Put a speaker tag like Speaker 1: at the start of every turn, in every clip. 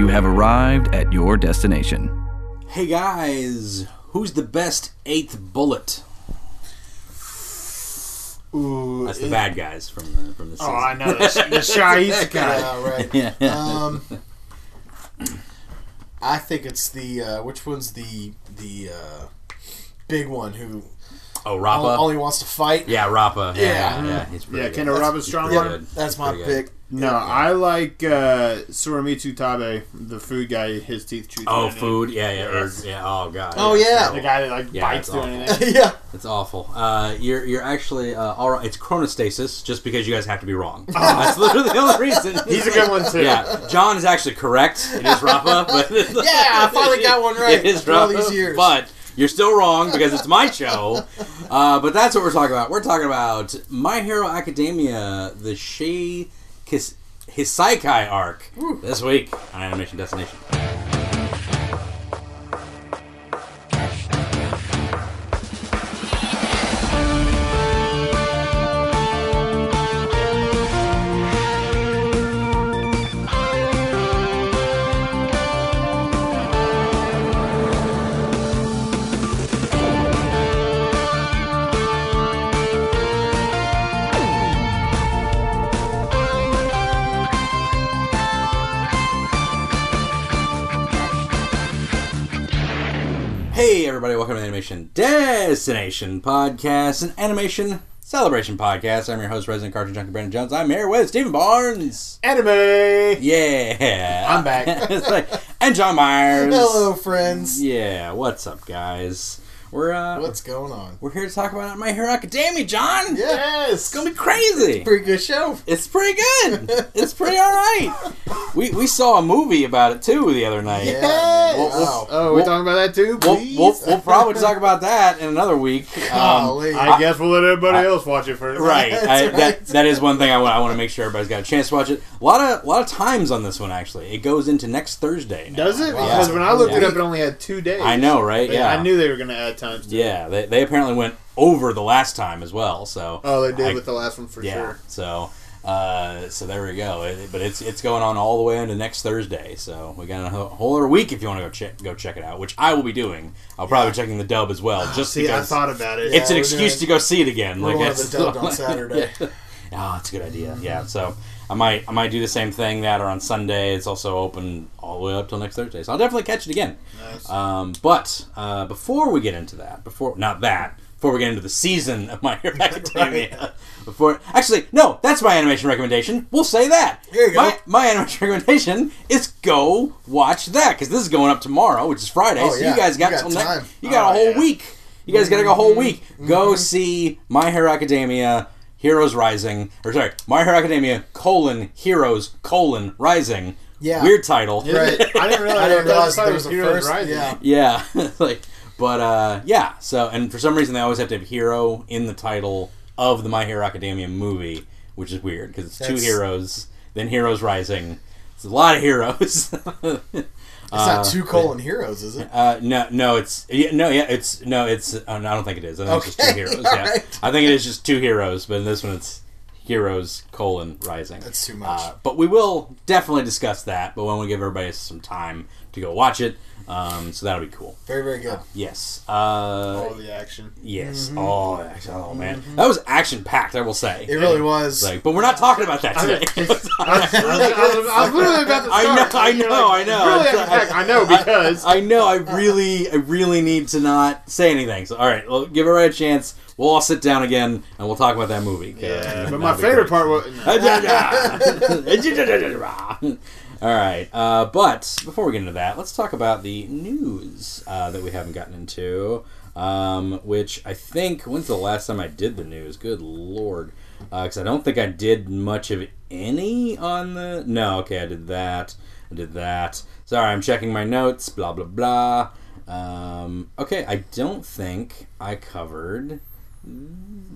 Speaker 1: You have arrived at your destination.
Speaker 2: Hey guys, who's the best eighth bullet?
Speaker 3: Ooh,
Speaker 2: That's the
Speaker 3: it-
Speaker 2: bad guys from the from the season.
Speaker 3: Oh, I know the, the Shahis guy.
Speaker 4: Yeah, right.
Speaker 2: yeah.
Speaker 4: Um, I think it's the uh, which one's the the uh, big one who
Speaker 2: oh,
Speaker 4: only,
Speaker 2: Rappa.
Speaker 4: only wants to fight.
Speaker 2: yeah, Rappa. Yeah,
Speaker 4: Yeah.
Speaker 2: yeah, yeah, he's pretty
Speaker 3: Yeah,
Speaker 2: good.
Speaker 3: Kendall Robbins strong
Speaker 2: pretty
Speaker 3: arm.
Speaker 2: good.
Speaker 4: That's my
Speaker 2: pretty good.
Speaker 4: pick.
Speaker 3: No, I like uh, Soramitsu Tabe, the food guy. His teeth chew.
Speaker 2: Oh,
Speaker 3: through
Speaker 2: food. Yeah, yeah. Or, yeah. Oh god.
Speaker 4: Oh,
Speaker 2: it's
Speaker 4: yeah.
Speaker 3: The guy that like
Speaker 2: Yeah,
Speaker 3: bites
Speaker 2: it's
Speaker 3: through anything.
Speaker 4: yeah.
Speaker 2: It's awful. Uh, you're you're actually uh, all right. It's chronostasis, just because you guys have to be wrong. That's literally the only reason.
Speaker 3: He's a good one too.
Speaker 2: Yeah, John is actually correct. It is Rappa, but
Speaker 4: Yeah, I finally got one right
Speaker 2: It is
Speaker 4: after all these years.
Speaker 2: but you're still wrong because it's my show. Uh, but that's what we're talking about. We're talking about My Hero Academia, the Shei Kis- Hassaikai arc this week on Animation Destination. Everybody, welcome to the Animation Destination Podcast, an animation celebration podcast. I'm your host, Resident Cartoon Junkie Brandon Jones. I'm here with Stephen Barnes.
Speaker 3: Anime.
Speaker 2: Yeah.
Speaker 4: I'm back.
Speaker 2: It's like- and John Myers.
Speaker 4: Hello, friends.
Speaker 2: Yeah, what's up, guys? We're uh,
Speaker 4: What's going on?
Speaker 2: we're here to talk about My Hero Academia, John.
Speaker 4: Yes,
Speaker 2: It's gonna be crazy.
Speaker 4: pretty good show.
Speaker 2: It's pretty good. It's pretty all right. We we saw a movie about it too the other night.
Speaker 4: Yeah,
Speaker 2: Well,
Speaker 4: man.
Speaker 2: well,
Speaker 4: Wow.
Speaker 3: Oh, we're
Speaker 2: We'll-
Speaker 3: talking about that too.
Speaker 2: We'll,
Speaker 3: Please.
Speaker 2: we'll, we'll probably talk about that in another week. Um,
Speaker 4: Golly.
Speaker 3: I guess we'll let everybody else watch it first.
Speaker 2: right, I,
Speaker 4: right.
Speaker 2: That, that is one thing I want. I want to make sure everybody's got a chance to watch it. A lot of a lot of times on this one actually. It goes into next Thursday. now.
Speaker 3: Does it?
Speaker 4: Wow.
Speaker 3: Because when I looked it up, it only had two days.
Speaker 2: I know, right?
Speaker 3: But
Speaker 2: Yeah,
Speaker 3: I knew they were going to add times. To it.
Speaker 2: Yeah, they, they apparently went over the last time as well. So
Speaker 3: Oh, they did
Speaker 2: I-
Speaker 3: with the last one for
Speaker 2: yeah.
Speaker 3: sure.
Speaker 2: So uh, so there we go. It- but it's it's going on all the way into next Thursday. So we got a whole other week if you want to go check go check it out, which I will be doing. I'll probably be checking the dub as well, just
Speaker 3: See, I thought about it.
Speaker 2: it's an excuse
Speaker 4: doing-
Speaker 2: to go see it again.
Speaker 4: We're
Speaker 2: like
Speaker 4: going the dubbed on Saturday.
Speaker 2: Yeah. Oh, it's a good idea. Yeah, so I might I might do the same thing that or on Sunday. It's also open all the way up till next Thursday, so I'll definitely catch it again.
Speaker 3: Nice.
Speaker 2: Um, but uh, before we get into that, before not that, before we get into the season of My Hero Academia, before actually no, that's my animation recommendation. We'll say that.
Speaker 4: Here you go.
Speaker 2: My, my animation recommendation is go watch that because this is going up tomorrow, which is Friday.
Speaker 4: Oh,
Speaker 2: so
Speaker 4: yeah.
Speaker 2: you guys got
Speaker 4: You got time.
Speaker 2: You got
Speaker 3: Oh,
Speaker 2: a whole
Speaker 3: yeah.
Speaker 2: week. You guys got to go a whole week.
Speaker 4: Mm-hmm.
Speaker 2: Go see My Hero Academia. Heroes Rising, or sorry, My Hero Academia colon Heroes colon Rising.
Speaker 4: Yeah.
Speaker 2: weird title.
Speaker 4: Right.
Speaker 3: I didn't realize,
Speaker 4: I didn't realize there
Speaker 3: it
Speaker 4: was a first.
Speaker 3: Rising.
Speaker 4: Yeah.
Speaker 2: Yeah, like, but uh, yeah. So, and for some reason, they always have to have hero in the title of the My Hero Academia movie, which is weird because it's two heroes, then Heroes Rising. It's a lot of heroes.
Speaker 4: It's not two colon heroes, is it?
Speaker 2: Uh, no, no, it's yeah, no, yeah, it's no, it's. Oh, no, I don't think it is. I think it's just two
Speaker 4: Okay,
Speaker 2: heroes. Yeah,
Speaker 4: right.
Speaker 2: I think it is just two heroes, but in this one, it's heroes colon rising.
Speaker 4: That's too much.
Speaker 2: Uh, but we will definitely discuss that. But when we give everybody some time to go watch it, um, so that'll be cool.
Speaker 4: Very, very good.
Speaker 2: Yes. Uh,
Speaker 3: All the action.
Speaker 2: yes. Oh, action- oh man, that was action packed. I will say.
Speaker 4: It really was.
Speaker 2: Like, but we're not talking about that today.
Speaker 3: I was, I was- I was literally about to
Speaker 2: I
Speaker 3: start.
Speaker 2: know, I know,
Speaker 3: like,
Speaker 2: I know.
Speaker 3: Really,
Speaker 2: It's-
Speaker 3: heck, I know because
Speaker 2: I know. I really, I really need to not say anything. So, all right, well, give it a chance. We'll all sit down again and we'll talk about that movie.
Speaker 3: yeah.
Speaker 2: Uh,
Speaker 3: But my favorite
Speaker 2: great.
Speaker 3: part was
Speaker 2: all right, uh, but before we get into that, let's talk about the news uh, that we haven't gotten into. Um, which I think when's the last time I did the news? Good lord, because I don't think I did much of any on the. No, okay, I did that. I did that. Sorry, I'm checking my notes. Blah blah blah. Um, okay, I don't think I covered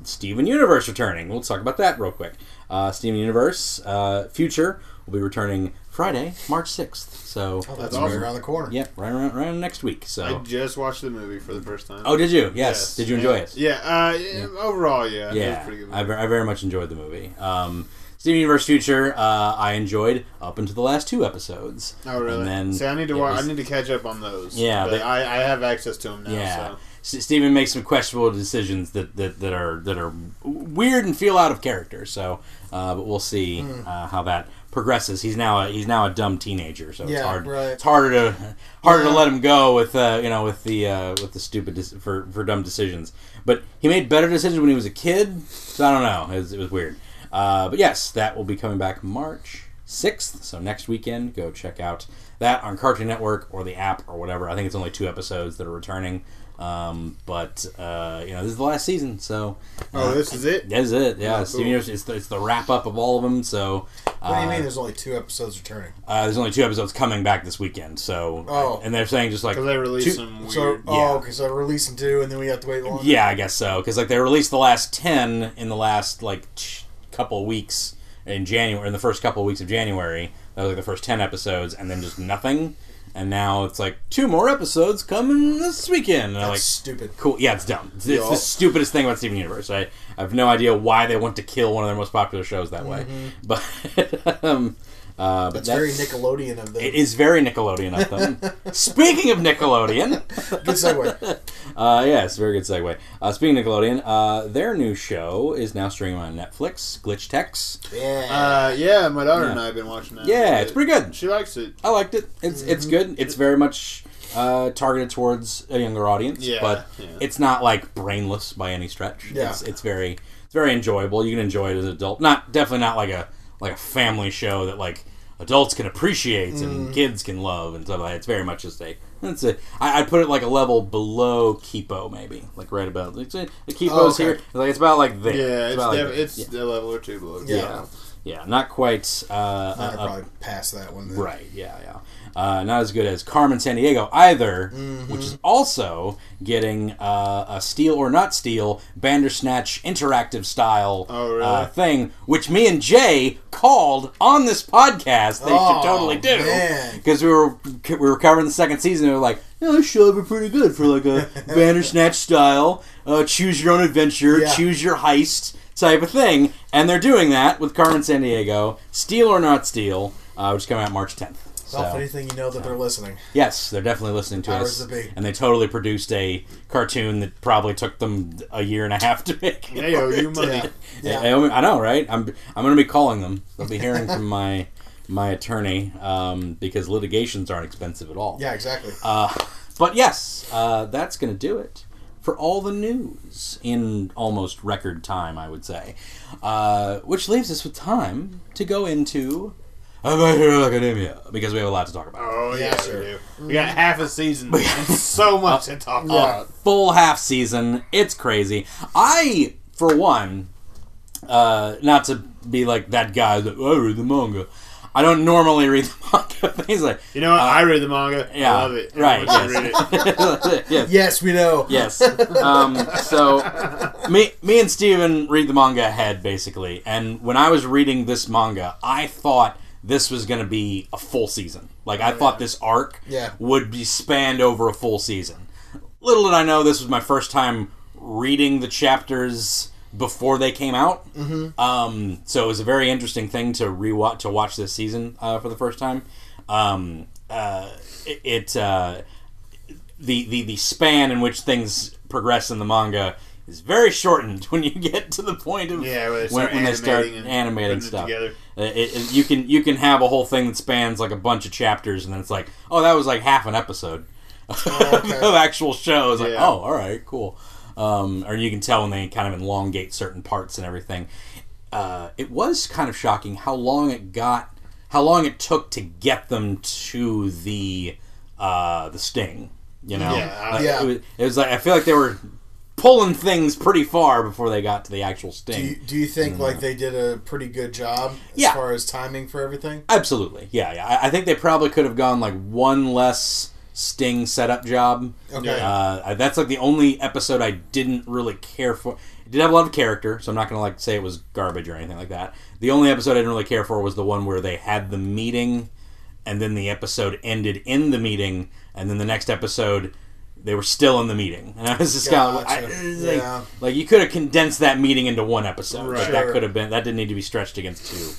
Speaker 2: Steven Universe returning. We'll talk about that real quick. Uh, Steven Universe uh, Future will be returning Friday, March sixth. So
Speaker 4: oh, that's
Speaker 3: awesome.
Speaker 4: right around the corner.
Speaker 2: yeah, right around, right around next week. So I
Speaker 3: just watched the movie for the first time.
Speaker 2: oh, did you? Yes.
Speaker 3: Yes.
Speaker 2: Did you enjoy it?
Speaker 3: Yeah. Uh, yeah, Overall, yeah. It was
Speaker 2: Yeah,
Speaker 3: pretty good.
Speaker 2: I, I very much enjoyed the movie. Um, Steven Universe Future, uh, I enjoyed up until the last two episodes.
Speaker 3: Oh really?
Speaker 2: And then
Speaker 3: See, I need to watch.
Speaker 2: was-
Speaker 3: I need to catch up on those.
Speaker 2: Yeah,
Speaker 3: but
Speaker 2: but-
Speaker 3: I, I have access to them now.
Speaker 2: Yeah,
Speaker 3: So.
Speaker 2: Steven makes some questionable decisions that, that, that are that are weird and feel out of character. So, uh, but we'll see
Speaker 3: Hmm.
Speaker 2: uh, how that progresses. He's now a, he's now a dumb teenager, so it's hard.
Speaker 4: right.
Speaker 2: It's harder to harder
Speaker 4: Yeah.
Speaker 2: to let him go with uh, you know with the uh, with the stupid dis- for for dumb decisions. But he made better decisions when he was a kid. So I don't know. It was, it was weird. Uh, but yes, that will be coming back March sixth. So next weekend, go check out that on Cartoon Network or the app or whatever. I think it's only two episodes that are returning. Um, but uh, you know, this is the last season, so
Speaker 3: Oh, this is it.
Speaker 2: that's it. Yeah,
Speaker 3: Oh, cool.
Speaker 2: Universe, it's the, it's the wrap up of all of them. So uh,
Speaker 4: What do you mean? There's only two episodes returning.
Speaker 2: uh, there's only two episodes coming back this weekend. So
Speaker 4: Oh.
Speaker 2: and they're saying just like
Speaker 3: Because they released
Speaker 2: two-
Speaker 3: some weird.
Speaker 4: So,
Speaker 2: Yeah.
Speaker 4: oh, okay. So releasing two, and then we have to wait long.
Speaker 2: Yeah, I guess so. Because like they released the last ten in the last like couple weeks in January, in the first couple of weeks of January. That was like the first ten episodes, and then just nothing. And now it's like two more episodes coming this weekend. And
Speaker 4: That's
Speaker 2: like,
Speaker 4: stupid.
Speaker 2: cool. Yeah, it's dumb. It's, it's the stupidest thing about Steven Universe. I, I have no idea why they want to kill one of their most popular shows that way. But um, uh, but
Speaker 4: That's very Nickelodeon of them.
Speaker 2: It is very Nickelodeon of them. Speaking of Nickelodeon,
Speaker 4: Good segue.
Speaker 2: uh, yes, very good segue. Uh, speaking of Nickelodeon, uh, their new show is now streaming on Netflix, Glitch Techs.
Speaker 4: Yeah.
Speaker 3: Uh, yeah, my daughter
Speaker 2: Yeah.
Speaker 3: and I have been watching that.
Speaker 2: Yeah, it's pretty good.
Speaker 3: She likes it.
Speaker 2: I liked it. It's it's good. It's very much uh, targeted towards a younger audience,
Speaker 3: Yeah,
Speaker 2: but
Speaker 3: yeah.
Speaker 2: it's not like brainless by any stretch.
Speaker 4: Yeah.
Speaker 2: It's, it's very it's very enjoyable. You can enjoy it as an adult. Not definitely not like a like a family show that like adults can appreciate and mm. kids can love and stuff like that. It's very much just a it's a I, I'd put it like a level below Kipo maybe like right about it's a, the Kipo's
Speaker 4: Oh, okay.
Speaker 2: here like it's about like there
Speaker 3: Yeah, it's
Speaker 2: about like
Speaker 3: def- it's
Speaker 2: yeah.
Speaker 3: a level or two below.
Speaker 4: Yeah.
Speaker 2: yeah yeah not quite uh,
Speaker 4: I'd
Speaker 2: uh,
Speaker 4: probably pass that one. Then.
Speaker 2: Right, yeah, yeah. Uh, not as good as Carmen Sandiego either,
Speaker 4: Mm-hmm.
Speaker 2: which is also getting uh, a Steal or Not Steal Bandersnatch interactive style
Speaker 3: Oh, really?
Speaker 2: uh, thing, which me and Jay called on this podcast. They
Speaker 4: Oh,
Speaker 2: should totally do because we were we were covering the second season. and we were like, yeah, this show would be pretty good for like a Bandersnatch style, uh, choose your own adventure,
Speaker 4: Yeah.
Speaker 2: choose your heist type of thing, and they're doing that with Carmen San Diego, Steal or Not Steal, uh, which is coming out March 10th. So,
Speaker 4: Well, if anything, you know that they're listening.
Speaker 2: yes, they're definitely listening to
Speaker 4: Powers
Speaker 2: us,
Speaker 4: that be.
Speaker 2: and they totally produced a cartoon that probably took them a year and a half to make.
Speaker 3: Yeah, yo, you money.
Speaker 4: Yeah. Yeah.
Speaker 2: I, I- I know, right? I'm I'm going to be calling them. They'll be hearing from my my attorney um, because litigations aren't expensive at all.
Speaker 4: Yeah, exactly.
Speaker 2: Uh, but yes, uh, that's going to do it for all the news in almost record time, I would say. Uh, which leaves us with time to go into My Hero Academia because we have a lot to talk about.
Speaker 3: Oh
Speaker 4: Yeah,
Speaker 3: yeah,
Speaker 4: sure.
Speaker 3: we do. We got half a season and so much to talk about.
Speaker 2: Full half season. It's crazy. I, for one, uh, not to be like that guy that "Oh, I read the manga. I don't normally read the manga. Things like
Speaker 3: You know what? I read the manga.
Speaker 2: Uh, yeah,
Speaker 3: I love it.
Speaker 2: right. Yes.
Speaker 3: read it.
Speaker 2: yes.
Speaker 4: Yes, we know.
Speaker 2: Yes. Um, so me, me and Steven read the manga ahead basically, and when I was reading this manga, I thought this was going to be a full season. Like I thought this arc
Speaker 4: Yeah.
Speaker 2: would be spanned over a full season. Little did I know this was my first time reading the chapters before they came out. Mm-hmm. Um, so it was a very interesting thing to rewatch to watch this season uh, for the first time. Um, uh, it. uh, the, the the span in which things progress in the manga is very shortened when you get to the point of
Speaker 3: Yeah,
Speaker 2: when, when they start
Speaker 3: animating putting it
Speaker 2: stuff. Uh, It, it- you can you can have a whole thing that spans like a bunch of chapters, and then it's like, oh, that was like half an episode
Speaker 4: okay.
Speaker 2: of actual show. It's like,
Speaker 3: Yeah.
Speaker 2: oh, all right, cool. Um, or you can tell when they kind of elongate certain parts and everything. Uh, it was kind of shocking how long it got, how long it took to get them to the uh, the sting. You know,
Speaker 3: Yeah,
Speaker 2: Like,
Speaker 4: yeah.
Speaker 2: It was, it was like I feel like they were pulling things pretty far before they got to the actual
Speaker 4: Do
Speaker 2: sting.
Speaker 4: you, do you think like they did a pretty good job as
Speaker 2: Yeah.
Speaker 4: far as timing for everything?
Speaker 2: Absolutely, yeah, yeah. I, I think they probably could have gone like one less sting setup job.
Speaker 4: Okay.
Speaker 2: Uh, that's like the only episode I didn't really care for. It did have a lot of character, so I'm not gonna like say it was garbage or anything like that. The only episode I didn't really care for was the one where they had the meeting, and then the episode ended in the meeting, and then the next episode they were still in the meeting, and I was just kind of like,
Speaker 4: Yeah.
Speaker 2: like you could have condensed that meeting into one episode.
Speaker 3: Right.
Speaker 2: Like, that could have been that didn't need to be stretched against two.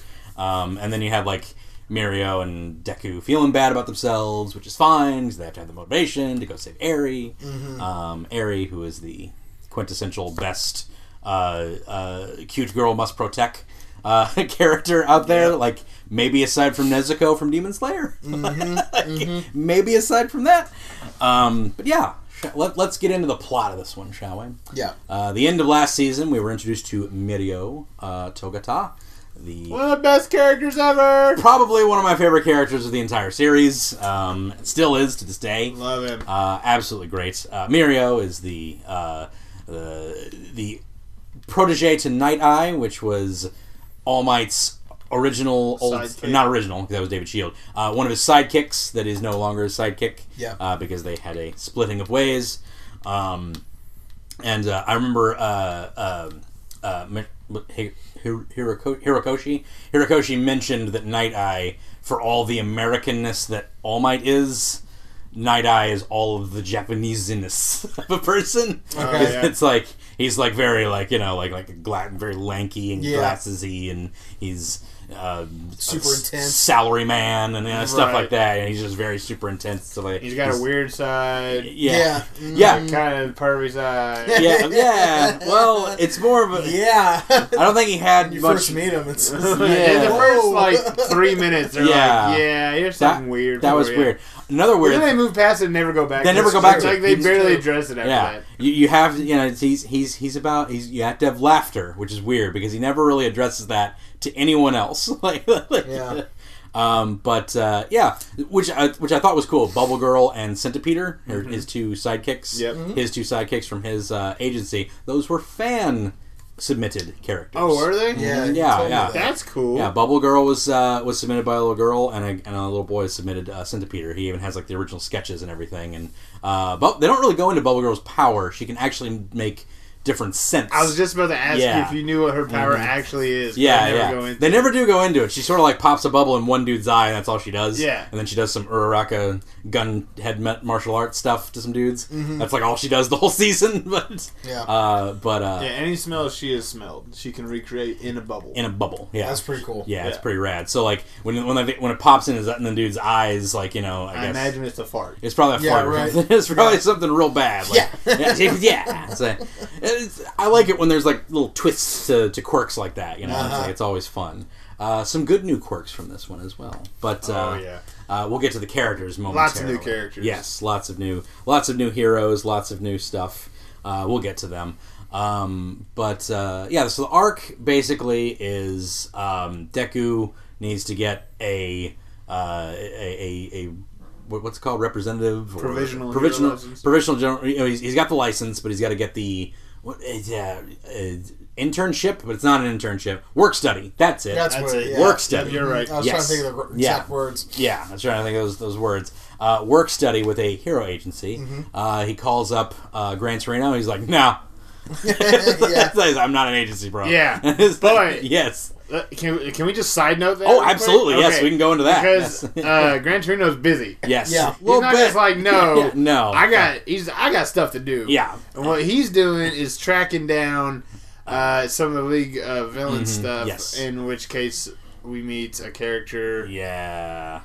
Speaker 2: Um, and then you had like Mirio and Deku feeling bad about themselves, which is fine because they have to have the motivation to go save Eri. Um, Eri, who is the quintessential best uh, uh, cute girl must protect uh, character out there. Like maybe aside from Nezuko from Demon Slayer, Like, maybe aside from that. Um, but yeah, let, let's get into the plot of this one, shall we?
Speaker 4: Yeah.
Speaker 2: Uh, the end of last season, we were introduced to Mirio uh, Togata, the
Speaker 3: One of the best characters ever.
Speaker 2: probably one of my favorite characters of the entire series. Um, still is to this day.
Speaker 3: Love him.
Speaker 2: Uh, absolutely great. Uh, Mirio is the uh, the the protege to Night Eye, which was All Might's original old
Speaker 3: Sidekick.
Speaker 2: not original because that was David Shield. Uh, one of his sidekicks that is no longer his sidekick.
Speaker 4: Yeah.
Speaker 2: Uh, because they had a splitting of ways. Um, and uh, I remember uh, uh, uh, Mi- Hi- Hi- Hiroko- Hirokoshi. Hirokoshi mentioned that Night Eye, for all the Americanness that All Might is, Night Eye is all of the Japaneseness of a person.
Speaker 3: Oh, okay.
Speaker 2: it's,
Speaker 3: yeah.
Speaker 2: it's like he's like very like you know like like a gla- very lanky and
Speaker 4: Yeah.
Speaker 2: glassesy, and he's uh,
Speaker 4: Super
Speaker 2: a s-
Speaker 4: intense.
Speaker 2: salary man and you know, stuff
Speaker 3: Right.
Speaker 2: like that. And he's just very super intense. So like
Speaker 3: He's got a weird side.
Speaker 2: yeah,
Speaker 4: Yeah.
Speaker 2: yeah,
Speaker 3: Kind of pervy side.
Speaker 2: yeah, yeah. Well, it's more of a.
Speaker 4: Yeah.
Speaker 2: I don't think he had
Speaker 4: you
Speaker 2: much.
Speaker 4: first meet him, it's yeah,
Speaker 3: In the first like three minutes,
Speaker 2: Yeah.
Speaker 3: like, "Yeah, here's
Speaker 2: that,
Speaker 3: something weird."
Speaker 2: That was
Speaker 3: you."
Speaker 2: weird. Another
Speaker 3: But
Speaker 2: weird.
Speaker 3: then they move past it and never go back.
Speaker 2: They
Speaker 3: to
Speaker 2: never
Speaker 3: it.
Speaker 2: go back to
Speaker 3: Like
Speaker 2: it.
Speaker 3: they
Speaker 2: It's
Speaker 3: barely
Speaker 4: true.
Speaker 3: address it after
Speaker 2: yeah,
Speaker 3: that.
Speaker 2: you, you have you know he's he's he's about he's you have to have laughter, which is weird because he never really addresses that to anyone else. like, like-
Speaker 4: Yeah.
Speaker 2: Um, but uh, yeah, which I, which I thought was cool. Bubble Girl and Centipeder, are
Speaker 3: Mm-hmm.
Speaker 2: his two sidekicks.
Speaker 3: Yep.
Speaker 4: Mm-hmm.
Speaker 2: His two sidekicks from his uh, agency. Those were fan submitted characters.
Speaker 3: Oh, were they?
Speaker 4: Yeah,
Speaker 2: Yeah, yeah.
Speaker 4: that.
Speaker 3: That's cool.
Speaker 2: Yeah, Bubble Girl was uh, was submitted by a little girl, and a, and a little boy submitted uh, Centipeder. He even has like the original sketches and everything. And uh, but they don't really go into Bubble Girl's power. She can actually make different scents.
Speaker 3: I was just about to ask
Speaker 2: Yeah.
Speaker 3: you if you knew what her power actually is.
Speaker 2: yeah,
Speaker 3: they never
Speaker 2: yeah.
Speaker 3: Go
Speaker 2: they never do go into it. She sort of like pops a bubble in one dude's eye, and that's all she does.
Speaker 3: Yeah.
Speaker 2: and then she does some Uraraka gun head met martial arts stuff to some dudes.
Speaker 3: Mm-hmm.
Speaker 2: That's like all she does the whole season. But
Speaker 4: Yeah.
Speaker 2: uh, but uh,
Speaker 3: Yeah, any smell she has smelled, she can recreate in a bubble.
Speaker 2: in a bubble. Yeah,
Speaker 4: That's pretty cool.
Speaker 2: Yeah, it's pretty rad. So like when when, they, when it pops in his in the dude's eyes, like you know, I,
Speaker 3: I
Speaker 2: guess
Speaker 3: imagine it's a fart.
Speaker 2: it's probably a
Speaker 4: Yeah,
Speaker 2: fart.
Speaker 4: right.
Speaker 2: it's probably something real bad. Like, yeah, yeah. yeah. So, it's, I like it when there's like little twists to, to quirks like that. You know, it's,
Speaker 4: Uh-huh.
Speaker 2: like, it's always fun. Uh, some good new quirks from this one as well. But uh,
Speaker 3: Oh, yeah.
Speaker 2: uh, we'll get to the characters momentarily.
Speaker 3: Lots of new characters.
Speaker 2: Yes, lots of new, lots of new heroes, lots of new stuff. Uh, we'll get to them. Um, but uh, yeah, so the arc basically is um, Deku needs to get a uh, a, a, a what's it called representative or-
Speaker 3: Provisional
Speaker 2: provisional provisional general. You know, he's, he's got the license, but he's got to get the what is uh, uh, internship, but it's not an internship. Work study. That's it.
Speaker 4: That's,
Speaker 3: That's
Speaker 4: what
Speaker 3: it.
Speaker 4: yeah.
Speaker 2: Work study.
Speaker 3: You're right.
Speaker 4: I was
Speaker 2: Yes.
Speaker 4: trying to think of the
Speaker 2: Yeah.
Speaker 4: exact words.
Speaker 2: Yeah, that's right. I think those those words. Uh, work study with a hero agency.
Speaker 4: Mm-hmm.
Speaker 2: Uh, he calls up uh, Gran Torino. He's like, "No,
Speaker 4: yeah.
Speaker 2: I'm not an agency, bro."
Speaker 3: Yeah,
Speaker 2: It's
Speaker 3: but-
Speaker 2: like, yes.
Speaker 3: Uh, Can, can we just side note that?
Speaker 2: Oh,
Speaker 3: real quick?
Speaker 2: absolutely. Yes,
Speaker 3: Okay.
Speaker 2: we can go into that.
Speaker 3: Because
Speaker 2: yes.
Speaker 3: uh, Gran Torino's busy.
Speaker 2: yes.
Speaker 4: Yeah.
Speaker 3: He's not just like no,
Speaker 2: Yeah, no.
Speaker 3: I got he's I got stuff to do.
Speaker 2: Yeah.
Speaker 3: and what he's doing is tracking down uh, some of the League uh, villain stuff.
Speaker 2: Mm-hmm. Yes.
Speaker 3: In which case, we meet a character.
Speaker 2: Yeah.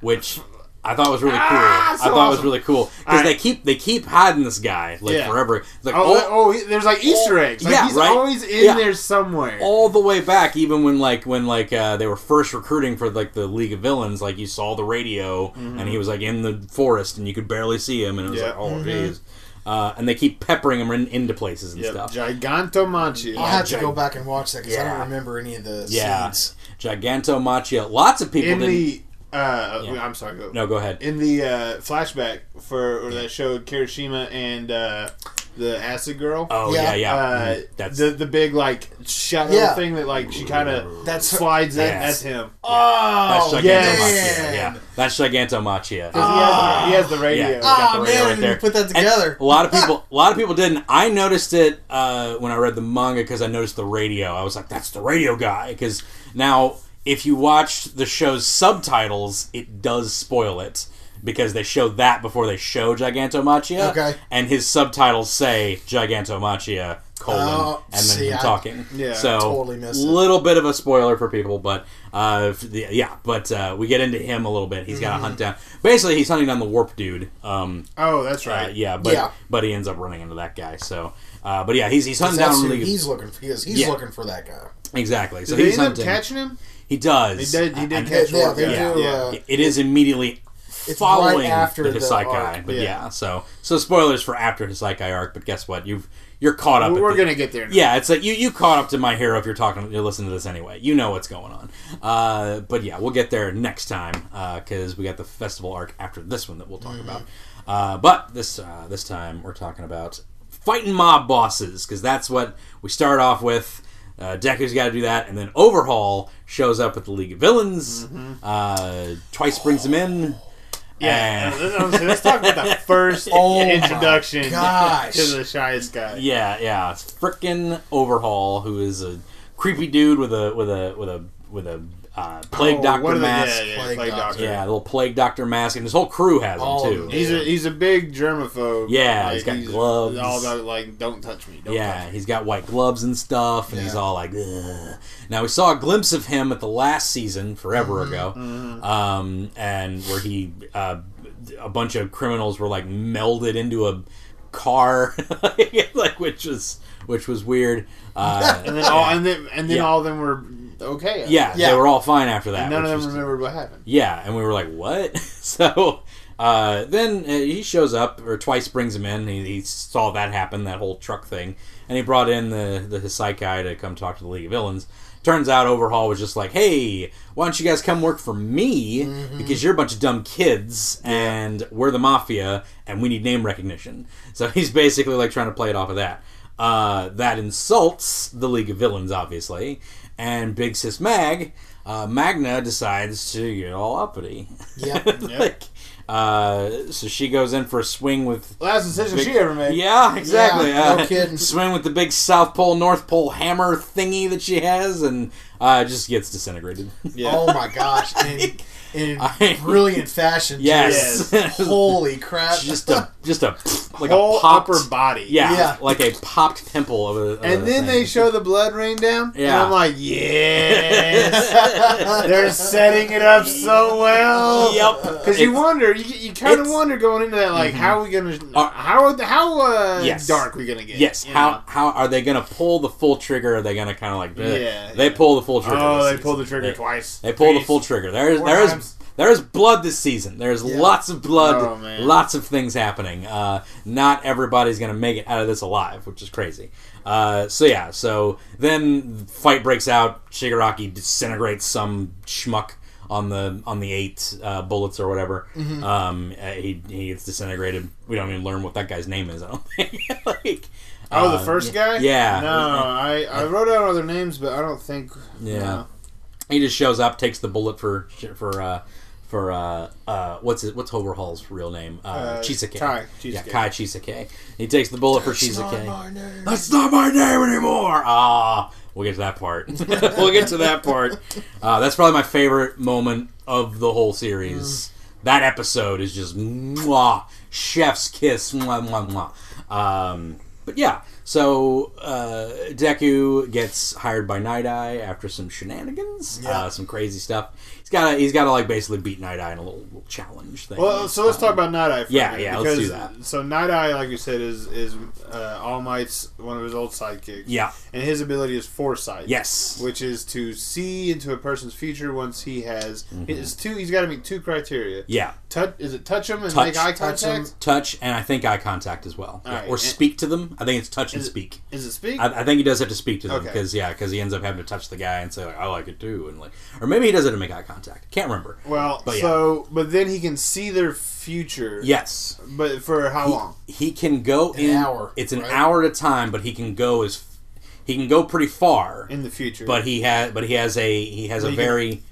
Speaker 2: Which I thought it was really cool.
Speaker 3: Ah,
Speaker 2: I
Speaker 3: so
Speaker 2: thought it was really cool because
Speaker 3: Alright.
Speaker 2: they keep they keep hiding this guy like
Speaker 3: Yeah.
Speaker 2: forever. Like
Speaker 3: Oh,
Speaker 2: all,
Speaker 3: oh, there's like Easter eggs. Like
Speaker 2: yeah,
Speaker 3: he's
Speaker 2: right?
Speaker 3: always in
Speaker 2: Yeah.
Speaker 3: there somewhere.
Speaker 2: all the way back, even when like when like uh, they were first recruiting for like the League of Villains, like you saw the radio and he was like in the forest and you could barely see him, and it was
Speaker 3: Yeah.
Speaker 2: like, oh jeez. Uh, and they keep peppering him in, into places and
Speaker 3: Yep.
Speaker 2: stuff.
Speaker 3: Gigantomanchi.
Speaker 4: I'll have to go back and watch that because I don't remember any of the
Speaker 2: Yeah,
Speaker 4: scenes.
Speaker 2: Gigantomachia. Lots of people
Speaker 3: in
Speaker 2: didn't.
Speaker 3: the uh,
Speaker 2: Yeah.
Speaker 3: I'm sorry. Go.
Speaker 2: no, go ahead.
Speaker 3: In the uh, flashback for or that showed Kirishima and uh, the Acid Girl.
Speaker 2: Oh yeah,
Speaker 4: Yeah.
Speaker 2: yeah.
Speaker 3: Uh,
Speaker 2: Mhm. That's
Speaker 3: the the big like shadow
Speaker 4: Yeah.
Speaker 3: thing that like she kind of
Speaker 4: that
Speaker 3: slides in.
Speaker 2: Yes.
Speaker 3: That's him.
Speaker 2: that's
Speaker 4: Oh,
Speaker 2: Gigantomachia.
Speaker 3: yes.
Speaker 2: Yeah, that's Gigantomachia.
Speaker 3: 'Cause he, has, he has the radio.
Speaker 2: Yeah.
Speaker 4: Oh,
Speaker 2: the radio
Speaker 4: man,
Speaker 2: right
Speaker 4: I didn't
Speaker 2: there.
Speaker 4: put that
Speaker 2: And
Speaker 4: together.
Speaker 2: a lot of people, a lot of people didn't. I noticed it uh, when I read the manga because I noticed the radio. I was like, "That's the radio guy." Because now, if you watch the show's subtitles, it does spoil it because they show that before they show Gigantomachia.
Speaker 4: Okay.
Speaker 2: And his subtitles say Gigantomachia colon
Speaker 4: Oh,
Speaker 2: and then
Speaker 4: see,
Speaker 2: him
Speaker 4: I-
Speaker 2: talking.
Speaker 3: Yeah,
Speaker 2: so
Speaker 4: totally missed it.
Speaker 2: little bit of a spoiler for people, but uh, the- yeah, but uh, we get into him a little bit. He's got to
Speaker 4: Mm-hmm.
Speaker 2: hunt down. Basically, he's hunting down the warp dude. Um,
Speaker 3: Oh, that's
Speaker 2: uh,
Speaker 3: right.
Speaker 2: yeah, but
Speaker 4: Yeah.
Speaker 2: but he ends up running into that guy. So, uh, but yeah, he's he's hunting down League-
Speaker 4: he's looking for. He is, he's
Speaker 2: Yeah.
Speaker 4: looking for that guy.
Speaker 2: exactly. So
Speaker 3: Did they
Speaker 2: he's
Speaker 3: end up
Speaker 2: hunting.
Speaker 3: catching him?
Speaker 2: He does.
Speaker 3: He did. He did
Speaker 2: And-
Speaker 3: catch
Speaker 4: yeah,
Speaker 3: one
Speaker 4: they do,
Speaker 3: Yeah.
Speaker 4: uh,
Speaker 2: it is immediately
Speaker 4: It's
Speaker 2: following
Speaker 4: right after
Speaker 2: the
Speaker 4: the
Speaker 2: Hassaikai,
Speaker 4: arc,
Speaker 2: but
Speaker 3: yeah.
Speaker 2: yeah. So so spoilers for after Hassaikai arc, but guess what? You've you're caught up.
Speaker 3: We're
Speaker 2: the-
Speaker 3: gonna get there. Now.
Speaker 2: Yeah, it's like you you caught up to my hero if you're talking you're listening to this anyway. You know what's going on. Uh, but yeah, we'll get there next time because we got the festival arc after this one that we'll talk about. Uh, but this uh, this time we're talking about fighting mob bosses because that's what we start off with. Uh, Deku's got to do that, and then Overhaul shows up at the League of Villains. Uh, twice brings him in.
Speaker 3: Yeah.
Speaker 2: And-
Speaker 3: let's, talk about the first
Speaker 4: Oh
Speaker 3: introduction to the shyest guy.
Speaker 2: Yeah, yeah. It's frickin' Overhaul, who is a creepy dude with a with a with a with a uh, plague
Speaker 3: Oh,
Speaker 2: doctor
Speaker 3: what are the-
Speaker 2: mask.
Speaker 3: Yeah, yeah,
Speaker 4: Plague
Speaker 3: plague,
Speaker 4: doctor.
Speaker 3: doctor.
Speaker 2: Yeah, little plague doctor mask, and his whole crew has him
Speaker 4: All of
Speaker 2: too.
Speaker 4: them.
Speaker 3: He's a he's a big germaphobe.
Speaker 2: Yeah, he's got gloves.
Speaker 3: All about like, don't touch me. Don't
Speaker 2: Yeah,
Speaker 3: touch me.
Speaker 2: he's got white gloves and stuff, and he's all like, Ugh. now we saw a glimpse of him at the last season, forever ago, um, and where he, uh, a bunch of criminals were like melded into a car, like which was which was weird. Uh,
Speaker 3: And then all and then and then
Speaker 2: Yeah.
Speaker 3: all of them were okay.
Speaker 2: yeah,
Speaker 4: Yeah.
Speaker 2: they were all fine after that.
Speaker 3: And none of them remembered what happened.
Speaker 2: Yeah, and we were like, "What?" so uh, then uh, he shows up, or twice brings him in. He, he saw that happen, that whole truck thing, and he brought in the the Hassaikai to come talk to the League of Villains. Turns out Overhaul was just like, "Hey, why don't you guys come work for me? Because you're a bunch of dumb kids, and we're the mafia, and we need name recognition." So he's basically like trying to play it off of that. Uh, that insults the League of Villains, obviously, and Big Sis Mag, uh, Magna decides to get all uppity.
Speaker 4: Yep.
Speaker 2: like, uh, so she goes in for a swing with.
Speaker 3: Last decision
Speaker 2: Big-
Speaker 3: she ever made.
Speaker 2: Yeah, exactly.
Speaker 4: Yeah, no
Speaker 2: uh,
Speaker 4: kidding.
Speaker 2: Swing with the big South Pole, North Pole hammer thingy that she has, and uh, just gets disintegrated.
Speaker 3: Yeah.
Speaker 4: Oh my gosh! In, in
Speaker 2: I-
Speaker 4: brilliant fashion. too.
Speaker 2: Yes.
Speaker 4: Holy crap!
Speaker 2: just a just a like
Speaker 3: Whole
Speaker 2: a popped,
Speaker 3: upper body.
Speaker 2: Yeah,
Speaker 4: Yeah.
Speaker 2: like a popped pimple of a. Of
Speaker 3: And
Speaker 2: a
Speaker 3: then
Speaker 2: thing.
Speaker 3: they show the blood rain down.
Speaker 2: Yeah.
Speaker 3: And I'm like, yes. They're setting it up so well.
Speaker 2: Yep.
Speaker 3: Because you wonder, you, you kind of wonder going into that, like, how are we gonna,
Speaker 2: Uh,
Speaker 3: how how uh,
Speaker 2: Yes.
Speaker 3: dark we gonna get?
Speaker 2: Yes. How
Speaker 3: know?
Speaker 2: how are they going to pull the full trigger? Are they going to kind of like? eh?
Speaker 3: Yeah,
Speaker 2: They
Speaker 3: yeah.
Speaker 2: pull the full trigger.
Speaker 3: Oh,
Speaker 2: this
Speaker 3: they pull the trigger
Speaker 2: They-
Speaker 3: twice.
Speaker 2: They pull the full trigger. There's
Speaker 3: Four
Speaker 2: there is
Speaker 3: times.
Speaker 2: There is blood this season. There's
Speaker 4: Yeah.
Speaker 2: lots of blood.
Speaker 3: Oh, man.
Speaker 2: Lots of things happening. Uh, not everybody's gonna make it out of this alive, which is crazy. Uh, so yeah. So then fight breaks out. Shigaraki disintegrates some schmuck on the on the eight uh, bullets or whatever.
Speaker 3: Mm-hmm.
Speaker 2: Um, uh, he he gets disintegrated. We don't even learn what that guy's name is. I don't think. like,
Speaker 3: Oh,
Speaker 2: uh,
Speaker 3: the first guy?
Speaker 2: yeah.
Speaker 3: No, I, I wrote down other names, but I don't think.
Speaker 2: Yeah.
Speaker 3: no.
Speaker 2: He just shows up, takes the bullet for for uh, for uh, uh, what's it, what's Overhaul's real name? Uh,
Speaker 3: Uh,
Speaker 2: Chisaki.
Speaker 3: Kai
Speaker 2: Yeah, Kai Chisaki. He takes the bullet for
Speaker 4: It's not.
Speaker 2: That's not my name anymore. Ah, we'll get to that part. we'll get to that part. Uh, that's probably my favorite moment of the whole series. That episode is just mwah, chef's kiss. Mwah, mwah, mwah. Um, but yeah, so uh, Deku gets hired by Night Eye after some shenanigans,
Speaker 4: Yeah.
Speaker 2: uh, some crazy stuff. He's got to he's got to like basically beat Night Eye in a little, little challenge thing.
Speaker 3: Well, so let's talk about Night Eye. For
Speaker 2: yeah, yeah, let's do that.
Speaker 3: So Night Eye, like you said, is is uh, All Might's one of his old sidekicks.
Speaker 2: Yeah.
Speaker 3: and his ability is foresight.
Speaker 2: Yes.
Speaker 3: which is to see into a person's future once he has
Speaker 2: Mm-hmm.
Speaker 3: it's two. He's got to meet two criteria.
Speaker 2: Yeah.
Speaker 3: Touch is it touch him and
Speaker 2: Touch.
Speaker 3: make eye
Speaker 4: Touch
Speaker 3: contact?
Speaker 4: him.
Speaker 2: touch and I think eye contact as well, Yeah,
Speaker 3: Alright,
Speaker 2: or
Speaker 3: and-
Speaker 2: speak to them. I think it's touch and
Speaker 3: it-
Speaker 2: speak.
Speaker 3: Is it speak?
Speaker 2: I, I think he does have to speak to them
Speaker 3: Okay.
Speaker 2: because yeah, because he ends up having to touch the guy and say like I like it too, and like, or maybe he does it to make eye contact. Can't remember.
Speaker 3: well,
Speaker 2: but yeah.
Speaker 3: so but then he can see their future.
Speaker 2: Yes,
Speaker 3: but for how
Speaker 2: he,
Speaker 3: long?
Speaker 2: he can go
Speaker 4: An
Speaker 2: in.
Speaker 4: hour,
Speaker 2: It's an
Speaker 4: right?
Speaker 2: hour at a time, but he can go as he can go pretty far.
Speaker 3: In the future,
Speaker 2: but he has but he has a he has a
Speaker 3: But he can-
Speaker 2: very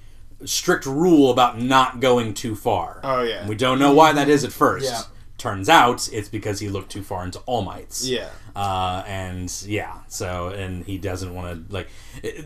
Speaker 2: strict rule about not going too far.
Speaker 3: Oh, yeah.
Speaker 2: we don't know why that is at first.
Speaker 4: Yeah.
Speaker 2: Turns out it's because he looked too far into All Might's.
Speaker 3: yeah.
Speaker 2: Uh, and yeah, so and he doesn't want to like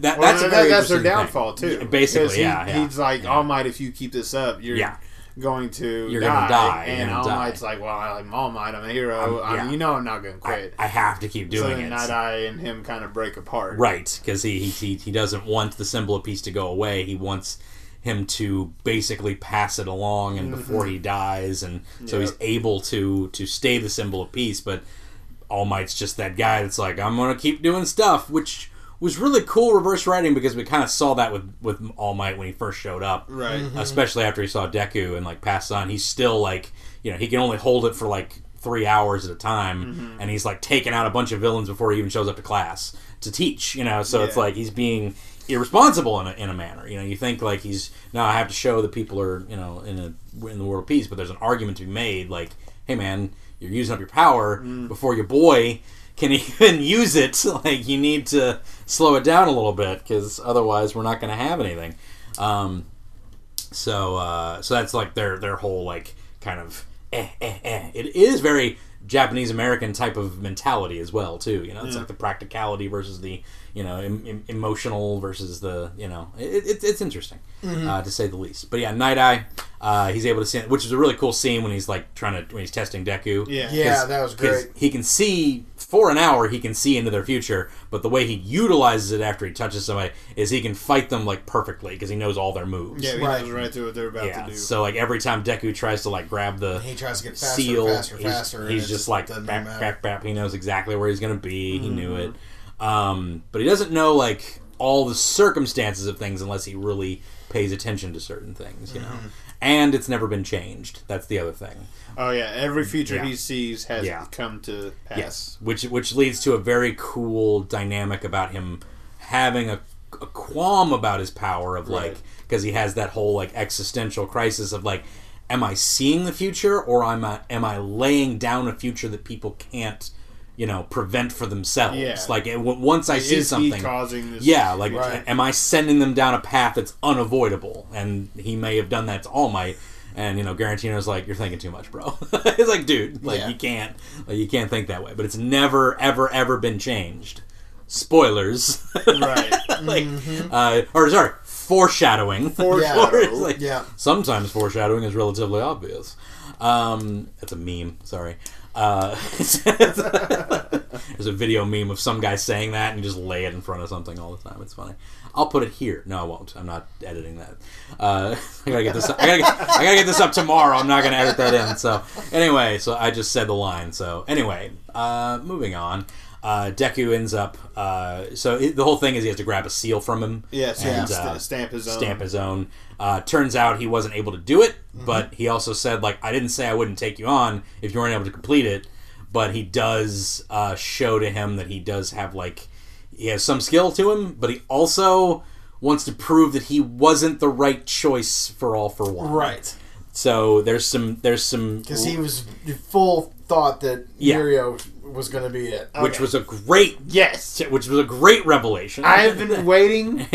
Speaker 2: that.
Speaker 3: Well,
Speaker 2: that's a
Speaker 3: that-
Speaker 2: very
Speaker 3: that's their downfall
Speaker 2: thing.
Speaker 3: too.
Speaker 2: Basically,
Speaker 3: he-
Speaker 2: yeah, yeah.
Speaker 3: He's like,
Speaker 2: yeah.
Speaker 3: All Might, if you keep this up, you're
Speaker 2: Yeah.
Speaker 3: going to
Speaker 2: You're
Speaker 3: die.
Speaker 2: gonna die,
Speaker 3: And
Speaker 2: gonna
Speaker 3: All
Speaker 2: die.
Speaker 3: Might's like, well, I'm All Might. I'm a hero.
Speaker 2: I'm-
Speaker 3: I'm, you know, I'm not going to quit.
Speaker 2: I have to keep
Speaker 3: so
Speaker 2: doing
Speaker 3: then
Speaker 2: it.
Speaker 3: Night Eye and him kind of break apart.
Speaker 2: Right, because he, he he doesn't want the symbol of peace to go away. He wants him to basically pass it along, and before he dies, and so he's able to to stay the symbol of peace. But All Might's just that guy that's like, I'm gonna keep doing stuff, which was really cool reverse writing because we kind of saw that with with All Might when he first showed up,
Speaker 3: Right. Mm-hmm.
Speaker 2: especially after he saw Deku and like passed on. He's still like, you know, he can only hold it for like three hours at a time, mm-hmm. and he's like taking out a bunch of villains before he even shows up to class to teach. You know, so it's like he's being irresponsible in a, in a manner. You know, you think like he's now I have to show that people are you know in a in the world of peace, but there's an argument to be made like, hey man, you're using up your power before your boy can even use it. Like you need to slow it down a little bit because otherwise we're not going to have anything. Um, so uh, so that's like their their whole like kind of eh eh eh. It is very Japanese American type of mentality as well too. You know, it's like the practicality versus the you know em- em- emotional versus the you know it, it, it's interesting uh, to say the least. But yeah, Night Eye, uh, he's able to see, which is a really cool scene when he's like trying to when he's testing Deku.
Speaker 3: Yeah.
Speaker 4: yeah, that was great.
Speaker 2: He can see for an hour. He can see into their future, but the way he utilizes it after he touches somebody is he can fight them like perfectly because he knows all their moves.
Speaker 3: Yeah, he
Speaker 4: Right.
Speaker 3: knows right through what they're about
Speaker 2: Yeah,
Speaker 3: to do.
Speaker 2: So like every time Deku tries to like grab the
Speaker 4: He tries to get faster,
Speaker 2: seal,
Speaker 4: faster,
Speaker 2: he's,
Speaker 4: faster. and
Speaker 2: he's
Speaker 4: it
Speaker 2: just like
Speaker 4: doesn't
Speaker 2: bap, bap, bap. He knows exactly where he's gonna be. He knew it,
Speaker 4: Mm-hmm.
Speaker 2: Um, but he doesn't know like all the circumstances of things unless he really pays attention to certain things. You know,
Speaker 4: Mm-hmm.
Speaker 2: and it's never been changed. That's the other thing.
Speaker 3: oh yeah, every feature
Speaker 2: Yeah.
Speaker 3: he sees has
Speaker 2: Yeah.
Speaker 3: come to pass.
Speaker 2: Yes, which which leads to a very cool dynamic about him having a, a qualm about his power of like
Speaker 3: Right.
Speaker 2: because he has that whole like existential crisis of like, am I seeing the future or am I am I laying down a future that people can't you know prevent for themselves?
Speaker 3: Yeah.
Speaker 2: Like it, once I see something,
Speaker 3: he causing this?
Speaker 2: yeah, like
Speaker 4: Right.
Speaker 2: am I sending them down a path that's unavoidable? And he may have done that to All Might. And you know, Gran Torino's like, "You're thinking too much, bro." it's like, dude, like
Speaker 4: Yeah.
Speaker 2: you can't, like you can't think that way. But it's never, ever, ever been changed. Spoilers,
Speaker 3: Right.
Speaker 2: like, uh, or sorry, foreshadowing.
Speaker 3: Foreshadow.
Speaker 2: Or like,
Speaker 4: Yeah.
Speaker 2: Sometimes foreshadowing is relatively obvious. Um, it's a meme. Sorry. Uh, there's a video meme of some guy saying that and just lay it in front of something all the time. It's funny. I'll put it here. No, I won't. I'm not editing that. Uh, I gotta get this. I gotta get, I gotta get this up tomorrow. I'm not gonna edit that in. So anyway, so I just said the line. So anyway, uh, moving on. Uh, Deku ends up. Uh, so it, the whole thing is he has to grab a seal from him.
Speaker 3: Yes,
Speaker 2: and,
Speaker 3: yeah.
Speaker 2: uh,
Speaker 3: stamp his own.
Speaker 2: stamp his own. Uh, turns out he wasn't able to do it,
Speaker 3: Mm-hmm.
Speaker 2: but he also said like I didn't say I wouldn't take you on if you weren't able to complete it. But he does uh, show to him that he does have like he has some skill to him, but he also wants to prove that he wasn't the right choice for all for one.
Speaker 4: Right.
Speaker 2: So there's some there's some
Speaker 4: Because he was full thought that
Speaker 2: Yeah.
Speaker 4: Mirio was going to be it.
Speaker 2: which was a great
Speaker 3: Yes.
Speaker 2: which was a great revelation.
Speaker 3: I have been waiting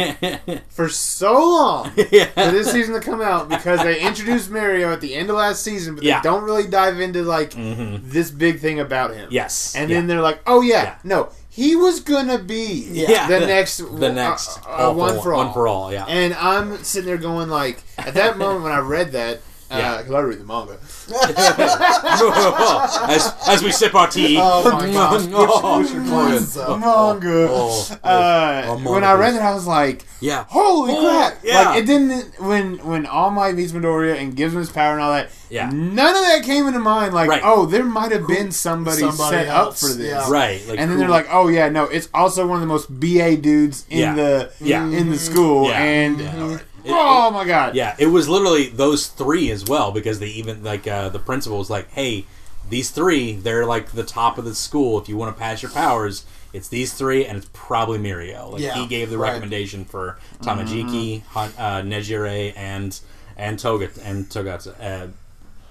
Speaker 3: for so long for this season to come out because they introduced Mario at the end of last season, but
Speaker 2: Yeah.
Speaker 3: they don't really dive into like
Speaker 2: Mhm.
Speaker 3: this big thing about him.
Speaker 2: Yes.
Speaker 3: And
Speaker 2: Yeah.
Speaker 3: then they're like, "Oh yeah,
Speaker 2: Yeah.
Speaker 3: no, he was gonna be
Speaker 2: Yeah.
Speaker 3: the next,
Speaker 2: the next
Speaker 3: uh, uh,
Speaker 2: all
Speaker 3: one for all,
Speaker 2: one for all. Yeah.
Speaker 3: And I'm sitting there going like, at that moment when I read that,
Speaker 2: Yeah.
Speaker 3: because I read the manga,
Speaker 2: as, as we sip our tea.
Speaker 4: Oh my gosh.
Speaker 2: Oh,
Speaker 4: Push your glasses up.
Speaker 3: manga.
Speaker 2: oh,
Speaker 3: Uh,
Speaker 2: Oh,
Speaker 3: when I read it, I was like,
Speaker 2: yeah.
Speaker 3: "Holy
Speaker 2: Oh,
Speaker 3: crap!"
Speaker 2: yeah.
Speaker 3: Like it didn't when when All Might meets Midoriya and gives him his power and all that.
Speaker 2: Yeah.
Speaker 3: none of that came into mind. Like,
Speaker 2: Right.
Speaker 3: oh, there might have been somebody,
Speaker 4: somebody
Speaker 3: set up for this.
Speaker 4: yeah.
Speaker 2: Right. Like
Speaker 3: and then
Speaker 2: who-
Speaker 3: they're like, "Oh yeah, no, it's also one of the most BA dudes in
Speaker 2: Yeah.
Speaker 3: the
Speaker 2: Yeah.
Speaker 3: in the school."
Speaker 2: Yeah.
Speaker 3: And
Speaker 2: Yeah. It-
Speaker 3: oh my god,
Speaker 2: Yeah, it was literally those three as well because they even like uh, the principal was like, "Hey, these three, they're like the top of the school. If you want to pass your powers, it's these three, and it's probably Mirio." Like
Speaker 4: Yeah,
Speaker 2: he gave the
Speaker 4: right.
Speaker 2: recommendation for Tamajiki, Han, uh, Nejire, and and Toga and Togatsu, uh,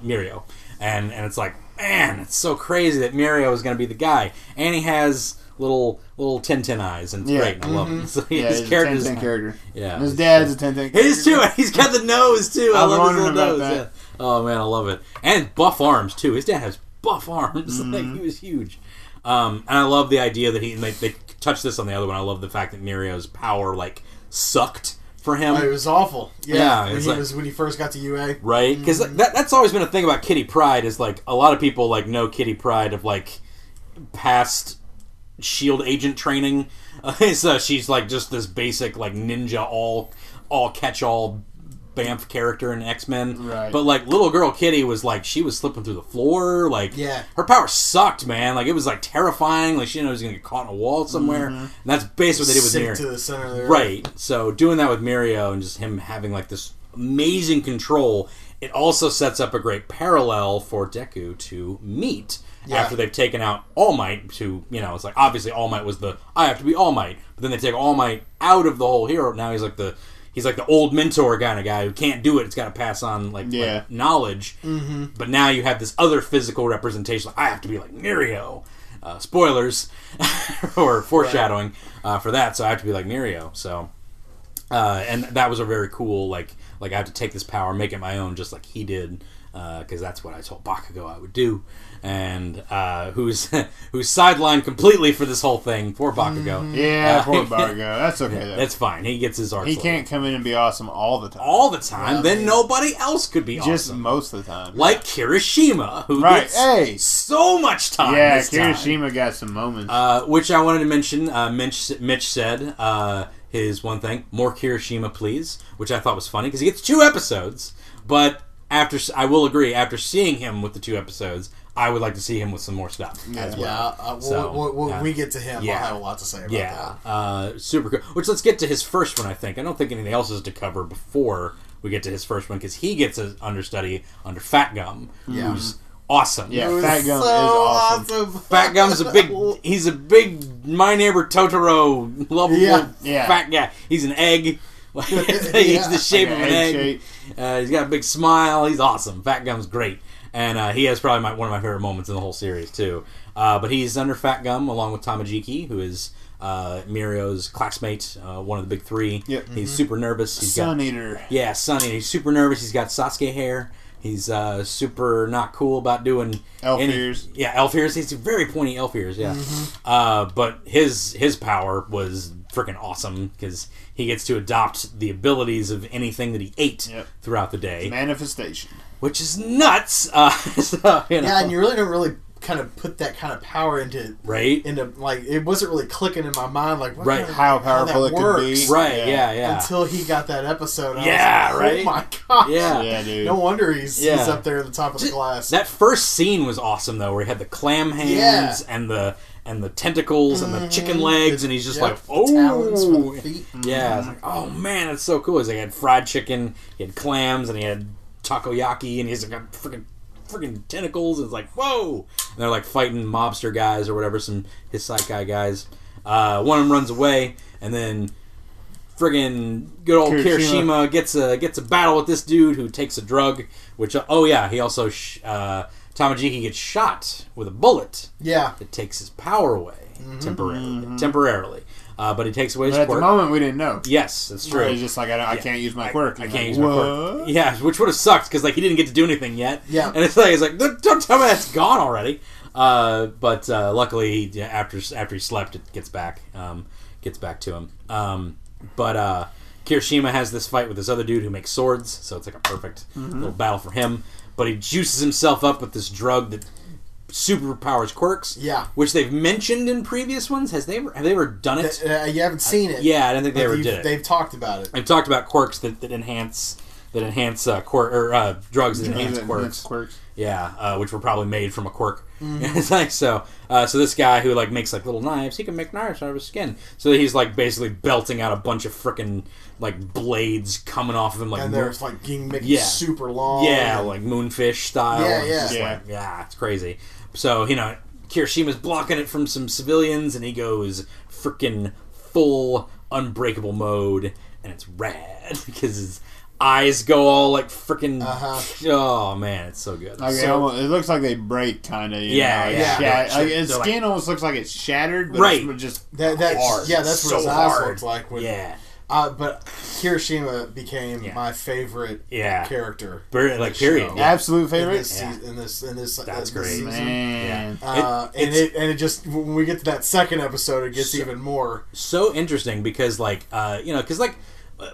Speaker 2: Mirio, and and it's like, man, it's so crazy that Mirio is going to be the guy, and he has little little Tintin eyes, and it's
Speaker 3: Yeah.
Speaker 2: great. And I love him. So
Speaker 3: yeah,
Speaker 2: his character's
Speaker 3: a 10 character.
Speaker 2: yeah,
Speaker 3: His dad's a 10 10
Speaker 2: his too. He's got the nose too. I,
Speaker 3: I
Speaker 2: love his little nose. Yeah. Oh man, I love it. And buff arms too. His dad has buff arms.
Speaker 3: Mm-hmm.
Speaker 2: like he was huge. Um, and I love the idea that he. And they, they touched this on the other one. I love the fact that Mirio's power like sucked for him.
Speaker 4: Oh, it was awful. Yeah,
Speaker 2: Yeah,
Speaker 4: when he
Speaker 2: like-
Speaker 4: was when he first got to UA.
Speaker 2: right? Because that, that's always been a thing about Kitty Pryde is like a lot of people like know Kitty Pryde of like past Shield agent training. Uh, so she's like just this basic like ninja all all catch all Bamf character in X Men.
Speaker 3: Right.
Speaker 2: But like little girl Kitty was like she was slipping through the floor. Like
Speaker 4: Yeah.
Speaker 2: her power sucked, man. Like it was like terrifying. Like she didn't know she was gonna get caught in a wall somewhere. And that's basically what they did with
Speaker 4: Sink
Speaker 2: Mira.
Speaker 4: to the center there.
Speaker 2: Right. So doing that with Mirio and just him having like this amazing control, it also sets up a great parallel for Deku to meet
Speaker 4: Yeah.
Speaker 2: after they've taken out All Might. To you know, it's like obviously All Might was the I have to be All Might, but then they take All Might out of the whole hero. Now he's like the he's like the old mentor kind of guy who can't do it. It's got to pass on like, like
Speaker 3: Yeah.
Speaker 2: knowledge. Mm-hmm. But now you have this other physical representation. Like I have to be like Mirio. Uh, spoilers or foreshadowing uh, for that. So I have to be like Mirio. So uh, and that was a very cool like like I have to take this power, make it my own, just like he did, because that's what I told Bakugo I would do, and uh, who's who's sidelined completely for this whole thing. Poor Bakugo.
Speaker 3: Yeah,
Speaker 2: Uh,
Speaker 3: poor Bargo. That's okay though.
Speaker 2: That's fine. He gets his arc.
Speaker 3: he can't come in and be awesome all the time.
Speaker 2: all the time.
Speaker 4: Yeah,
Speaker 2: then
Speaker 4: man.
Speaker 2: nobody else could be awesome.
Speaker 3: just
Speaker 2: awesome.
Speaker 3: most of the time.
Speaker 2: Like Kirishima, who
Speaker 3: Right,
Speaker 2: gets
Speaker 3: hey.
Speaker 2: so much time.
Speaker 3: yeah,
Speaker 2: this time.
Speaker 3: Kirishima got some moments.
Speaker 2: Uh, which I wanted to mention. Uh, Mitch, Mitch said uh, his one thing: more Kirishima, please, which I thought was funny because he gets two episodes. But after, I will agree, after seeing him with the two episodes, I would like to see him with some more stuff as
Speaker 4: Yeah,
Speaker 2: well.
Speaker 4: uh,
Speaker 2: So,
Speaker 4: when, when
Speaker 2: yeah.
Speaker 4: we get to him,
Speaker 2: Yeah.
Speaker 4: I'll have a lot to say about
Speaker 2: Yeah,
Speaker 4: that.
Speaker 2: uh, super cool. Which let's get to his first one. I think I don't think anything else is to cover before we get to his first one because he gets an understudy under Fat Gum,
Speaker 4: Yeah.
Speaker 2: who's awesome.
Speaker 3: Yeah,
Speaker 4: It was
Speaker 3: Fat Gum
Speaker 4: so
Speaker 3: is awesome.
Speaker 2: Fat Gum's a big. He's a big. My neighbor Totoro, lovable
Speaker 4: Yeah.
Speaker 3: Yeah.
Speaker 2: fat guy. He's an egg. he's
Speaker 4: Yeah.
Speaker 2: the shape
Speaker 3: Like
Speaker 2: of
Speaker 3: an
Speaker 2: an egg.
Speaker 3: egg.
Speaker 2: Uh, he's got a big smile. He's awesome. Fat Gum's great, and uh, he has probably my, one of my favorite moments in the whole series too. Uh, but he's under Fat Gum along with Tamajiki, who is uh, Mirio's classmate, uh, one of the big three.
Speaker 3: Yep.
Speaker 2: He's super nervous. He's got
Speaker 3: Sun Eater.
Speaker 2: yeah, Sonny. He's super nervous. He's got Sasuke hair. He's uh, super not cool about doing
Speaker 3: Elf
Speaker 2: any-
Speaker 3: ears.
Speaker 2: Yeah, elf ears. He's very pointy elf ears. Yeah, uh, but his his power was freaking awesome because he gets to adopt the abilities of anything that he ate
Speaker 3: Yep.
Speaker 2: throughout the day,
Speaker 3: Manifestation.
Speaker 2: Which is nuts. Uh, so, you know,
Speaker 4: Yeah, and you really don't really kind of put that kind of power into
Speaker 2: right,
Speaker 4: into like it wasn't really clicking in my mind like what
Speaker 2: Right.
Speaker 4: kind of-
Speaker 3: How
Speaker 4: that
Speaker 3: powerful it could be.
Speaker 2: right,
Speaker 3: Yeah.
Speaker 2: yeah, yeah,
Speaker 4: until he got that episode. I
Speaker 2: Yeah,
Speaker 4: was like,
Speaker 2: right?
Speaker 4: Oh my god.
Speaker 2: yeah.
Speaker 3: Yeah, dude.
Speaker 4: No wonder he's,
Speaker 2: Yeah.
Speaker 4: he's up there at the top of the class.
Speaker 2: That first scene was awesome though, where he had the clam hands
Speaker 4: Yeah. Mm-hmm.
Speaker 2: and the and the tentacles and the chicken legs, and he's just
Speaker 4: Yep,
Speaker 2: like,
Speaker 4: the talons for
Speaker 2: oh,
Speaker 4: the feet.
Speaker 2: Yeah, it's like, oh man, it's so cool. He's like, he had fried chicken, he had clams, and he had takoyaki, and he's got freaking freaking tentacles. And it's like, whoa! And they're like fighting mobster guys or whatever, some his guy guys. Uh, one of them runs away, and then friggin' good old Kirishima,
Speaker 3: Kirishima.
Speaker 2: gets a gets a battle with this dude who takes a drug. Which oh yeah, he also sh- uh, Tamajiki gets shot with a bullet
Speaker 4: Yeah.
Speaker 2: that takes his power away temporarily. Temporarily, uh, but he takes away his
Speaker 3: But at the moment, we didn't know.
Speaker 2: Yes, that's true.
Speaker 3: He's just like, I, don't- I can't use my quirk.
Speaker 2: I
Speaker 3: I'm
Speaker 2: can't
Speaker 3: like,
Speaker 2: use my
Speaker 3: what?
Speaker 2: quirk. Yeah, which would have sucked because like he didn't get to do anything yet.
Speaker 4: Yeah.
Speaker 2: and it's like it's like don't tell me that's gone already. Uh, but uh, luckily, he, after after he slept, it gets back um, gets back to him. Um, but uh, Kirishima has this fight with this other dude who makes swords, so it's like a perfect
Speaker 3: Mm-hmm.
Speaker 2: little battle for him. But he juices himself up with this drug that superpowers quirks.
Speaker 4: Yeah.
Speaker 2: which they've mentioned in previous ones. Has they ever have they ever done it?
Speaker 4: Th- uh, you haven't seen it.
Speaker 2: yeah, I don't think they
Speaker 4: but
Speaker 2: ever
Speaker 4: you've-
Speaker 2: did it.
Speaker 4: They've talked about it.
Speaker 2: I've talked about quirks that, that enhance that enhance uh, quirk or uh, drugs that enhance
Speaker 3: That's
Speaker 2: quirks.
Speaker 3: quirks.
Speaker 2: Yeah, uh, which were probably made from a quirk.
Speaker 4: Mm-hmm.
Speaker 2: it's like so. Uh, so this guy who like makes like little knives, he can make knives out of his skin. So he's like basically belting out a bunch of freaking like blades coming off of him, like
Speaker 4: and
Speaker 2: moon-
Speaker 4: there's like getting making
Speaker 2: Yeah.
Speaker 4: super long.
Speaker 2: yeah,
Speaker 4: and-
Speaker 2: like moonfish style.
Speaker 4: Yeah,
Speaker 2: It's
Speaker 4: yeah.
Speaker 2: just
Speaker 3: Yeah.
Speaker 2: like, yeah, it's crazy. So you know, Kirishima's blocking it from some civilians, and he goes freaking full unbreakable mode, and it's rad because his eyes go all like freaking.
Speaker 4: Uh-huh.
Speaker 2: Oh man, it's so good.
Speaker 3: Like they
Speaker 4: So-
Speaker 3: almost, it looks like they break, kind of.
Speaker 2: Yeah,
Speaker 3: know, like
Speaker 2: yeah.
Speaker 3: shat-
Speaker 2: Yeah.
Speaker 3: like, his
Speaker 2: They're like-
Speaker 3: skin almost looks like it's shattered, but
Speaker 2: Right.
Speaker 3: it's just
Speaker 4: That, that's
Speaker 2: hard.
Speaker 4: yeah, that's what
Speaker 2: So
Speaker 4: his eyes
Speaker 2: hard.
Speaker 4: looked like. When,
Speaker 2: yeah,
Speaker 4: Uh, but Kirishima became
Speaker 2: Yeah.
Speaker 4: my favorite
Speaker 2: Yeah.
Speaker 4: character.
Speaker 2: Per-
Speaker 4: in
Speaker 2: like, period, yeah.
Speaker 3: absolute
Speaker 4: In
Speaker 3: favorite.
Speaker 4: this,
Speaker 2: Yeah.
Speaker 4: season, in this, in this,
Speaker 2: That's
Speaker 4: uh, this
Speaker 2: great.
Speaker 4: season.
Speaker 3: Man,
Speaker 4: Uh,
Speaker 2: It-
Speaker 4: and it and it just when we get to that second episode, it gets
Speaker 2: So-
Speaker 4: even more.
Speaker 2: so interesting because like uh, you know because like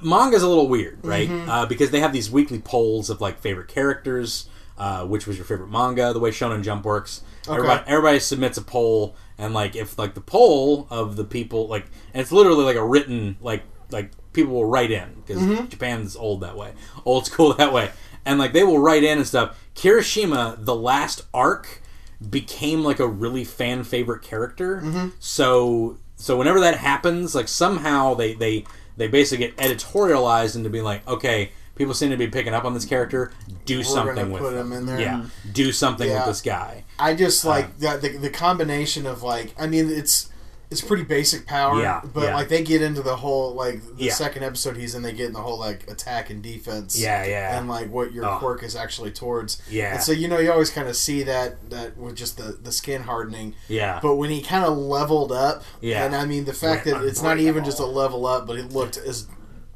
Speaker 2: manga's a little weird, right? Uh, because they have these weekly polls of like favorite characters, uh, which was your favorite manga, the way Shonen Jump works. Everybody, everybody submits a poll, and like if like the poll of the people like, and it's literally like a written like like people will write in because mm-hmm. Japan's old that way, old school that way, and like they will write in and stuff. Kirishima, the last arc, became like a really fan favorite character. Mm-hmm. So so whenever that happens, like somehow they they they basically get editorialized into being like, okay, people seem to be picking up on this character. Do
Speaker 4: We're
Speaker 2: something with
Speaker 4: put
Speaker 2: them.
Speaker 4: him in there.
Speaker 2: Yeah, do something
Speaker 4: Yeah.
Speaker 2: with this guy.
Speaker 4: I just like um, the, the the combination of like I mean it's it's pretty basic power,
Speaker 2: Yeah,
Speaker 4: but
Speaker 2: yeah.
Speaker 4: like they get into the whole like the
Speaker 2: Yeah.
Speaker 4: second episode he's in, they get in the whole like attack and defense,
Speaker 2: Yeah, yeah.
Speaker 4: and like what your
Speaker 2: Oh.
Speaker 4: quirk is actually towards,
Speaker 2: Yeah.
Speaker 4: And so you know you always kind of see that that with just the the skin hardening,
Speaker 2: Yeah.
Speaker 4: But when he kind of leveled up,
Speaker 2: Yeah.
Speaker 4: and I mean the fact
Speaker 2: Went
Speaker 4: that it's not even just a level up, but it looked as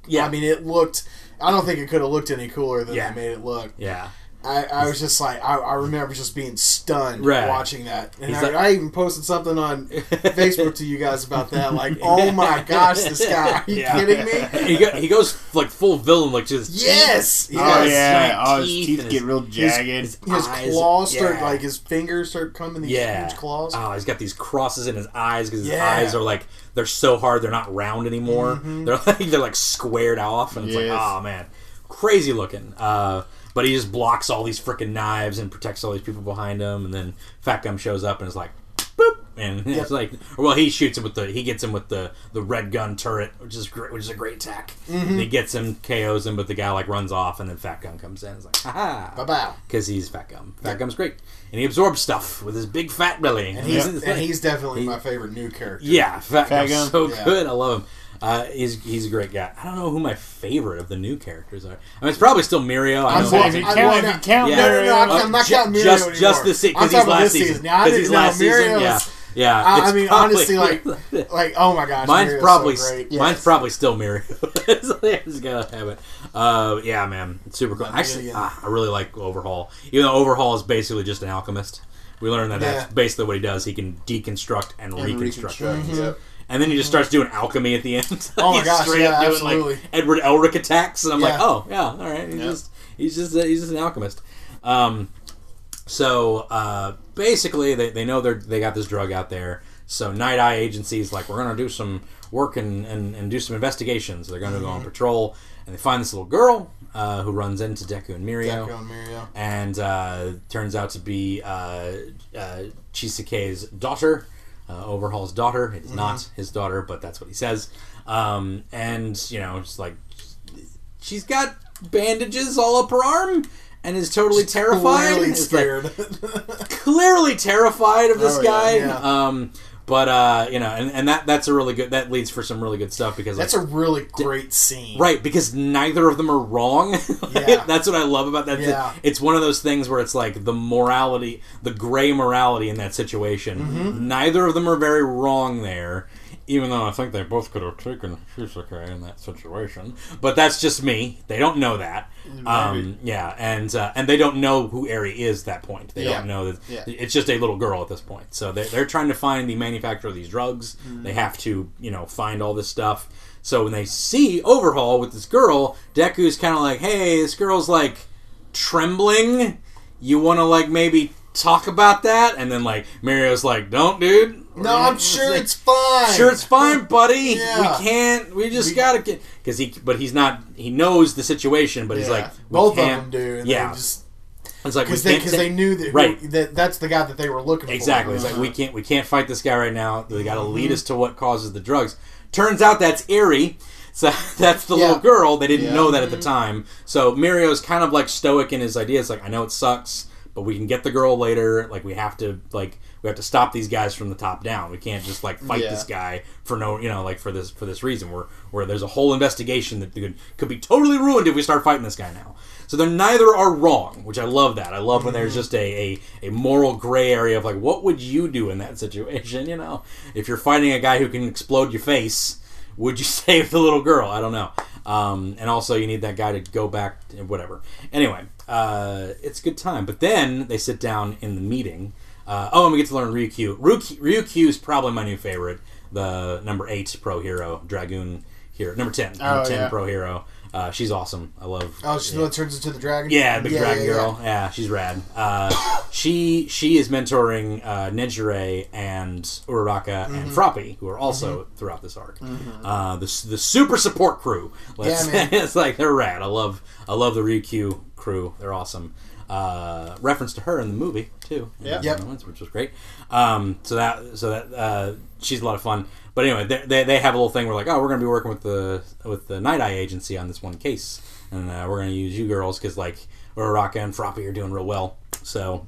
Speaker 2: yeah,
Speaker 4: I mean it looked. I don't think it could have looked any cooler than
Speaker 2: Yeah.
Speaker 4: they made it look.
Speaker 2: yeah.
Speaker 4: I, I was just like I, I remember just being stunned
Speaker 2: Right.
Speaker 4: watching that, and I,
Speaker 2: like-
Speaker 4: I even posted something on Facebook to you guys about that. Like, oh my gosh, this guy! Are you
Speaker 2: Yeah.
Speaker 4: kidding me?
Speaker 2: he, go, he goes like full villain, like just
Speaker 4: Yes, yes.
Speaker 3: Oh yeah,
Speaker 2: giant
Speaker 3: oh his
Speaker 2: teeth
Speaker 3: teeth get
Speaker 2: his-
Speaker 3: real jagged.
Speaker 4: His
Speaker 2: eyes-
Speaker 4: claws start
Speaker 2: yeah.
Speaker 4: like his fingers start coming these
Speaker 2: yeah.
Speaker 4: huge claws.
Speaker 2: Oh, he's got these crosses in his eyes because his
Speaker 4: Yeah.
Speaker 2: eyes are like they're so hard they're not round anymore. They're like they're like squared off, and it's
Speaker 3: Yes.
Speaker 2: like oh man, crazy looking. Uh, but he just blocks all these freaking knives and protects all these people behind him, and then Fat Gum shows up and is like. Boop, and it's like, well, he shoots him with the, he gets him with the the red gun turret, which is great, which is a great attack. And he gets him, KOs him, but the guy like runs off, and then Fat Gum comes in. It's like, haha,
Speaker 4: Bye bye.
Speaker 2: because he's Fat Gum. Fat Gum's great, and he absorbs stuff with his big fat belly.
Speaker 4: And he's
Speaker 2: Yeah.
Speaker 4: and he's definitely my favorite new character.
Speaker 2: Yeah, Fat,
Speaker 3: Fat
Speaker 2: Gum's
Speaker 3: Gum?
Speaker 2: so
Speaker 4: Yeah.
Speaker 2: good. I love him. Uh, he's he's a great guy. I don't know who my favorite of the new characters are. I mean, it's probably still Mirio. I
Speaker 4: I'm
Speaker 2: know
Speaker 3: saying,
Speaker 2: that-
Speaker 3: if you
Speaker 4: I-
Speaker 3: count-
Speaker 4: well,
Speaker 3: if you
Speaker 4: no-
Speaker 3: count
Speaker 2: Yeah.
Speaker 4: No, no, no, I'm, I'm not
Speaker 2: ju-
Speaker 4: counting Mirio
Speaker 2: just
Speaker 4: anymore.
Speaker 2: just this because
Speaker 4: I'm
Speaker 2: he's
Speaker 4: talking about
Speaker 2: last
Speaker 4: this
Speaker 2: season.
Speaker 4: Now, I
Speaker 2: 'Cause
Speaker 4: didn't
Speaker 2: he's
Speaker 4: know
Speaker 2: last season.
Speaker 4: Mirio
Speaker 2: Yeah,
Speaker 4: was-
Speaker 2: yeah.
Speaker 4: I,
Speaker 2: it's
Speaker 4: I mean,
Speaker 2: probably-
Speaker 4: honestly, like, like, oh my gosh,
Speaker 2: Mine's
Speaker 4: Mirio's
Speaker 2: probably
Speaker 4: so great.
Speaker 2: mine's
Speaker 4: Yes.
Speaker 2: probably still Mirio. so I just gotta have it. Uh, yeah, man, it's super cool. Actually,
Speaker 4: get
Speaker 2: ah, I really like Overhaul. Even though Overhaul is basically just an alchemist, we learned that
Speaker 4: Yeah.
Speaker 2: that's basically what he does. He can deconstruct and,
Speaker 3: And
Speaker 2: reconstruct.
Speaker 3: reconstruct,
Speaker 2: things.
Speaker 3: yep.
Speaker 2: And then he just starts doing alchemy at the end.
Speaker 4: Oh my gosh,
Speaker 2: straight
Speaker 4: yeah,
Speaker 2: up doing
Speaker 4: absolutely.
Speaker 2: like Edward Elric attacks, and I'm like, oh yeah, all right. He's
Speaker 3: Yeah.
Speaker 2: just he's just a, he's just an alchemist. Um, so uh, basically, they, they know they are they got this drug out there. So Night Eye agencies like we're gonna do some work and, and, and do some investigations. They're gonna go
Speaker 4: Mm-hmm.
Speaker 2: on patrol, and they find this little girl uh, who runs into Deku and Mirio
Speaker 4: Deku and Mirio.
Speaker 2: and uh, turns out to be uh, uh, Chisuke's daughter, uh, Overhaul's daughter. It's
Speaker 4: Mm-hmm.
Speaker 2: not his daughter, but that's what he says. Um, and you know, it's like she's got bandages all up her arm and is totally terrified.
Speaker 4: Clearly
Speaker 2: It's like, clearly terrified of this
Speaker 4: Oh, yeah,
Speaker 2: guy.
Speaker 4: yeah.
Speaker 2: Um, but uh, you know, and, and that that's a really good. That leads for some really good stuff because
Speaker 4: That's
Speaker 2: like,
Speaker 4: a really great scene.
Speaker 2: Right, because neither of them are wrong. Like,
Speaker 4: Yeah.
Speaker 2: That's what I love about that.
Speaker 4: Yeah.
Speaker 2: It's one of those things where it's like the morality, the gray morality in that situation.
Speaker 4: Mm-hmm.
Speaker 2: Neither of them are very wrong there, even though I think they both could have taken Shusuke in that situation. But that's just me. They don't know that. Um, yeah, and uh, and they don't know who Eri is at that point. They
Speaker 4: Yeah.
Speaker 2: don't know that
Speaker 3: Yeah.
Speaker 2: it's just a little girl at this point. So they're, they're trying to find the manufacturer of these drugs.
Speaker 4: Mm-hmm.
Speaker 2: They have to, you know, find all this stuff. So when they see Overhaul with this girl, Deku's kind of like, "Hey, this girl's like trembling. You want to like maybe talk about that?" And then like Mirio's like, "Don't, dude.
Speaker 4: No, I'm sure it's fine.
Speaker 2: Sure, it's fine, buddy.
Speaker 4: Yeah.
Speaker 2: We can't. We just
Speaker 4: We-
Speaker 2: gotta get because he. But he's not. He knows the situation, but he's like,
Speaker 4: both of
Speaker 2: can't-
Speaker 4: them do. And
Speaker 2: yeah,
Speaker 4: just
Speaker 2: it's like
Speaker 4: because they they knew that
Speaker 2: Right.
Speaker 4: that that's the guy that they were looking
Speaker 2: Exactly.
Speaker 4: for. Exactly.
Speaker 2: It's like we can't we can't fight this guy right now. They got to
Speaker 4: Mm-hmm.
Speaker 2: lead us to what causes the drugs. Turns out that's Eri. So that's the
Speaker 4: Yeah.
Speaker 2: little girl. They didn't
Speaker 3: Yeah.
Speaker 2: know that at the time. So Mirio's kind of like stoic in his ideas. Like I know it sucks, but we can get the girl later. Like we have to like we have to stop these guys from the top down. We can't just like fight
Speaker 3: Yeah.
Speaker 2: this guy for no you know like for this for this reason. Where where there's a whole investigation that could could be totally ruined if we start fighting this guy now. So they're neither are wrong, which I love that. I love when there's mm-hmm. just a, a, a moral gray area of like, what would you do in that situation? You know, if you're fighting a guy who can explode your face, would you save the little girl? I don't know. Um, and also, you need that guy to go back, whatever. Anyway, uh, it's a good time. But then they sit down in the meeting. Uh, oh, and we get to learn Ryukyu. Ryukyu. Ryukyu is probably my new favorite. The number eight pro hero, Dragoon hero, number ten,
Speaker 3: Oh,
Speaker 2: number ten
Speaker 3: yeah.
Speaker 2: pro hero. Uh, she's awesome. I love.
Speaker 4: Oh, she's the one that turns into the dragon.
Speaker 2: Yeah, big dragon
Speaker 4: yeah,
Speaker 2: girl. Yeah. she's rad. Uh, she she is mentoring uh, Nejire and Uraraka
Speaker 4: Mm-hmm.
Speaker 2: and Froppy, who are also throughout this arc. Uh, the the super support crew. Let's
Speaker 4: Yeah, man.
Speaker 2: it's like they're rad. I love I love the Ryukyu crew. They're awesome. Uh, reference to her in the movie too.
Speaker 3: Yep.
Speaker 4: Yep.
Speaker 2: which was great. Um, so that so that uh, she's a lot of fun. But anyway, they, they, they have a little thing where like, oh, we're gonna be working with the with the Night Eye Agency on this one case, and uh, we're gonna use you girls because like Uraraka and Froppy are doing real well. So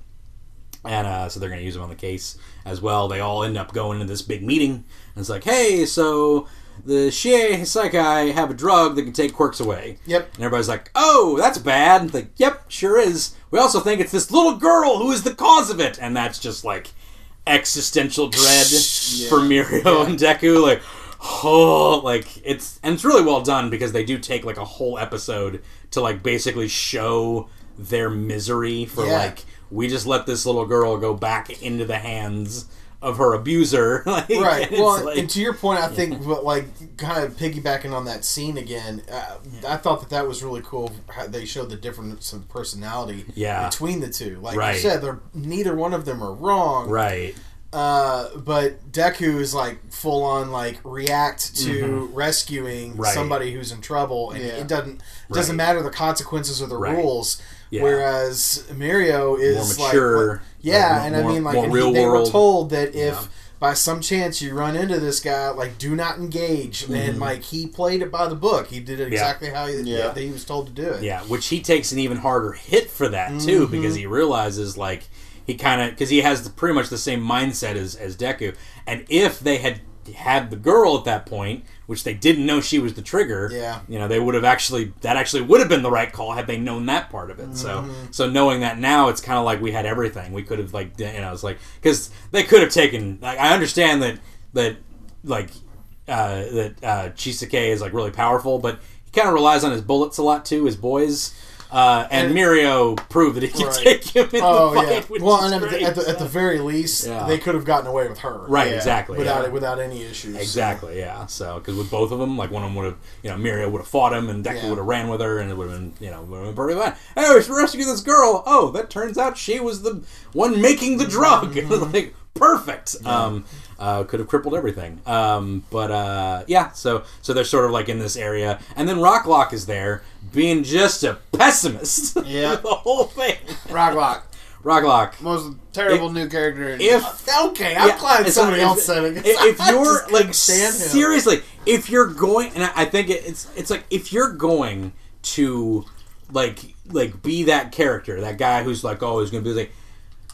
Speaker 2: and uh, so they're going to use them on the case as well. They all end up going to this big meeting, and it's like, hey, so the Shie Hassaikai have a drug that can take quirks away.
Speaker 4: Yep.
Speaker 2: And everybody's like, oh, that's bad. And like, yep, sure is. We also think it's this little girl who is the cause of it, and that's just like existential dread for Mirio and Deku. Like, oh, like it's and it's really well done because they do take like a whole episode to like basically show their misery for
Speaker 4: Yeah.
Speaker 2: like we just let this little girl go back into the hands of her abuser. like,
Speaker 4: Right.
Speaker 2: and
Speaker 4: Well,
Speaker 2: like-
Speaker 4: and to your point, I think, but like, kind of piggybacking on that scene again, uh, I thought that that was really cool. How they showed the difference of personality
Speaker 2: Yeah.
Speaker 4: between the two. Like
Speaker 2: Right.
Speaker 4: you said, they're neither one of them are wrong.
Speaker 2: right.
Speaker 4: Uh, but Deku is like full on like react to rescuing
Speaker 2: Mm-hmm. Right.
Speaker 4: somebody who's in trouble, and
Speaker 3: Yeah.
Speaker 4: it doesn't doesn't
Speaker 2: Right.
Speaker 4: matter the consequences or the
Speaker 2: Right.
Speaker 4: rules.
Speaker 2: Yeah.
Speaker 4: Whereas Mirio is
Speaker 2: More mature,
Speaker 4: like, yeah,
Speaker 2: like,
Speaker 4: and I mean like and
Speaker 2: real
Speaker 4: they
Speaker 2: world.
Speaker 4: were told that if
Speaker 2: Yeah.
Speaker 4: by some chance you run into this guy, like do not engage, and like he played it by the book. He did it
Speaker 2: Mm-hmm. Yeah.
Speaker 4: exactly how he,
Speaker 3: Yeah.
Speaker 4: that he was told to do it.
Speaker 2: Yeah, which he takes an even harder hit for that too,
Speaker 4: Mm-hmm.
Speaker 2: because he realizes like he kind of because he has the, pretty much the same mindset as as Deku, and if they had had the girl at that point, which they didn't know she was the trigger,
Speaker 4: Yeah.
Speaker 2: you know, they would have actually that actually would have been the right call had they known that part of it. So
Speaker 4: Mm-hmm.
Speaker 2: so knowing that now, it's kind of like we had everything. We could have like you know, it's like because they could have taken. Like, I understand that that like uh, that uh, Chisake is like really powerful, but he kind of relies on his bullets a lot too, his boys. Uh, and,
Speaker 4: And-
Speaker 2: Mirio proved that he could
Speaker 4: Right.
Speaker 2: take him in
Speaker 4: Oh
Speaker 2: the fight.
Speaker 4: yeah.
Speaker 2: which
Speaker 4: Well, and at the, at, the, at the very least,
Speaker 2: Yeah.
Speaker 4: they could have gotten away with her.
Speaker 2: right,
Speaker 3: Yeah.
Speaker 2: exactly,
Speaker 4: Without it, without any issues. so.
Speaker 2: Exactly, yeah. So, because with both of them, like one of them would have, you know, Mirio would have fought him, and Deku would have ran with her, and it would have been, you know, would have been perfectly fine. Hey, we should rescue this girl. Oh, that turns out she was the one making the drug.
Speaker 4: Mm-hmm.
Speaker 2: like perfect. Um, uh, could have crippled everything. Um, but uh, yeah, so so they're sort of like in this area, and then Rocklock is there, being just a pessimist.
Speaker 3: Yeah.
Speaker 2: the whole thing.
Speaker 3: Rocklock,
Speaker 2: Rocklock.
Speaker 3: most terrible new character. In
Speaker 2: If
Speaker 4: Okay, I'm
Speaker 2: Yeah,
Speaker 4: glad somebody
Speaker 2: not-
Speaker 4: else said it.
Speaker 2: if, if you're like seriously, if you're going, and I I think it's it's like if you're going to like like be that character, that guy who's like always going to be like.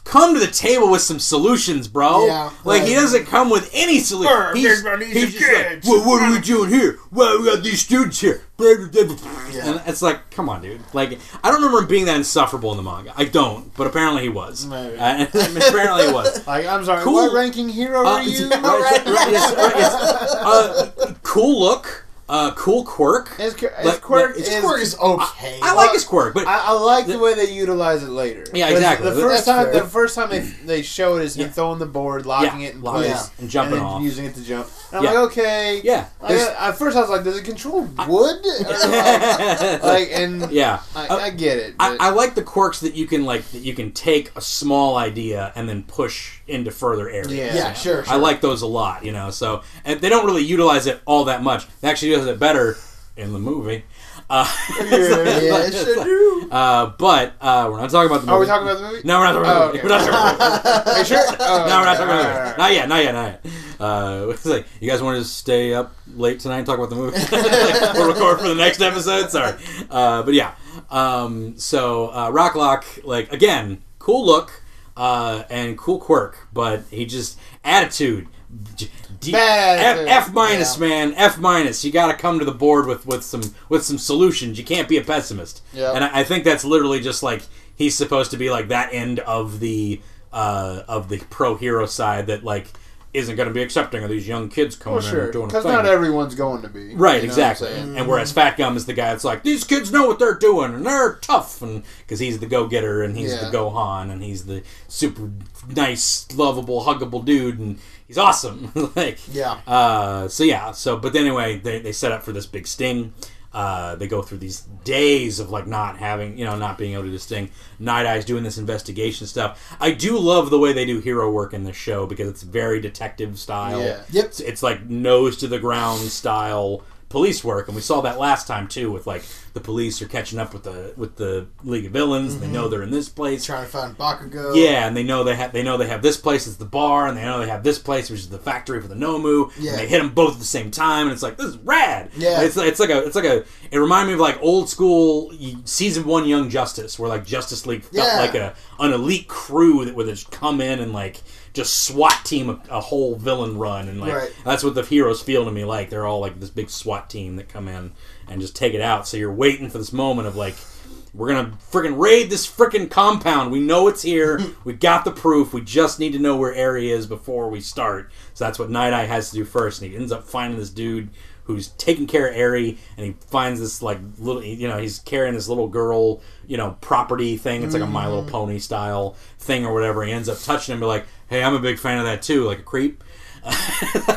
Speaker 2: Come to the table with some solutions, bro.
Speaker 4: Yeah,
Speaker 2: like he doesn't come with any solution.
Speaker 4: Brr,
Speaker 2: He's, he's just like, well, what are we doing here? Well, we got these students here. Yeah. And it's like, come on, dude. Like, I don't remember him being that insufferable in the manga. I don't, but apparently he was.
Speaker 3: Maybe.
Speaker 2: Uh, apparently he was.
Speaker 3: like, I'm sorry,
Speaker 2: Cool.
Speaker 3: what ranking hero
Speaker 2: Uh,
Speaker 3: are you?
Speaker 2: right, right, right, yes, right, yes. Uh, cool look, uh, cool quirk.
Speaker 3: His, his
Speaker 2: Like,
Speaker 3: quirk
Speaker 2: like,
Speaker 3: is.
Speaker 4: His quirk is okay.
Speaker 2: I like his quirk, but
Speaker 3: I, I like the way they utilize it later.
Speaker 2: Yeah, exactly.
Speaker 3: The first
Speaker 4: That's
Speaker 3: time,
Speaker 4: fair.
Speaker 3: the first time they, they show it is him
Speaker 2: Yeah.
Speaker 3: throwing the board, locking
Speaker 2: Yeah,
Speaker 3: it in place,
Speaker 4: it
Speaker 2: and jumping
Speaker 3: then
Speaker 2: off.
Speaker 3: using it to jump. And I'm
Speaker 2: Yeah.
Speaker 3: like, okay,
Speaker 2: yeah,
Speaker 3: Like, at first, I was like, "Does it control wood?" Or, like, and
Speaker 2: yeah.
Speaker 3: I,
Speaker 2: Uh,
Speaker 3: I get it.
Speaker 2: I, I like the quirks that you can like that you can take a small idea and then push into further areas.
Speaker 3: Yeah.
Speaker 4: yeah, sure, sure.
Speaker 2: I like those a lot, you know. So and they don't really utilize it all that much. They actually does it better in the movie. Uh,
Speaker 4: yeah, sure do.
Speaker 2: uh, but uh, we're not talking about the movie.
Speaker 3: Are we talking about the movie?
Speaker 2: No, we're not talking about
Speaker 3: Oh,
Speaker 2: the movie.
Speaker 3: okay.
Speaker 2: We're not talking about the movie.
Speaker 3: Are you sure? Oh,
Speaker 2: No, we're not talking about the movie.
Speaker 3: alright.
Speaker 2: Not yet, not yet, not yet. Uh, it's like, you guys want to stay up late tonight and talk about the movie? like, we'll record for the next episode. Sorry. Uh, but yeah. Um, so, uh, Rocklock, like, again, cool look uh, and cool quirk, but he just, attitude. D-
Speaker 3: Bad
Speaker 2: F. F minus,
Speaker 3: Yeah.
Speaker 2: man. F minus. You got to come to the board with, with some with some solutions. You can't be a pessimist.
Speaker 3: Yep.
Speaker 2: And I, I think that's literally just like he's supposed to be like that end of the uh, of the pro hero side that like isn't going to be accepting of these young kids coming
Speaker 3: Well,
Speaker 2: in
Speaker 3: sure,
Speaker 2: and doing a
Speaker 3: because
Speaker 2: thing.
Speaker 3: not everyone's going to be
Speaker 2: Right,
Speaker 3: You know
Speaker 2: exactly. And whereas Fat Gum is the guy that's like, these kids know what they're doing and they're tough, and because he's the go getter and he's
Speaker 3: Yeah.
Speaker 2: the Gohan and he's the super nice, lovable, huggable dude, and he's awesome. like,
Speaker 4: Yeah.
Speaker 2: Uh, so yeah. So, but anyway, they they set up for this big sting. Uh, they go through these days of like not having, you know, not being able to do this sting. Night Eye's doing this investigation stuff. I do love the way they do hero work in this show because it's very detective style.
Speaker 3: Yeah.
Speaker 4: Yep.
Speaker 2: It's, it's like nose to the ground style police work, and we saw that last time too with like the police are catching up with the with the League of Villains. and They mm-hmm. know they're in this place.
Speaker 4: Trying to find Bakugo.
Speaker 2: Yeah, and they know they have they know they have this place as the bar, and they know they have this place which is the factory for the Nomu.
Speaker 4: Yeah.
Speaker 2: and they hit them both at the same time, and it's like this is rad.
Speaker 4: Yeah.
Speaker 2: it's it's like a it's like a it reminded me of like old school season one Young Justice, where like Justice League felt
Speaker 4: Yeah.
Speaker 2: like a an elite crew that would just come in and like just SWAT team a, a whole villain run, and like
Speaker 4: Right.
Speaker 2: that's what the heroes feel to me like. They're all like this big SWAT team that come in and just take it out. So you're waiting for this moment of like. We're gonna freaking raid this freaking compound. We know it's here. we got the proof. We just need to know where Eri is before we start. So that's what Night Eye has to do first. And he ends up finding this dude who's taking care of Eri, and he finds this like little, you know, he's carrying this little girl, you know, property thing. It's like a My Little mm. Pony style thing or whatever. He ends up touching him, be like, "Hey, I'm a big fan of that too." Like a creep.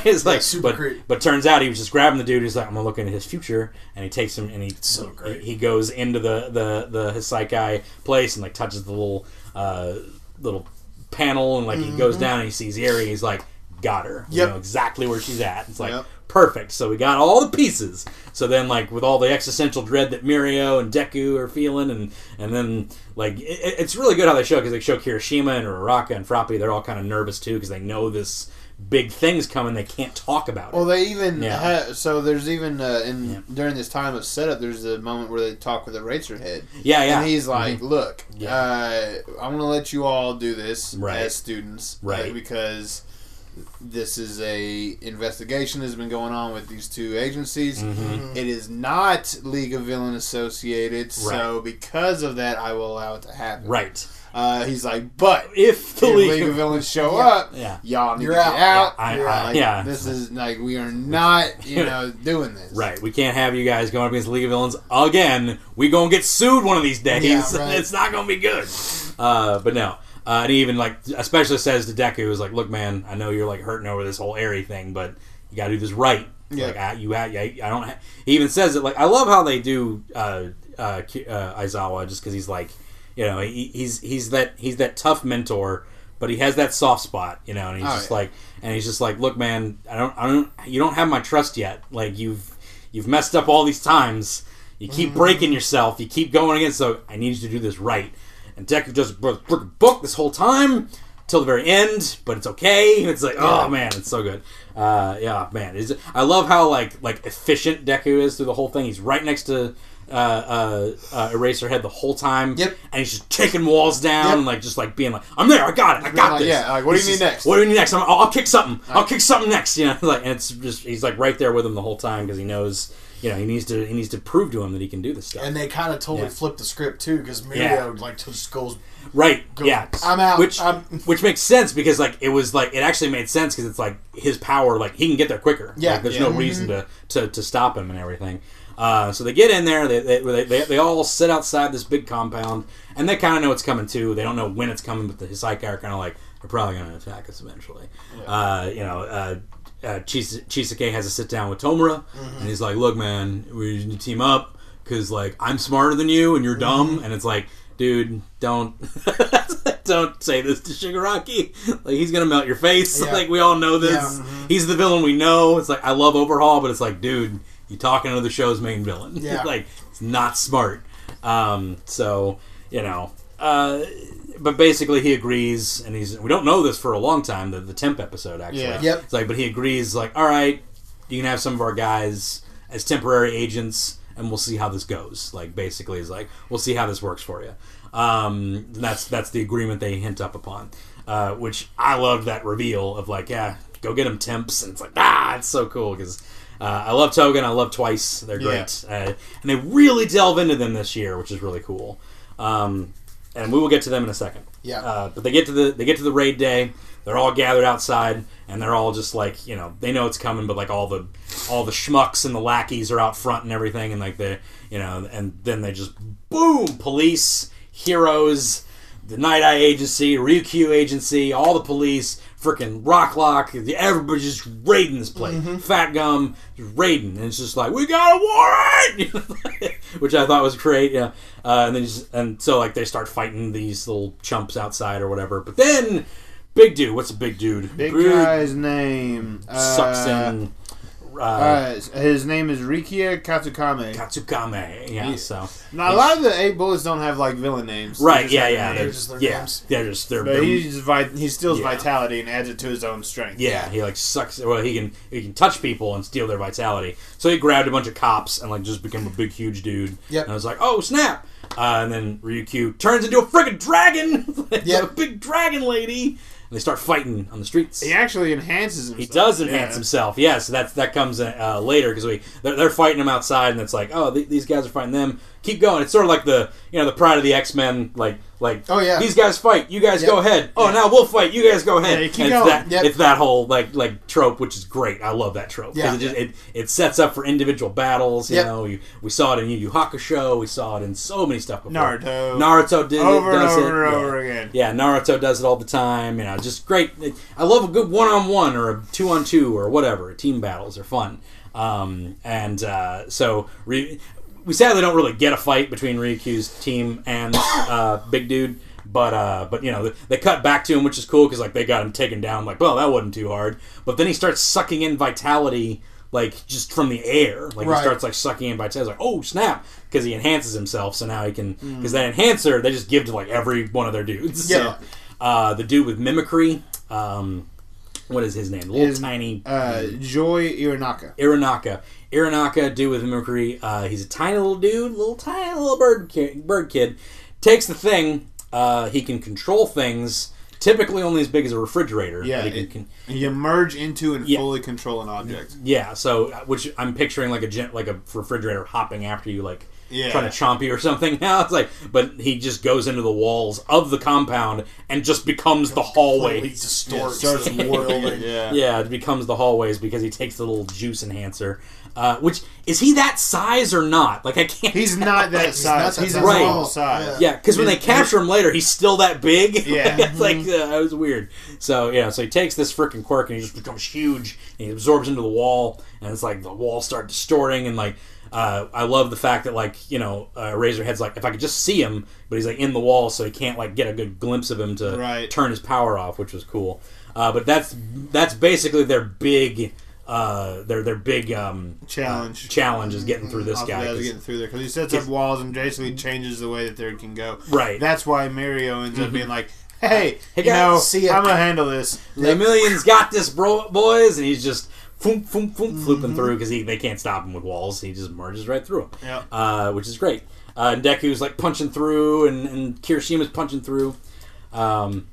Speaker 2: it's like,
Speaker 4: super
Speaker 2: but,
Speaker 4: creep.
Speaker 2: but turns out he was just grabbing the dude. He's like, I'm gonna look into his future, and he takes him and he
Speaker 4: so great.
Speaker 2: He, he goes into the the the Hassaikai place and like touches the little uh, little panel and like he goes down and he sees Eri. He's like, got her. You
Speaker 4: Mm-hmm.
Speaker 2: Know exactly where she's at. It's like
Speaker 3: Yep.
Speaker 2: Perfect. So we got all the pieces. So then like with all the existential dread that Mirio and Deku are feeling, and and then like it, it's really good how they show because they show Kirishima and Uraraka and Froppy. They're all kind of nervous too because they know this big thing's coming. They can't talk about it.
Speaker 3: Well, they even
Speaker 2: Yeah.
Speaker 3: ha- so there's even uh, in
Speaker 2: Yeah.
Speaker 3: during this time of setup, there's a moment where they talk with the Eraserhead.
Speaker 2: yeah, yeah.
Speaker 3: and he's like, "Look,
Speaker 2: Yeah.
Speaker 3: uh, I'm going to let you all do this
Speaker 2: Right.
Speaker 3: as students,
Speaker 2: Right.
Speaker 3: because this is a investigation has been going on with these two agencies.
Speaker 2: Mhm.
Speaker 3: It is not League of Villain associated, so because of that, I will allow it to happen."
Speaker 2: right.
Speaker 3: Uh, he's like, "But
Speaker 2: If the
Speaker 3: if
Speaker 2: League,
Speaker 3: League of
Speaker 2: of
Speaker 3: Villains show
Speaker 4: Yeah.
Speaker 3: up,
Speaker 2: yeah,
Speaker 3: y'all need
Speaker 4: You're
Speaker 3: to
Speaker 4: out.
Speaker 3: get out."
Speaker 2: I,
Speaker 4: You're
Speaker 2: I-
Speaker 4: right.
Speaker 3: Like,
Speaker 2: yeah,
Speaker 3: this is like we are not, you know, doing this.
Speaker 2: Right, we can't have you guys going up against the League of Villains again. We gonna get sued one of these days.
Speaker 4: Yeah, right.
Speaker 2: it's not gonna be good. Uh, but no, uh, and he even like especially says to Deku, "Is like, look, man, I know you're like hurting over this whole Eri thing, but you gotta do this right.
Speaker 3: Yeah.
Speaker 2: Like, I, you, I, I don't." Ha-. He even says it like, I love how they do uh, uh, uh, Aizawa, just because he's like, you know, he, he's he's that he's that tough mentor. But he has that soft spot, you know, and he's
Speaker 3: Oh,
Speaker 2: just
Speaker 3: yeah.
Speaker 2: like, and he's just like, look, man, I don't, I don't, you don't have my trust yet. Like you've, you've messed up all these times. You keep
Speaker 3: Mm-hmm.
Speaker 2: breaking yourself. You keep going against. So I need you to do this right. And Deku just freaking book this whole time till the very end, but it's okay. It's like, oh man, it's so good. Uh, yeah, man, is I love how like like efficient Deku is through the whole thing. He's right next to. Uh, uh, uh, Eraserhead the whole time,
Speaker 4: Yep.
Speaker 2: and he's just taking walls down,
Speaker 4: Yep.
Speaker 2: and like just like being like, "I'm there, I got it, I got
Speaker 3: like,
Speaker 2: this."
Speaker 3: yeah, like, what do you
Speaker 2: This
Speaker 3: need next?
Speaker 2: What do you need next? I'm, I'll, I'll kick something. I'll kick something next. You know, like, and it's just he's like right there with him the whole time because he knows, you know, he needs to he needs to prove to him that he can do this stuff.
Speaker 4: And they kind of totally
Speaker 2: Yeah.
Speaker 4: flipped the script too, because Mirio
Speaker 2: Yeah.
Speaker 4: like just goes.
Speaker 2: Right. yeah.
Speaker 4: I'm out.
Speaker 2: Which
Speaker 4: I'm-
Speaker 2: which makes sense because like it was like it actually made sense because it's like his power like he can get there quicker.
Speaker 4: Yeah.
Speaker 2: Like, there's
Speaker 3: Yeah.
Speaker 2: no reason to, to to stop him and everything. Uh, so they get in there. They they, they, they, all sit outside this big compound and they kind of know it's coming too. They don't know when it's coming, but the Hassaikai are kind of like they're probably going to attack us eventually. Uh, you know. Uh, uh, Chis- Chisake has a sit down with Tomura, and he's like, "Look, man, we need to team up because like I'm smarter than you and you're dumb." And it's like, dude, don't don't say this to Shigaraki. Like he's gonna melt your face.
Speaker 4: Yeah.
Speaker 2: Like we all know this.
Speaker 4: Yeah, mhm.
Speaker 2: He's the villain we know. It's like I love Overhaul, but it's like, dude, you talking to the show's main villain.
Speaker 4: Yeah.
Speaker 2: like it's not smart. Um, so you know. Uh, but basically, he agrees, and he's. We don't know this for a long time. The the temp episode actually.
Speaker 3: Yeah.
Speaker 4: Yep.
Speaker 2: It's like, but he agrees. Like, all right, you can have some of our guys as temporary agents, and we'll see how this goes. Like, basically, is like, we'll see how this works for you. Um, that's that's the agreement they hint up upon, uh, which I love that reveal of like, yeah, go get them temps, and it's like, ah, it's so cool because. Uh, I love Toga. I love Twice. They're
Speaker 3: Yeah.
Speaker 2: great, uh, and they really delve into them this year, which is really cool. Um, and we will get to them in a second.
Speaker 4: Yeah.
Speaker 2: Uh, but they get to the they get to the raid day. They're all gathered outside, and they're all just like you know they know it's coming, but like all the all the schmucks and the lackeys are out front and everything, and like the you know, and then they just boom, police, heroes, the Night Eye Agency, Ryukyu Agency, all the police, freaking Rocklock, everybody just raiding this place. Fat Gum just raiding, and it's just like we got a warrant, which I thought was great. Yeah, uh, and then just, and so like they start fighting these little chumps outside or whatever. But then big dude, what's a big dude?
Speaker 3: Big guy's name
Speaker 2: sucks
Speaker 3: uh,
Speaker 2: in. Uh,
Speaker 3: Uh, his name is Rikiya Katsukame.
Speaker 2: Katsukame, yeah. So
Speaker 3: now a lot of the eight bullets don't have like villain names.
Speaker 2: Right, yeah, yeah, they're
Speaker 4: just their
Speaker 2: yeah,
Speaker 4: names.
Speaker 2: they're just they're,
Speaker 3: But he's vi- he steals
Speaker 2: Yeah.
Speaker 3: vitality and adds it to his own strength.
Speaker 2: Yeah, he like sucks. Well, he can he can touch people and steal their vitality. So he grabbed a bunch of cops and like just became a big huge dude.
Speaker 4: Yep.
Speaker 2: And I was like, oh snap! Uh, and then Ryukyu turns into a friggin' dragon.
Speaker 4: Yep.
Speaker 2: a big dragon lady. And they start fighting on the streets.
Speaker 3: He actually enhances himself.
Speaker 2: He does enhance
Speaker 3: Yeah.
Speaker 2: himself. Yes, that's that comes uh, later because we they're, they're fighting him outside, and it's like, oh, th- these guys are fighting them. Keep going. It's sort of like the you know the Pride of the X Men, like like
Speaker 4: Oh, yeah.
Speaker 2: these guys fight, you guys
Speaker 4: Yep.
Speaker 2: go ahead. Oh, now we'll fight, you guys go ahead.
Speaker 3: Yeah, keep
Speaker 2: And it's
Speaker 3: going.
Speaker 2: that
Speaker 4: Yep.
Speaker 2: it's that whole like like trope, which is great. I love that trope because
Speaker 4: Yeah.
Speaker 2: it just it, it sets up for individual battles. You
Speaker 4: Yep.
Speaker 2: know, you, we saw it in Yu Yu Hakusho. We saw it in so many stuff before.
Speaker 3: Naruto.
Speaker 2: Naruto did
Speaker 3: Over
Speaker 2: it,
Speaker 3: and
Speaker 2: does
Speaker 3: over
Speaker 2: it.
Speaker 3: and
Speaker 2: yeah.
Speaker 3: over again.
Speaker 2: Yeah, Naruto does it all the time. You know, just great. I love a good one-on-one or a two-on-two or whatever. Team battles are fun. Um, and uh, so Ry- we sadly don't really get a fight between Ryukyu's team and uh, Big Dude. But uh, but you know they cut back to him, which is cool because like they got him taken down. Like, well, that wasn't too hard. But then he starts sucking in vitality, like just from the air. Like
Speaker 4: Right.
Speaker 2: he starts like sucking in vitality. Like, oh snap! Because he enhances himself, so now he can. Because that enhancer they just give to like every one of their dudes.
Speaker 4: Yeah.
Speaker 2: So, uh, the dude with mimicry. Um, what is his name? Little
Speaker 3: His-
Speaker 2: tiny
Speaker 3: Uh, Joi Irinaka.
Speaker 2: Irinaka. Irinaka, dude with mimicry. Uh, he's a tiny little dude, little tiny little bird kid. Bird kid takes the thing. Uh, he can control things. Typically, only as big as a refrigerator.
Speaker 3: Yeah,
Speaker 2: he
Speaker 3: it-
Speaker 2: can, can
Speaker 3: You merge into and
Speaker 2: Yeah.
Speaker 3: fully control an object.
Speaker 2: yeah. So, uh, which I'm picturing like a like a refrigerator hopping after you, like
Speaker 3: Yeah.
Speaker 2: trying to chomp you or something. Now it's like, but he just goes into the walls of the compound and just becomes the hallway.
Speaker 4: Completely distorts
Speaker 3: starts
Speaker 4: the
Speaker 3: whirling. Yeah.
Speaker 2: Yeah, it becomes the hallways because he takes the little juice enhancer. Uh, which is he that size or not? Like I can't.
Speaker 3: He's not that
Speaker 4: He's not
Speaker 3: size.
Speaker 4: that
Speaker 3: He's a.
Speaker 2: Right.
Speaker 3: normal size.
Speaker 2: yeah, because when they capture him later, he's still that big.
Speaker 3: Yeah.
Speaker 2: it's like uh, it was weird. So yeah, so he takes this freaking quirk and he just becomes huge. And he absorbs into the wall, and it's like the walls start distorting. And like, uh, I love the fact that like you know, uh, Eraserhead's like if I could just see him, but he's like in the wall, so he can't like get a good glimpse of him to
Speaker 3: Right.
Speaker 2: turn his power off, which was cool. Uh, but that's that's basically their big. Uh, their their big um,
Speaker 3: Challenge.
Speaker 2: uh, challenge is getting through this
Speaker 3: Off
Speaker 2: guy.
Speaker 3: getting through there because he sets up walls and basically changes the way that they can go.
Speaker 2: Right. Mm-hmm.
Speaker 3: That's why Mirio ends up being like, "Hey,
Speaker 2: Hey,
Speaker 3: you
Speaker 2: guys,
Speaker 3: know,
Speaker 4: see.
Speaker 3: I'm gonna handle this."
Speaker 2: Lemillion's got this, bro, boys, and he's just foom, foom, foom, flooping through because he they can't stop him with walls. He just merges right through them,
Speaker 3: Yep.
Speaker 2: uh, which is great. Uh, and Deku's like punching through, and, and Kirishima's punching through. Um,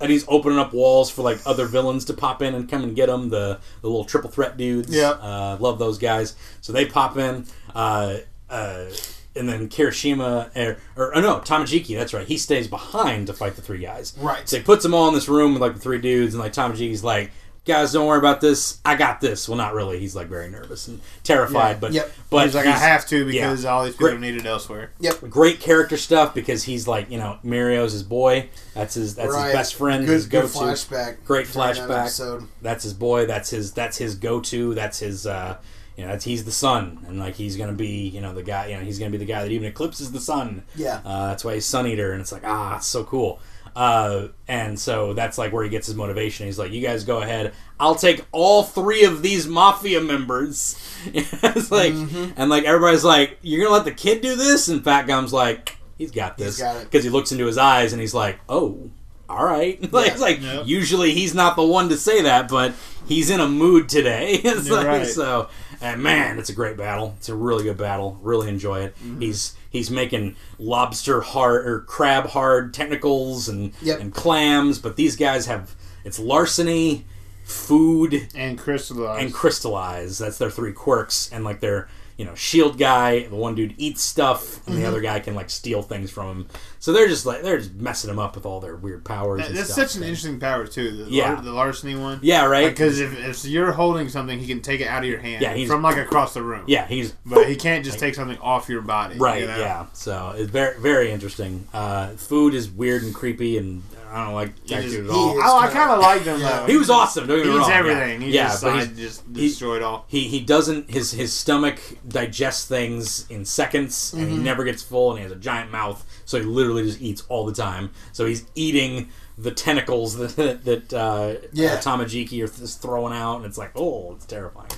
Speaker 2: and he's opening up walls for like other villains to pop in and come and get them. The the little triple threat dudes.
Speaker 3: yeah,
Speaker 2: Uh, love those guys. So they pop in. Uh, uh, and then Kirishima, or, or oh no, Tamajiki, that's right. He stays behind to fight the three guys.
Speaker 4: Right.
Speaker 2: So he puts them all in this room with like the three dudes, and like Tamajiki's like, guys, don't worry about this. I got this. Well, not really. He's like very nervous and terrified,
Speaker 3: Yeah.
Speaker 2: but
Speaker 4: Yep.
Speaker 2: but
Speaker 3: he's like, "I have to because
Speaker 2: yeah.
Speaker 3: all these people
Speaker 2: Great.
Speaker 3: are needed elsewhere."
Speaker 4: Yep.
Speaker 2: great character stuff because he's like you know Mirio's his boy. That's his that's
Speaker 4: right.
Speaker 2: his best friend.
Speaker 4: Good,
Speaker 2: his go
Speaker 4: good flashback.
Speaker 2: Great
Speaker 4: that
Speaker 2: flashback.
Speaker 4: episode.
Speaker 2: That's his boy. That's his that's his go to. That's his uh, you know that's he's the sun and like he's gonna be you know the guy you know he's gonna be the guy that even eclipses the sun.
Speaker 4: Yeah.
Speaker 2: Uh, that's why he's Sun Eater, and it's like ah, it's so cool. Uh, and so that's like where he gets his motivation. He's like, "You guys go ahead. I'll take all three of these mafia members." it's like,
Speaker 4: Mm-hmm.
Speaker 2: and like everybody's like, "You're gonna let the kid do this?" And Fat Gum's like, "He's got this," because he looks into his eyes and he's like, "Oh." All right, like
Speaker 4: Yeah.
Speaker 2: it's like
Speaker 3: Yep.
Speaker 2: usually he's not the one to say that, but he's in a mood today. it's
Speaker 3: You're
Speaker 2: like,
Speaker 3: right.
Speaker 2: so, and man, it's a great battle. It's a really good battle. Really enjoy it.
Speaker 3: Mm-hmm.
Speaker 2: He's he's making lobster hard or crab hard technicals and
Speaker 4: Yep.
Speaker 2: and clams, but these guys have it's larceny, food,
Speaker 3: And crystallized.
Speaker 2: and crystallize. That's their three quirks, and like they're you know, shield guy. The one dude eats stuff, and the mm-hmm. other guy can like steal things from him. So they're just like they're just messing him up with all their weird powers.
Speaker 3: That- that's
Speaker 2: stuff.
Speaker 3: such an interesting power too. The,
Speaker 2: Yeah.
Speaker 3: lar- the larceny one.
Speaker 2: Yeah, right.
Speaker 3: Because if, if you're holding something, he can take it out of your hand.
Speaker 2: Yeah,
Speaker 3: from like across the room.
Speaker 2: yeah, he's
Speaker 3: but he can't just take something off your body.
Speaker 2: Right.
Speaker 3: you know?
Speaker 2: Yeah. So it's very very interesting. Uh, food is weird and creepy, and I don't like that dude at
Speaker 4: he
Speaker 2: all.
Speaker 3: Oh, I kind of liked him
Speaker 4: Yeah.
Speaker 3: though.
Speaker 2: He was awesome. Don't get me wrong.
Speaker 3: everything.
Speaker 2: Yeah,
Speaker 3: He
Speaker 2: yeah
Speaker 3: just,
Speaker 2: but
Speaker 3: just
Speaker 2: he-
Speaker 3: destroyed all.
Speaker 2: he he doesn't his his stomach digests things in seconds, and he never gets full, and he has a giant mouth, so he literally just eats all the time. So he's eating the tentacles that that uh,
Speaker 4: Yeah.
Speaker 2: uh, Tamajiki are is throwing out, and it's like, oh, it's terrifying.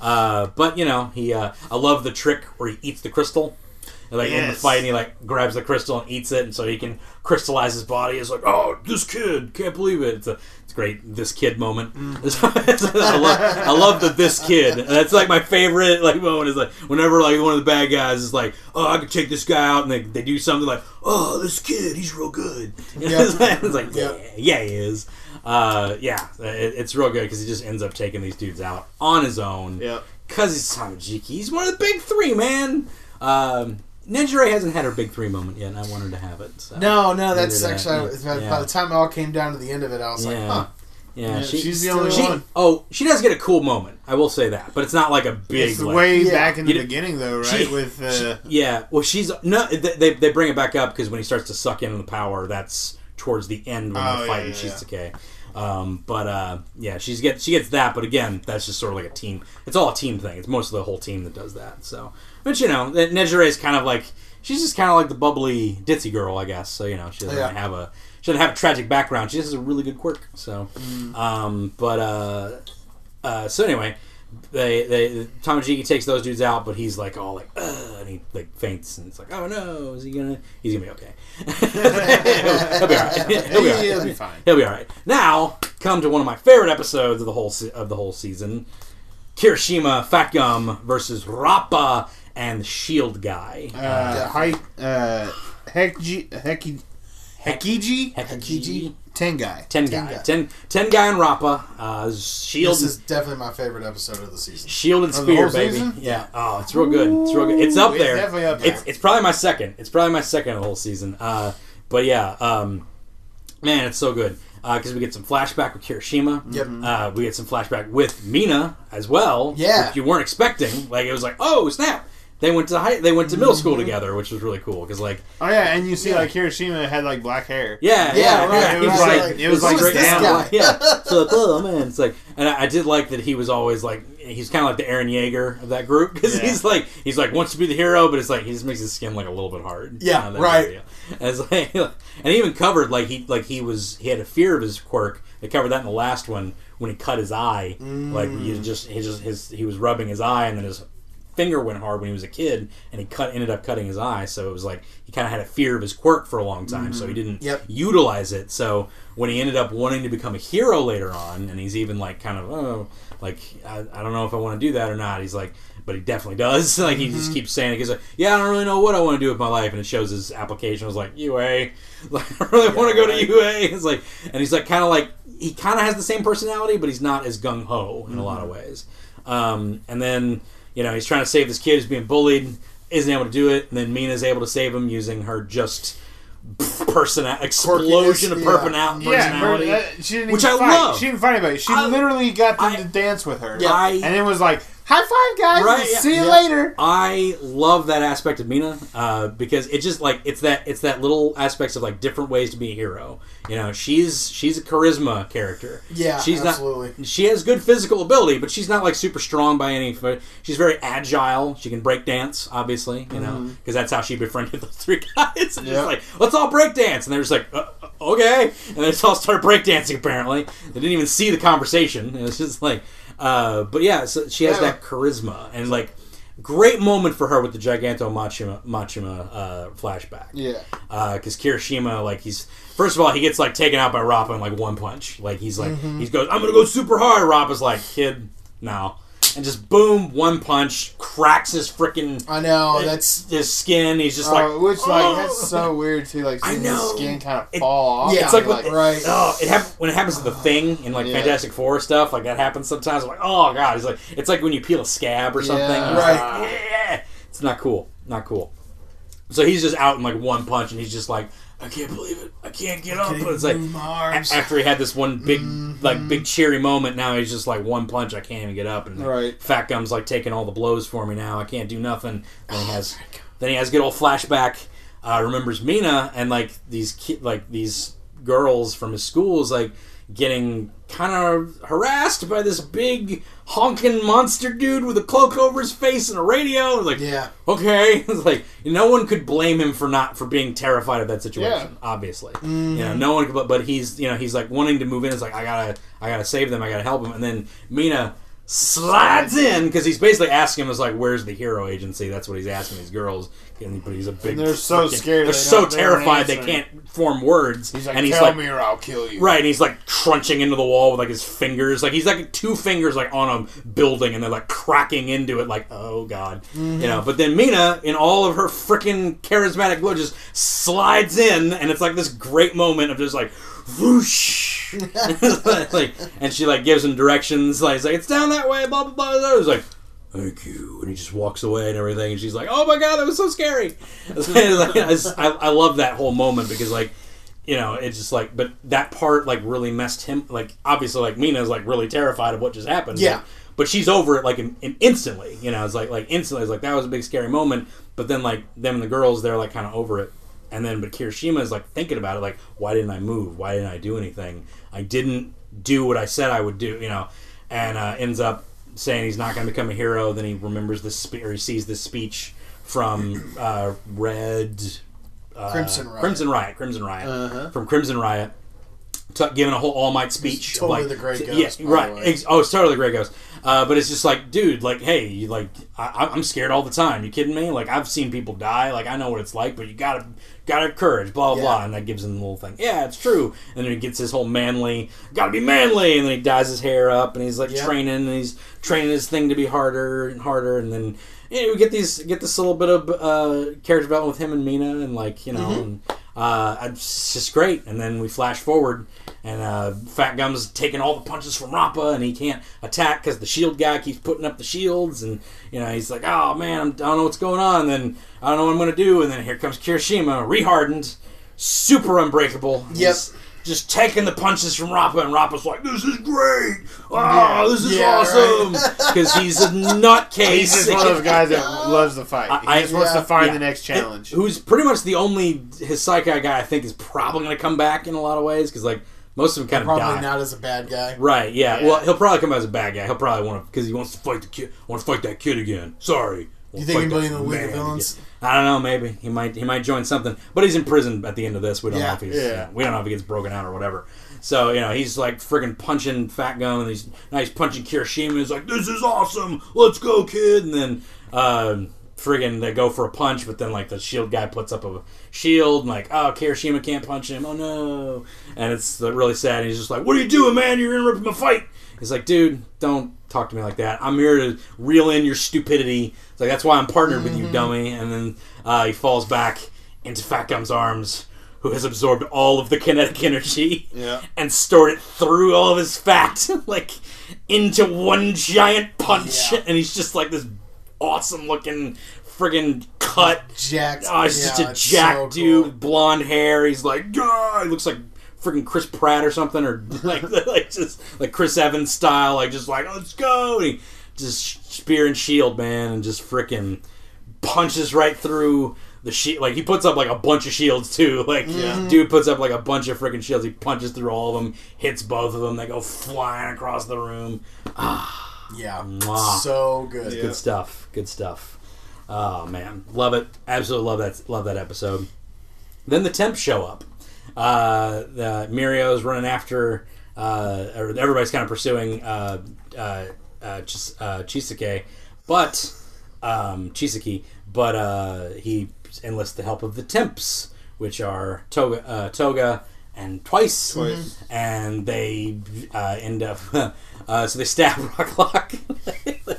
Speaker 2: Uh, but you know, he uh, I love the trick where he eats the crystal. Like in the fight, and he like grabs the crystal and eats it, and so he can crystallize his body. It's like, oh, this kid can't believe it. It's a great this kid moment. I love I love the this kid. That's like my favorite like moment is like whenever like one of the bad guys is like, oh, I could take this guy out, and they, they do something like, oh, this kid, he's real good. it's like, it's like, yeah, yeah, he is. Uh, yeah, it, it's real good because he just ends up taking these dudes out on his own.
Speaker 3: Yep.
Speaker 2: Cause he's Samajiki. He's one of the big three, man. Um, Nejire hasn't had her big three moment yet, and I want her to have it. So.
Speaker 4: No, no, that's
Speaker 2: Neither did
Speaker 4: actually by,
Speaker 2: Yeah.
Speaker 4: by the time it all came down to the end of it, I was
Speaker 2: Yeah.
Speaker 4: like, huh.
Speaker 2: Yeah,
Speaker 3: Yeah,
Speaker 2: she,
Speaker 3: she's the only
Speaker 2: she-
Speaker 3: one.
Speaker 2: Oh, she does get a cool moment. I will say that, but it's not like a big.
Speaker 3: It's
Speaker 2: like-
Speaker 3: way
Speaker 4: Yeah.
Speaker 3: back in the
Speaker 2: You d-
Speaker 3: beginning though, right?
Speaker 2: she-
Speaker 3: With uh,
Speaker 2: Yeah, well, she's no. They, they, they bring it back up because when he starts to suck in the power, that's towards the end when
Speaker 3: Oh,
Speaker 2: they're
Speaker 3: yeah,
Speaker 2: fighting
Speaker 3: yeah,
Speaker 2: Shisuke. Um, but uh, yeah, she's get she gets that, but again, that's just sort of like a team. It's all a team thing. It's most of the whole team that does that. So, but you know, Nejire is kind of like she's just kind of like the bubbly ditzy girl, I guess. So you know, she doesn't
Speaker 4: Yeah.
Speaker 2: have a she doesn't have a tragic background. She just has a really good quirk. So, um, but uh, uh, so anyway, they they takes those dudes out, but he's like all like Ugh, and he like faints, and it's like, oh no, is he gonna? He's gonna be okay. he'll be alright. He'll be alright.
Speaker 3: He'll be fine.
Speaker 2: He'll be alright. Now, come to one of my favorite episodes of the whole se- of the whole season: Kirishima Fat Gum versus Rappa and the Shield Guy.
Speaker 3: uh, hi, uh, Heki, Heki, Hekiji,
Speaker 2: Hekiji.
Speaker 3: Tengai.
Speaker 2: Ten
Speaker 4: Ten
Speaker 2: guy,
Speaker 4: guy.
Speaker 2: ten, ten guy and Rappa. Uh, Shield,
Speaker 4: This is definitely my favorite episode of the season.
Speaker 2: Shield and Spear, baby.
Speaker 3: season?
Speaker 2: Yeah. Oh, it's real good. It's real good. It's up
Speaker 3: It's
Speaker 2: there.
Speaker 3: definitely up there.
Speaker 2: It's, it's probably my second. It's probably my second of the whole season. Uh, but yeah, um, man, it's so good because we get some flashback with Kirishima.
Speaker 4: Yep.
Speaker 2: Uh, we get some flashback with Mina as well.
Speaker 4: Yeah.
Speaker 2: which you weren't expecting. Like it was like, oh snap! They went to high, they went to middle school
Speaker 4: Mm-hmm.
Speaker 2: together, which was really cool because like
Speaker 3: Oh yeah, and you see
Speaker 4: Yeah.
Speaker 3: like Kirishima had like black hair.
Speaker 2: yeah,
Speaker 4: Yeah,
Speaker 2: yeah,
Speaker 4: right.
Speaker 3: It was
Speaker 2: was
Speaker 3: like-
Speaker 2: like,
Speaker 3: it was like
Speaker 4: Who is
Speaker 2: straight
Speaker 4: this
Speaker 2: down.
Speaker 4: guy?
Speaker 2: Yeah. So like, oh man, it's like, and I, I did like that he was always like, he's kind of like the Eren Yeager of that group because
Speaker 3: Yeah.
Speaker 2: he's like, he's like wants to be the hero, but it's like he just makes his skin like a little bit hard.
Speaker 4: Yeah,
Speaker 2: Kinda
Speaker 4: right.
Speaker 2: idea. And it's like, and he even covered like he like he was he had a fear of his quirk. They covered that in the last one when he cut his eye. Like he just he just his he was rubbing his eye and then his finger went hard when he was a kid and he cut ended up cutting his eye so it was like he kind of had a fear of his quirk for a long time so he mm-hmm. didn't
Speaker 4: Yep.
Speaker 2: utilize it. So when he ended up wanting to become a hero later on and he's even like kind of oh like I, I don't know if I want to do that or not he's like but he definitely does. Like he just mm-hmm. keeps saying it he's like uh, yeah I don't really know what I want to do with my life and it shows his application I was like UA like I really want to go to UA it's like and he's like kind of like he kind of has the same personality but he's not as gung-ho in a lot of mm-hmm. ways. Um, and then you know he's trying to save this kid who's being bullied isn't able to do it and then mina's able to save him using her just person explosion of
Speaker 4: yeah.
Speaker 2: persona-
Speaker 3: Yeah,
Speaker 2: personality
Speaker 3: her- uh, she didn't
Speaker 2: Which
Speaker 3: even
Speaker 2: I
Speaker 3: fight.
Speaker 2: love.
Speaker 3: She didn't fight anybody. She
Speaker 2: I-
Speaker 3: literally got them
Speaker 2: I-
Speaker 3: to dance with her.
Speaker 2: Yeah. I-
Speaker 3: and it was like, "High five, guys!
Speaker 2: Right, yeah.
Speaker 3: See you
Speaker 4: Yeah.
Speaker 3: later."
Speaker 2: I love that aspect of Mina uh, because it just like it's that it's that little aspects of like different ways to be a hero. You know, she's she's a charisma character.
Speaker 4: Yeah,
Speaker 2: she's
Speaker 4: absolutely.
Speaker 2: not. She has good physical ability, but she's not like super strong by any. She's very agile. She can break dance, obviously. You know, because that's how she befriended those three guys. And just like, let's all break dance, and they're just like, uh, uh, okay, and they just all started break dancing. Apparently, they didn't even see the conversation. It was just like, uh, but yeah, so she has
Speaker 4: Yeah.
Speaker 2: that charisma and like great moment for her with the Giganto Machima, Machima uh, flashback.
Speaker 4: Yeah.
Speaker 2: Because Kirishima, like he's first of all, he gets like taken out by Rappa in like one punch. Like he's like
Speaker 4: Mm-hmm.
Speaker 2: he goes, I'm gonna go super hard. Rappa's like, kid, no, and just boom, one punch cracks his freaking
Speaker 4: I know. That's
Speaker 2: his skin. He's just
Speaker 3: Oh,
Speaker 2: like,
Speaker 3: which like
Speaker 2: "Oh."
Speaker 3: that's so weird too. Like seeing his skin kind of
Speaker 2: It-
Speaker 3: fall off.
Speaker 4: yeah,
Speaker 2: It's like
Speaker 3: like,
Speaker 2: when,
Speaker 4: right.
Speaker 2: Oh, it hap- when it happens to the ah, thing in like
Speaker 3: Yeah.
Speaker 2: Fantastic Four stuff, like that happens sometimes. I'm like, oh god, it's like it's like when you peel a scab or something.
Speaker 3: Yeah.
Speaker 4: Right.
Speaker 2: like, It's not cool. Not cool. So he's just out in like one punch, and he's just like, I can't believe it. I can't get up.
Speaker 4: Can't
Speaker 2: it's like
Speaker 4: move my
Speaker 2: a-
Speaker 4: arms.
Speaker 2: after he had this one big,
Speaker 3: Mm-hmm.
Speaker 2: like big cheery moment. Now he's just like one punch. I can't even get up. And
Speaker 3: Right.
Speaker 2: Fat Gum's like taking all the blows for me now. I can't do nothing. Then
Speaker 3: Oh,
Speaker 2: he has, then he has a good old flashback. Uh, remembers Mina and like these ki- like these girls from his schools like getting kind of harassed by this big honking monster dude with a cloak over his face and a radio. Like
Speaker 4: Yeah.
Speaker 2: okay, it's like no one could blame him for not for being terrified of that situation.
Speaker 3: Yeah.
Speaker 2: Obviously,
Speaker 4: Mm-hmm.
Speaker 2: you know, no one. Could, but but he's you know he's like wanting to move in. It's like I gotta I gotta save them. I gotta help him. And then Mina slides in because he's basically asking him is like where's the hero agency? That's what he's asking these girls. But he's a big.
Speaker 3: And they're so
Speaker 2: frickin-
Speaker 3: scared
Speaker 2: They're
Speaker 3: they
Speaker 2: so
Speaker 3: don't- they aren't
Speaker 2: terrified they can't form words.
Speaker 3: He's like,
Speaker 2: and he's
Speaker 3: tell
Speaker 2: like
Speaker 3: me or I'll kill you.
Speaker 2: Right, and he's like crunching into the wall with like his fingers. Like he's like two fingers like on a building and they're like cracking into it like, oh god.
Speaker 3: Mm-hmm.
Speaker 2: You know, but then Mina, in all of her freaking charismatic glow, just slides in and it's like this great moment of just like whoosh. like and she like gives him directions, like, it's like it's down that way, blah blah blah. blah. It's like Thank you, and he just walks away and everything, and she's like, "Oh my god, that was so scary." Like, I, just- I, I love that whole moment because, like, you know, it's just like, but that part like really messed him. Like, obviously, like Mina's like really terrified of what just happened.
Speaker 4: Yeah.
Speaker 2: but, but she's over it like in, in instantly. You know, it's like like instantly. It's like that was a big scary moment. But then like them and the girls, they're like kind of over it. And then, but Kirishima is like thinking about it, like, why didn't I move? Why didn't I do anything? I didn't do what I said I would do, you know. And uh, ends up saying he's not going to become a hero. Then he remembers this, spe- or he sees this speech from uh, Red uh,
Speaker 4: Crimson Riot.
Speaker 2: Crimson Riot, Crimson Riot,
Speaker 3: Uh-huh.
Speaker 2: from Crimson Riot, t- giving a whole All Might speech.
Speaker 4: totally
Speaker 2: like,
Speaker 4: the Grey
Speaker 2: yeah,
Speaker 4: Ghost, the
Speaker 2: right. Ex- oh, it's totally the Grey Ghost. Uh, but it's just like, dude, like, hey, you like, I, I'm scared all the time. You kidding me? Like, I've seen people die. Like, I know what it's like, but you gotta, gotta have courage. Blah blah
Speaker 4: Yeah.
Speaker 2: blah. And that gives him the little thing. Yeah, it's true. And then he gets his whole manly, gotta be manly. And then he dyes his hair up, and he's like
Speaker 4: Yeah.
Speaker 2: training, and he's training his thing to be harder and harder. And then you know, we get these, get this little bit of uh, character development with him and Mina, and like, you know.
Speaker 4: Mm-hmm.
Speaker 2: And, uh, it's just great. And then we flash forward, and uh, Fat Gum's taking all the punches from Rappa, and he can't attack because the shield guy keeps putting up the shields, and you know he's like, "Oh man, I'm, I don't know what's going on." And then I don't know what I'm gonna do. And then here comes Kirishima, rehardened, super unbreakable.
Speaker 4: Yes.
Speaker 2: He's just taking the punches from Rappa, and Rappa's like, "This is great! Oh, this is
Speaker 4: Yeah,
Speaker 2: awesome!" Because he's a nutcase.
Speaker 3: He's just one of those guys that loves the fight.
Speaker 2: I-
Speaker 3: he just wants
Speaker 4: yeah.
Speaker 3: to find
Speaker 2: Yeah.
Speaker 3: the next challenge.
Speaker 2: who's pretty much the only Hassaikai guy I think is probably going to come back in a lot of ways because like most of them kind of
Speaker 4: Probably
Speaker 2: die.
Speaker 4: not as a bad guy.
Speaker 2: Right? Yeah.
Speaker 3: Yeah.
Speaker 2: Well, he'll probably come out as a bad guy. He'll probably want to because he wants to fight the kid. Want to fight that kid again. Sorry.
Speaker 4: You think he'll be in the League of Villains?
Speaker 2: I don't know. Maybe he might. He might join something. But he's in prison at the end of this. We don't know if he's.
Speaker 3: Yeah.
Speaker 2: we don't know if he gets broken out or whatever. So you know he's like friggin' punching Fat Gum, and he's now he's punching Kirishima. He's like, "This is awesome. Let's go, kid!" And then um, friggin' they go for a punch, but then like the shield guy puts up a shield, and like, oh, Kirishima can't punch him. Oh no! And it's uh, really sad. And he's just like, "What are you doing, man? You're interrupting my fight." He's like, "Dude, don't talk to me like that. I'm here to reel in your stupidity." It's like that's why I'm partnered with you, dummy. And then uh, he falls back into Fat Gum's arms, who has absorbed all of the kinetic energy
Speaker 3: Yeah.
Speaker 2: and stored it through all of his fat, like into one giant punch.
Speaker 4: Yeah.
Speaker 2: And he's just like this awesome looking friggin' cut.
Speaker 4: Jacked.
Speaker 2: Oh, he's
Speaker 4: yeah,
Speaker 2: just a jack
Speaker 4: so
Speaker 2: dude,
Speaker 4: cool.
Speaker 2: blonde hair. He's like, ah, he looks like freaking Chris Pratt or something, or like like just like Chris Evans style, like just like let's go. And he just spear and shield, man, and just freaking punches right through the shield. Like he puts up like a bunch of shields too. Like dude puts up like a bunch of freaking shields. He punches through all of them, hits both of them. They go flying across the room.
Speaker 4: Yeah.
Speaker 2: Mwah.
Speaker 4: So good.
Speaker 3: Yeah.
Speaker 2: Good stuff. Good stuff. Oh man, love it. Absolutely love that. Love that episode. Then the temps show up. Uh, the Mirio's running after, uh, or everybody's kind of pursuing uh, uh, uh, Chis- uh, Chisake, but um, Chisaki, but uh, he enlists the help of the temps, which are Toga, uh, Toga and Twice,
Speaker 3: Twice.
Speaker 2: and they uh, end up. Uh, so they stab Rocklock.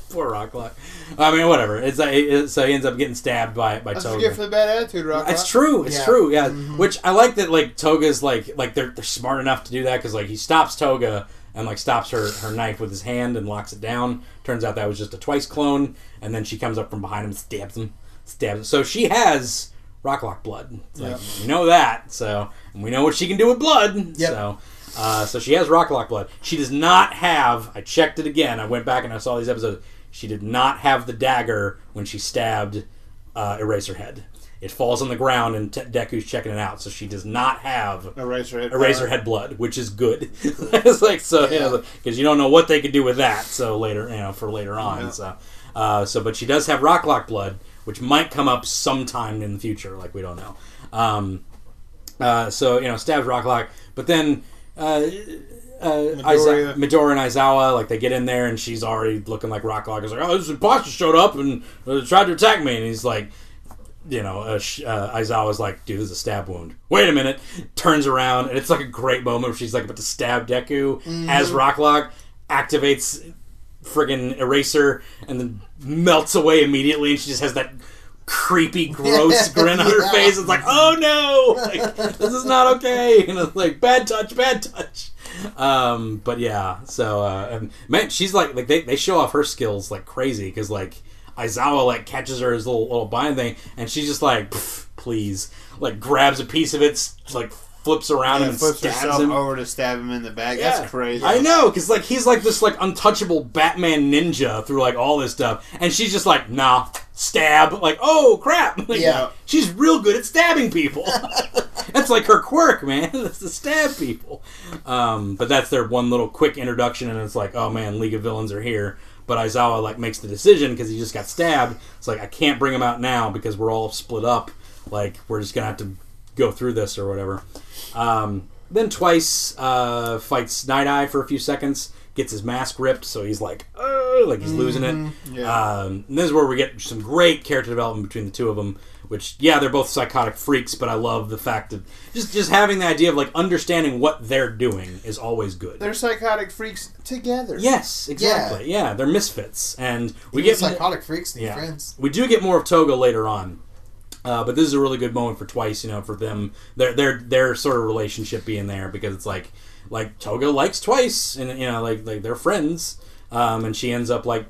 Speaker 2: Poor Rocklock. I mean, whatever. It's like it- so he ends up getting stabbed by by
Speaker 3: That's
Speaker 2: Toga.
Speaker 3: forget for the bad attitude, Rock.
Speaker 2: It's true. It's
Speaker 4: Yeah.
Speaker 2: true. Yeah. Which I like that. Like Toga's like like they're they're smart enough to do that because like he stops Toga and like stops her her knife with his hand and locks it down. Turns out that was just a twice clone, and then she comes up from behind him and stabs him. stabs. him. So she has Rocklock blood. It's like, We know that. So and we know what she can do with blood.
Speaker 4: Yep.
Speaker 2: So. Uh, so she has Rocklock blood. She does not have. I checked it again. I went back and I saw these episodes. She did not have the dagger when she stabbed uh, Eraserhead. It falls on the ground and T- Deku's checking it out. So she does not have
Speaker 3: Eraserhead.
Speaker 2: Eraserhead blood, which is good. it's like so, you know, because you don't know what they could do with that. So later, you know, for later on.
Speaker 3: Yeah.
Speaker 2: So, uh, so, but she does have Rocklock blood, which might come up sometime in the future. Like we don't know. Um, uh, so you know, stabs Rocklock, but then. Uh, uh,
Speaker 3: Midoriya.
Speaker 2: Aiza- Midori and Aizawa, like they get in there and she's already looking like Rocklock. Is like, oh, this imposter showed up and uh, tried to attack me, and he's like, you know, uh, uh, Aizawa's like, dude, this is a stab wound. Wait a minute. Turns around, and it's like a great moment where she's like about to stab Deku as Rocklock, activates friggin' Eraser, and then melts away immediately, and she just has that creepy, gross grin on her
Speaker 4: Yeah.
Speaker 2: face. It's like, oh no, like, this is not okay. And it's like, bad touch, bad touch. Um, but yeah, so uh, man, she's like, like they, they show off her skills like crazy because like Aizawa like catches her his little little bind thing, and she's just like, please, like grabs a piece of it, like flips around
Speaker 3: Yeah,
Speaker 2: and
Speaker 3: flips
Speaker 2: stabs
Speaker 3: herself
Speaker 2: him.
Speaker 3: over to stab him in the back.
Speaker 2: Yeah.
Speaker 3: That's crazy.
Speaker 2: I know, because like he's like this like untouchable Batman ninja through like all this stuff, and she's just like, nah, stab. Like, oh crap! Like,
Speaker 4: Yeah.
Speaker 2: she's real good at stabbing people. that's like her quirk, man. That's to stab people. Um, but that's their one little quick introduction, and it's like, oh man, League of Villains are here. But Aizawa like makes the decision because he just got stabbed. It's like I can't bring him out now because we're all split up. Like we're just gonna have to go through this or whatever. Um, then twice uh, fights Night Eye for a few seconds, gets his mask ripped, so he's like, "Ugh," like he's losing it.
Speaker 3: Yeah.
Speaker 2: Um, and this is where we get some great character development between the two of them. Which, yeah, they're both psychotic freaks, but I love the fact that just just having the idea of like understanding what they're doing is always good.
Speaker 3: They're psychotic freaks together.
Speaker 2: yes, exactly. Yeah. they're misfits, and we get
Speaker 4: get psychotic freaks
Speaker 2: yeah.
Speaker 4: friends.
Speaker 2: We do get more of Toga later on, uh, but this is a really good moment for Twice. You know, for them, their their their sort of relationship being there because it's like like Toga likes Twice, and you know, like like they're friends, um, and she ends up like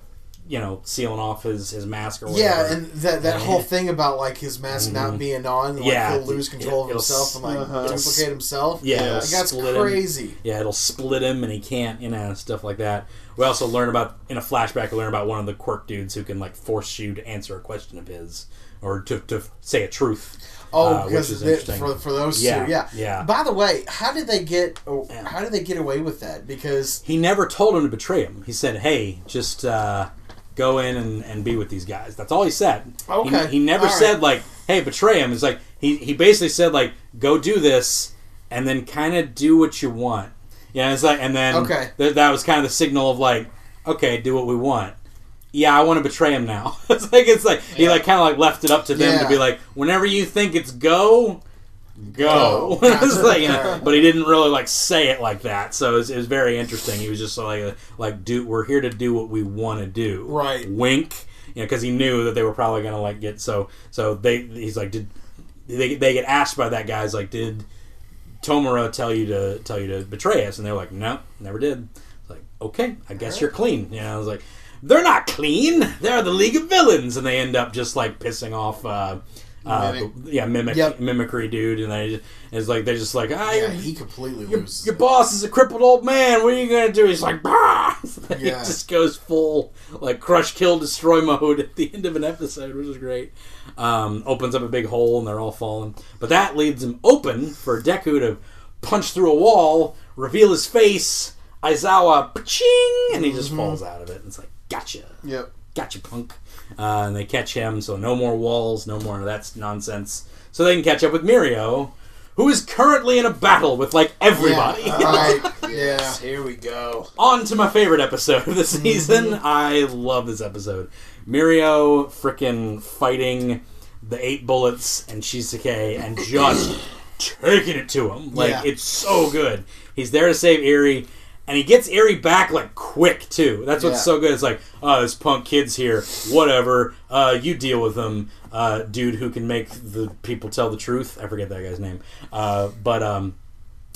Speaker 2: you know sealing off his his mask or whatever.
Speaker 4: Yeah, and that that
Speaker 2: Yeah.
Speaker 4: whole thing about like his mask not being on, like
Speaker 2: Yeah.
Speaker 4: he'll lose control of himself and like
Speaker 3: uh-huh.
Speaker 4: duplicate himself.
Speaker 2: Yeah,
Speaker 4: like,
Speaker 2: it'll
Speaker 4: that's
Speaker 2: split him.
Speaker 4: crazy.
Speaker 2: yeah, it'll split him and he can't, you know, stuff like that. We also learn about in a flashback. We learn about one of the quirk dudes who can like force you to answer a question of his or to, to say a truth.
Speaker 4: Oh,
Speaker 2: uh, which is
Speaker 4: the-
Speaker 2: interesting.
Speaker 4: for for those
Speaker 2: Yeah,
Speaker 4: two, yeah,
Speaker 2: yeah.
Speaker 4: By the way, how did they get? oh,
Speaker 2: Yeah.
Speaker 4: How did they get away with that? Because
Speaker 2: he never told him to betray him. He said, "Hey, just uh, go in and, and be with these guys." That's all he said.
Speaker 4: Okay.
Speaker 2: He, he never
Speaker 4: All right.
Speaker 2: said like, "Hey, betray him." It's like he he basically said like, "Go do this, and then kind of do what you want." Yeah, it's like, and then
Speaker 4: Okay.
Speaker 2: th- that was kind of the signal of like, "Okay, do what we want." Yeah, I want to betray him now. it's like it's like he like kind of like left it up to them to be like, whenever you think it's go, go.
Speaker 4: Go.
Speaker 2: It's like, you know, but he didn't really like say it like that. So it was, it was very interesting. He was just like, like, dude, we're here to do what we want to do.
Speaker 4: Right.
Speaker 2: Wink. You know, because he knew that they were probably gonna like get so. So they, he's like, did they? They get asked by that guy's like, did Tomura tell you to tell you to betray us? And they're like, no, never did. It's like, okay, I guess you're clean. You know, I was like, they're not clean. They're the League of Villains, and they end up just like pissing off. Uh, uh,
Speaker 3: Mimic.
Speaker 2: the- yeah, mimic,
Speaker 4: Yep.
Speaker 2: mimicry dude, and they it's like they're just like, ah,
Speaker 4: yeah,
Speaker 2: your,
Speaker 4: he completely
Speaker 2: your,
Speaker 4: loses.
Speaker 2: your boss is a crippled old man. What are you gonna do? He's like, bah! he
Speaker 4: Yeah.
Speaker 2: just goes full like crush, kill, destroy mode at the end of an episode, which is great. Um, opens up a big hole, and they're all falling. But that leaves him open for Deku to punch through a wall, reveal his face. Aizawa, ching, and he just falls out of it. And it's like, gotcha
Speaker 3: Yep.
Speaker 2: gotcha punk uh, and they catch him so no more walls no more of that nonsense so they can catch up with mirio who is currently in a battle with like everybody
Speaker 4: Yeah, right. yeah.
Speaker 3: Here we go.
Speaker 2: on to my favorite episode of the season i love this episode mirio freaking fighting the eight bullets and Chisaki and just taking it to him like
Speaker 4: Yeah.
Speaker 2: it's so good he's there to save Eri, and he gets Eri back like quick too. That's what's
Speaker 3: Yeah.
Speaker 2: so good. It's like, oh, this punk kid's here. Whatever. Uh, you deal with him, uh, dude, who can make the people tell the truth. I forget that guy's name. Uh, but um,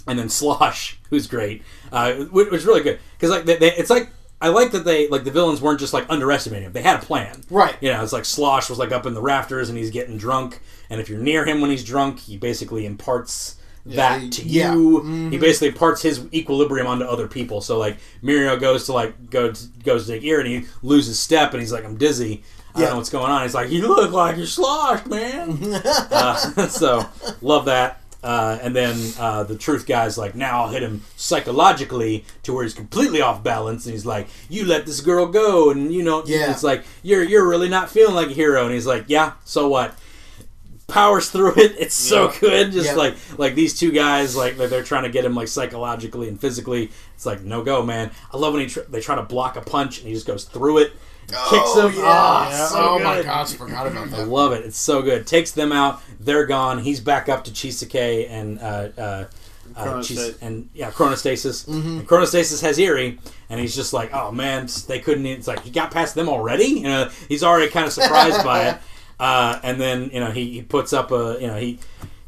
Speaker 2: and then Slosh, who's great, uh, which was really good because like they, they, it's like I like that they like the villains weren't just like underestimating him. They had a plan.
Speaker 4: Right.
Speaker 2: You know, it's like Slosh was like up in the rafters and he's getting drunk, and if you're near him when he's drunk, he basically imparts that
Speaker 3: he-
Speaker 2: to
Speaker 4: yeah.
Speaker 2: you. He basically parts his equilibrium onto other people. So like Mirio goes to like go to, goes to take ear and he loses step and he's like I'm dizzy. I don't know what's going on. He's like, you look like you're sloshed, man. uh, so love that. Uh, and then uh, the truth guy's like, now I'll hit him psychologically to where he's completely off balance, and he's like, "You let this girl go," and you know,
Speaker 4: Yeah.
Speaker 2: it's like you're you're really not feeling like a hero, and he's like, "Yeah, so what?" Powers through it. It's so
Speaker 3: Yeah.
Speaker 2: good. Just
Speaker 4: Yeah.
Speaker 2: like like these two guys, like they're- they're trying to get him like psychologically and physically. It's like no go, man. I love when he tr- they try to block a punch and he just goes through it, kicks him.
Speaker 4: yeah.
Speaker 2: Ah,
Speaker 3: Yeah.
Speaker 2: so
Speaker 4: oh my
Speaker 2: good.
Speaker 4: gosh, forgot about that.
Speaker 2: I love it. It's so good. Takes them out. They're gone. He's back up to Chisaki and uh, uh, uh, Chis- and yeah, Chronostasis. And Chronostasis has Eri, and he's just like, oh man, they couldn't. It's like he got past them already. You know, he's already kind of surprised by it. Uh, and then you know he, he puts up a you know he,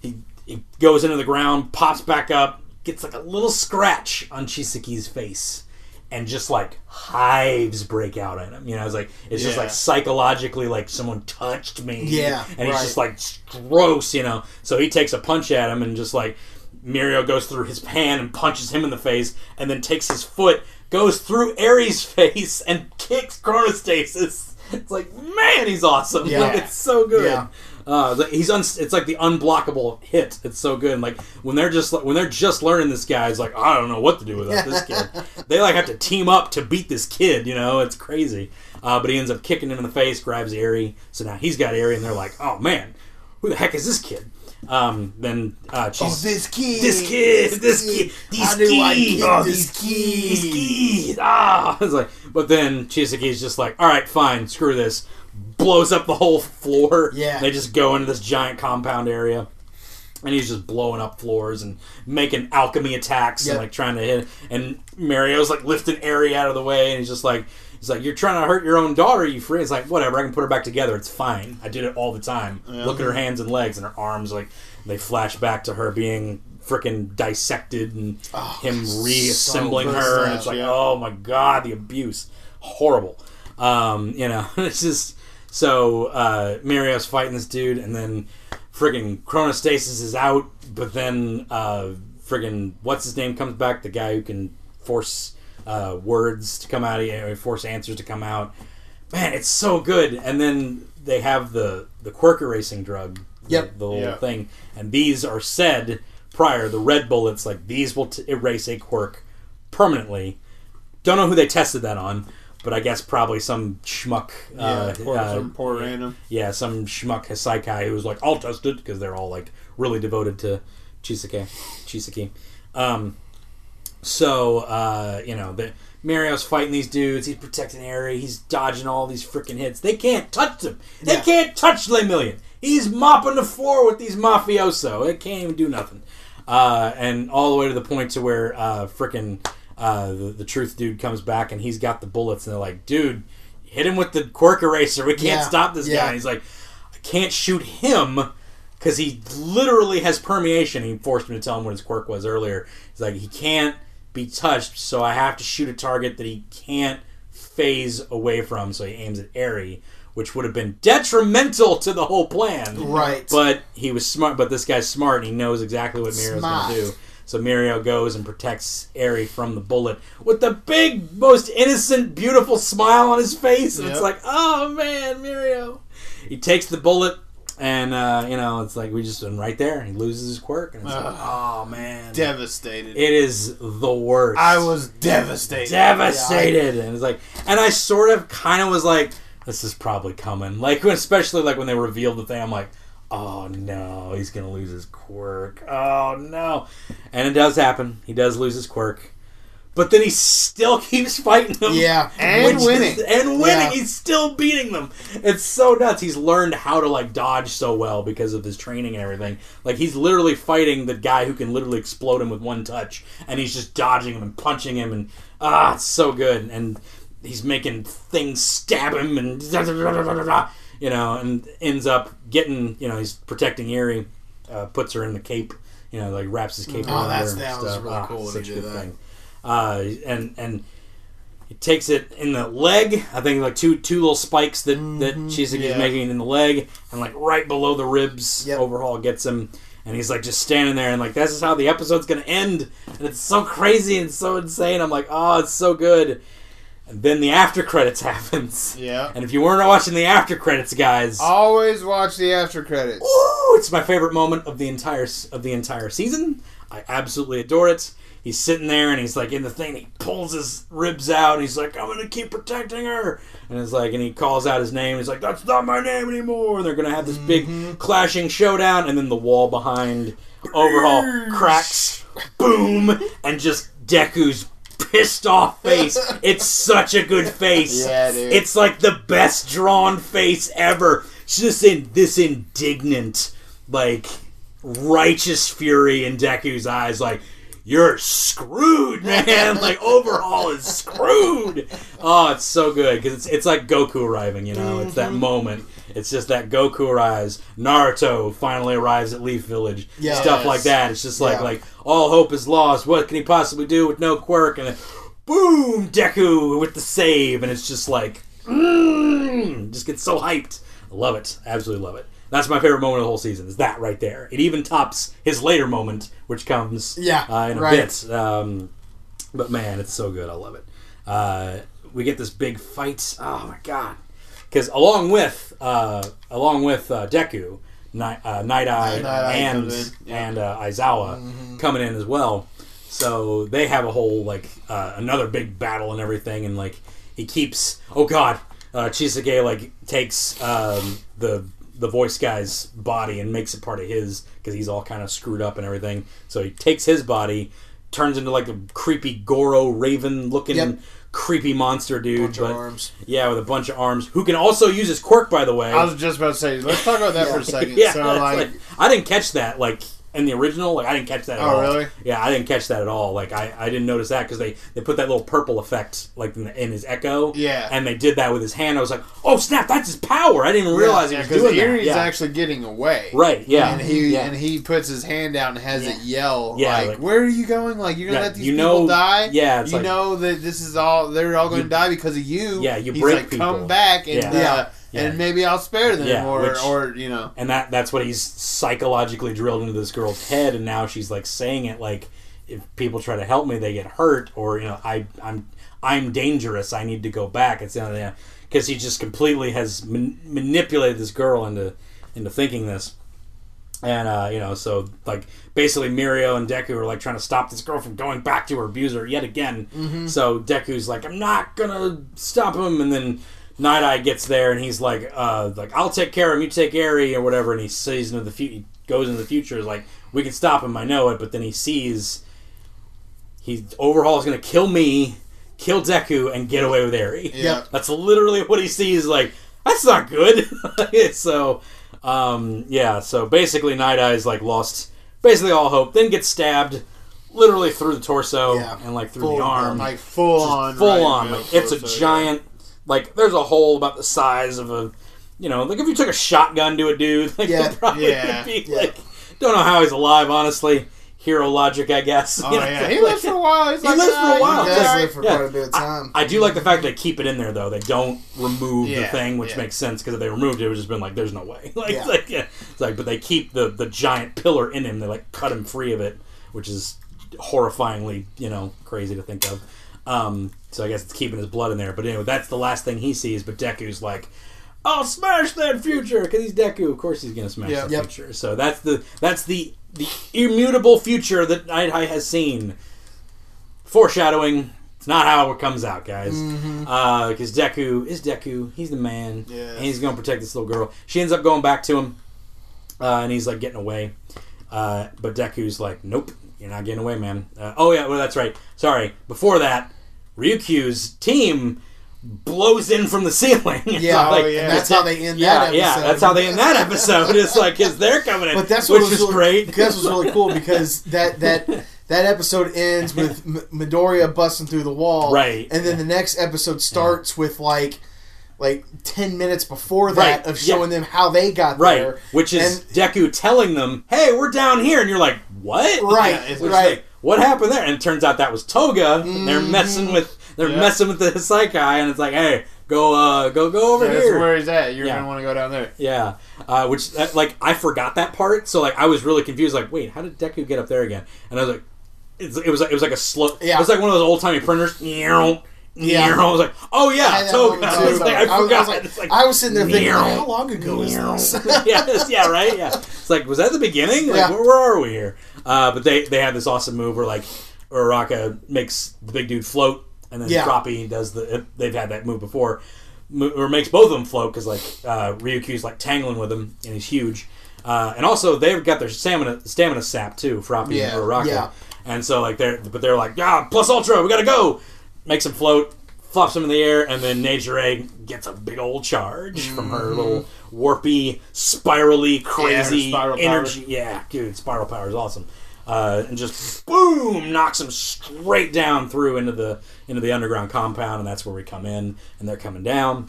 Speaker 2: he he goes into the ground, pops back up, gets like a little scratch on Chisaki's face. And just like hives break out at him, you know. It's like it's just like psychologically, like someone touched me.
Speaker 4: Yeah,
Speaker 2: and he's
Speaker 4: right.
Speaker 2: just like gross, you know. So he takes a punch at him, and just like Mirio goes through his pan and punches him in the face, and then takes his foot, goes through Eri's face, and kicks Chronostasis. It's like, man, he's awesome.
Speaker 4: Yeah.
Speaker 2: Like, it's so good.
Speaker 4: Yeah.
Speaker 2: Uh, like- he's un- it's like the unblockable hit. It's so good. And like when they're just when they're just learning this guy, it's like I don't know what to do without this kid. they like have to team up to beat this kid. You know, it's crazy. Uh, but he ends up kicking him in the face, grabs Eri. So now he's got Eri, and they're like, oh man, who the heck is this kid? Um, then uh,
Speaker 4: Oh,
Speaker 2: she's
Speaker 4: this kid.
Speaker 2: this kid, this kid, these keys, oh,
Speaker 4: this
Speaker 2: these keys, keys. Ah, it's like, but then Chisaki's just like, all right, fine, screw this. Blows up the whole floor.
Speaker 4: Yeah.
Speaker 2: they just go into this giant compound area, and he's just blowing up floors and making alchemy attacks
Speaker 4: Yep.
Speaker 2: and like trying to hit. And Mirio's like lifting Eri out of the way, and he's just like. He's like, you're trying to hurt your own daughter, you free. It's like, whatever, I can put her back together. It's fine. I did it all the time. Look at her hands and legs and her arms. Like, they flash back to her being freaking dissected and him reassembling
Speaker 4: so
Speaker 2: her. And it's like,
Speaker 3: yeah.
Speaker 2: oh my god, the abuse. Horrible. Um, you know, it's just. So, uh, Mirio's fighting this dude, and then friggin' Chronostasis is out, but then, uh, friggin' what's his name comes back, the guy who can force uh, words to come out, of you, force answers to come out. Man, it's so good. And then they have the the quirk erasing drug, the-
Speaker 4: Yep.
Speaker 2: the, little
Speaker 3: Yeah.
Speaker 2: thing, and these are said prior. The red bullets, like these, will t- erase a quirk permanently. Don't know who they tested that on, but I guess probably some schmuck. uh,
Speaker 3: poor,
Speaker 2: uh,
Speaker 3: some poor random.
Speaker 2: yeah, some schmuck Hassaikai who was like, I'll test it because they're all like really devoted to Chisake. Chisaki. Um, so, uh, you know, the, Mirio's fighting these dudes. He's protecting Eri. He's dodging all these freaking hits. They can't touch him. They
Speaker 4: Yeah.
Speaker 2: can't touch Lemillion. He's mopping the floor with these mafioso. It can't even do nothing. Uh, and all the way to the point to where uh, freaking uh, the, the truth dude comes back and he's got the bullets and they're like, dude, hit him with the quirk eraser. We can't
Speaker 4: Yeah.
Speaker 2: stop this
Speaker 4: Yeah.
Speaker 2: guy. And he's like, I can't shoot him because he literally has permeation. He forced him to tell him what his quirk was earlier. He's like, he can't be touched, so I have to shoot a target that he can't phase away from. So he aims at Eri, which would have been detrimental to the whole plan.
Speaker 4: Right.
Speaker 2: But he was smart. But this guy's smart, and he knows exactly what Mirio's going to do. So Mirio goes and protects Eri from the bullet with the big, most innocent, beautiful smile on his face, and it's like, oh man, Mirio. He takes the bullet, and uh, you know, it's like we just been right there. He loses his quirk, and it's like, oh man,
Speaker 3: Devastated.
Speaker 2: it is the worst.
Speaker 3: I was devastated.
Speaker 2: devastated, and it's like, and I sort of, kind of was like, this is probably coming. Like, especially like when they revealed the thing, I'm like, oh no, he's gonna lose his quirk. Oh no, and it does happen. He does lose his quirk. But then he still keeps fighting them.
Speaker 4: Yeah.
Speaker 3: And
Speaker 2: which is-
Speaker 3: winning.
Speaker 2: and winning.
Speaker 4: Yeah.
Speaker 2: He's still beating them. It's so nuts. He's learned how to like dodge so well because of his training and everything. Like he's literally fighting the guy who can literally explode him with one touch, and he's just dodging him and punching him, and ah, it's so good. And he's making things stab him, and you know, and ends up getting you know he's protecting Eri, uh, puts her in the cape. You know, like wraps his cape
Speaker 4: Oh,
Speaker 2: around
Speaker 4: that's-
Speaker 2: her and
Speaker 4: that was
Speaker 2: stuff.
Speaker 4: really
Speaker 2: Ah,
Speaker 4: cool when
Speaker 2: such
Speaker 4: he
Speaker 2: a
Speaker 4: did
Speaker 2: good
Speaker 4: that.
Speaker 2: thing. Uh, and and he takes it in the leg. I think like two two little spikes that that Chisaki's
Speaker 3: yeah.
Speaker 2: making in the leg, and like right below the ribs.
Speaker 4: Yep.
Speaker 2: Overhaul gets him, and he's like just standing there, and like this is how the episode's gonna end, and it's so crazy and so insane. I'm like, oh, it's so good. And then the after credits happens.
Speaker 3: Yeah.
Speaker 2: And if you weren't watching the after credits, guys,
Speaker 3: Always watch the after credits.
Speaker 2: Ooh, it's my favorite moment of the entire of the entire season. I absolutely adore it. He's sitting there and he's like in the thing. He pulls his ribs out. And he's like, "I'm gonna keep protecting her." And it's like, and he calls out his name. He's like, "That's not my name anymore." And they're gonna have this big mm-hmm. clashing showdown. And then the wall behind Overhaul cracks, boom, and just Deku's pissed off face. it's such a good face.
Speaker 3: Yeah, dude.
Speaker 2: It's like the best drawn face ever. She's just in this indignant, like righteous fury in Deku's eyes, like you're screwed, man. like Overhaul is screwed. Oh, it's so good because it's it's like Goku arriving. You know, it's that moment. It's just that Goku arrives. Naruto finally arrives at Leaf Village.
Speaker 4: Yes.
Speaker 2: Stuff like that. It's just like
Speaker 4: Yeah.
Speaker 2: like all hope is lost. What can he possibly do with no quirk? And then, boom, Deku with the save, and it's just like, mm, just gets so hyped. I love it, absolutely love it. That's my favorite moment of the whole season. Is that right there? It even tops his later moment, which comes
Speaker 4: Yeah,
Speaker 2: uh, in a
Speaker 4: right.
Speaker 2: bit. Um, but man, it's so good. I love it. Uh, we get this big fight. Oh my god! Because along with uh, along with uh, Deku, Night uh, Night Eye
Speaker 3: Night Eye
Speaker 2: and
Speaker 3: yeah.
Speaker 2: and uh, Aizawa
Speaker 4: Mm-hmm.
Speaker 2: coming in as well. So they have a whole like uh, another big battle and everything, and like he keeps. Oh God, uh, Chisaki like takes um, the the voice guy's body and makes it part of his because he's all kind of screwed up and everything. So he takes his body, turns into like a creepy Goro Raven looking
Speaker 4: Yep.
Speaker 2: creepy monster dude,
Speaker 4: Bunch of
Speaker 2: but
Speaker 4: arms.
Speaker 2: yeah, with a bunch of arms, who can also use his quirk by the way.
Speaker 3: I was just about to say, let's talk about that for a second.
Speaker 2: yeah,
Speaker 3: so, like,
Speaker 2: like, I didn't catch that like in the original. Like I didn't catch that. At all.
Speaker 3: Oh,
Speaker 2: all.
Speaker 3: really?
Speaker 2: Yeah, I didn't catch that at all. Like I, I didn't notice that because they they put that little purple effect like in, the, in his echo.
Speaker 3: Yeah.
Speaker 2: and they did that with his hand. I was like, oh snap, that's his power. I didn't even realize
Speaker 3: yeah,
Speaker 2: he was
Speaker 3: because
Speaker 2: doing
Speaker 3: Eri's
Speaker 2: that. Yeah.
Speaker 3: actually getting away.
Speaker 2: right. Yeah,
Speaker 3: And he
Speaker 2: yeah.
Speaker 3: and he puts his hand out and has it yell
Speaker 2: Yeah,
Speaker 3: like,
Speaker 2: like-
Speaker 3: "Where are you going? Like you're gonna
Speaker 2: Yeah,
Speaker 3: let these
Speaker 2: you
Speaker 3: people
Speaker 2: know-
Speaker 3: die?
Speaker 2: yeah, it's
Speaker 3: you
Speaker 2: like-
Speaker 3: know that this is all they're all going
Speaker 2: You-
Speaker 3: to die because of you.
Speaker 2: Yeah, you
Speaker 3: He's
Speaker 2: break
Speaker 3: like,
Speaker 2: people.
Speaker 3: come back and
Speaker 2: Yeah.
Speaker 3: uh,
Speaker 2: Yeah.
Speaker 3: And maybe I'll spare them
Speaker 2: Yeah,
Speaker 3: or
Speaker 2: which-
Speaker 3: or you know.
Speaker 2: and that that's what he's psychologically drilled into this girl's head and now she's like saying it like if people try to help me they get hurt or you know i i'm i'm dangerous i need to go back it's because he just completely has man- manipulated this girl into into thinking this and uh, you know so like basically mirio and deku are like trying to stop this girl from going back to her abuser yet again so deku's like i'm not gonna stop him and then Night Eye gets there and he's like, uh, like I'll take care of him, you take Eri or whatever, and he sees into the future. He goes into the future, is like we can stop him, I know it, but then he sees he Overhaul is gonna kill me, kill Deku, and get away with Eri.
Speaker 3: Yeah.
Speaker 2: that's literally what he sees. Like that's not good. so, um, yeah. So basically, Night Eye's like lost basically all hope. Then gets stabbed, literally through the torso
Speaker 4: Yeah.
Speaker 2: and like through
Speaker 4: Full
Speaker 2: the arm
Speaker 3: Like full
Speaker 2: just
Speaker 3: on,
Speaker 2: full
Speaker 3: right,
Speaker 2: on. Like, it's a
Speaker 3: giant. yeah.
Speaker 2: Like there's a hole about the size of a, you know, like if you took a shotgun to a dude, like
Speaker 4: Yeah,
Speaker 2: probably
Speaker 3: yeah,
Speaker 2: be
Speaker 4: yeah.
Speaker 2: like. Don't know how he's alive, honestly. Hero logic, I guess.
Speaker 3: Oh
Speaker 2: You know,
Speaker 3: yeah, he
Speaker 2: like-
Speaker 3: lives for a while. He's
Speaker 2: He
Speaker 3: like,
Speaker 2: lives for a
Speaker 3: "Ah,
Speaker 2: while.
Speaker 4: He does
Speaker 3: alright."
Speaker 4: live for
Speaker 2: Yeah.
Speaker 4: quite a bit of time.
Speaker 2: I do like the fact that they keep it in there though. They don't remove the thing, which
Speaker 3: yeah.
Speaker 2: makes sense because if they removed it, it would just been like, "There's no way." Like,
Speaker 4: Yeah.
Speaker 2: like, yeah. It's like, but they keep the the giant pillar in him. They like cut him free of it, which is horrifyingly, you know, crazy to think of. Um, so I guess it's keeping his blood in there. But anyway, that's the last thing he sees. But Deku's like, "I'll smash that future," because he's Deku. Of course, he's gonna smash
Speaker 3: Yeah.
Speaker 2: that
Speaker 4: Yep.
Speaker 2: future. So that's the that's the the immutable future that Night Eye has seen foreshadowing. It's not how it comes out, guys. Because Deku is Deku. He's the man.
Speaker 3: Yes.
Speaker 2: And he's going to protect this little girl. She ends up going back to him. Uh, and he's like getting away. Uh, but Deku's like, nope, you're not getting away, man. Uh, oh, yeah, well, that's right. Sorry. Before that, Ryukyu's team blows in from the ceiling.
Speaker 4: Yeah,
Speaker 2: Like,
Speaker 3: oh, yeah.
Speaker 4: that's how they end
Speaker 2: yeah,
Speaker 4: that episode.
Speaker 2: yeah, that's how they end that episode. It's like, because they're coming in,
Speaker 4: But that's what
Speaker 2: which
Speaker 4: was
Speaker 2: is
Speaker 4: really,
Speaker 2: great.
Speaker 4: That's what's really cool because that that that episode ends with M- Midoriya busting through the wall,
Speaker 2: Right.
Speaker 4: And then the next episode starts with like like ten minutes before that
Speaker 2: Right,
Speaker 4: of showing
Speaker 2: yeah.
Speaker 4: them how they got
Speaker 2: Right,
Speaker 4: there,
Speaker 2: which is
Speaker 4: And-
Speaker 2: Deku telling them, "Hey, we're down here," and you're like, "What?"
Speaker 4: right,
Speaker 3: Yeah,
Speaker 2: is
Speaker 4: right.
Speaker 2: like, what happened there? And it turns out that was Toga. and They're
Speaker 4: Mm-hmm.
Speaker 2: messing with they're
Speaker 3: Yeah.
Speaker 2: messing with the Hassaikai, and it's like, hey, go, uh, go, go over
Speaker 3: Yeah, that's
Speaker 2: here.
Speaker 3: where he's at. You're
Speaker 2: Yeah.
Speaker 3: gonna want to go down there.
Speaker 2: Yeah, uh, which that, like I forgot that part, so like I was really confused. Like, wait, how did Deku get up there again? And I was like, it's, it was like it was like a slow.
Speaker 4: Yeah.
Speaker 2: it was like one of those old timey printers. Yeah,
Speaker 4: Yeah.
Speaker 2: I was like, oh yeah, Toga. I was like, I
Speaker 4: I was-
Speaker 2: forgot.
Speaker 4: was like-
Speaker 2: It's like,
Speaker 4: I was sitting there thinking, how long ago is this?
Speaker 2: yeah, yeah, right. Yeah, it's like was that the beginning? Like
Speaker 4: Yeah.
Speaker 2: where, where are we here? Uh, but they they have this awesome move where like Uraraka makes the big dude float, and then
Speaker 4: Yeah.
Speaker 2: Froppy does the. They've had that move before, or makes both of them float because like uh, Ryukyu's like tangling with him, and he's huge. Uh, and also they've got their stamina stamina sap too, Froppy
Speaker 4: Yeah,
Speaker 2: and Uraraka.
Speaker 4: yeah.
Speaker 2: And so like they're but they're like yeah plus ultra we gotta go, makes him float. Flops him in the air, and then Nature Egg gets a big old charge from her
Speaker 4: Mm-hmm.
Speaker 2: little warpy, spirally, crazy
Speaker 3: spiral power.
Speaker 2: energy. Yeah, dude, spiral power is awesome. Uh, and just boom, knocks him straight down through into the into the underground compound, and that's where we come in, and they're coming down,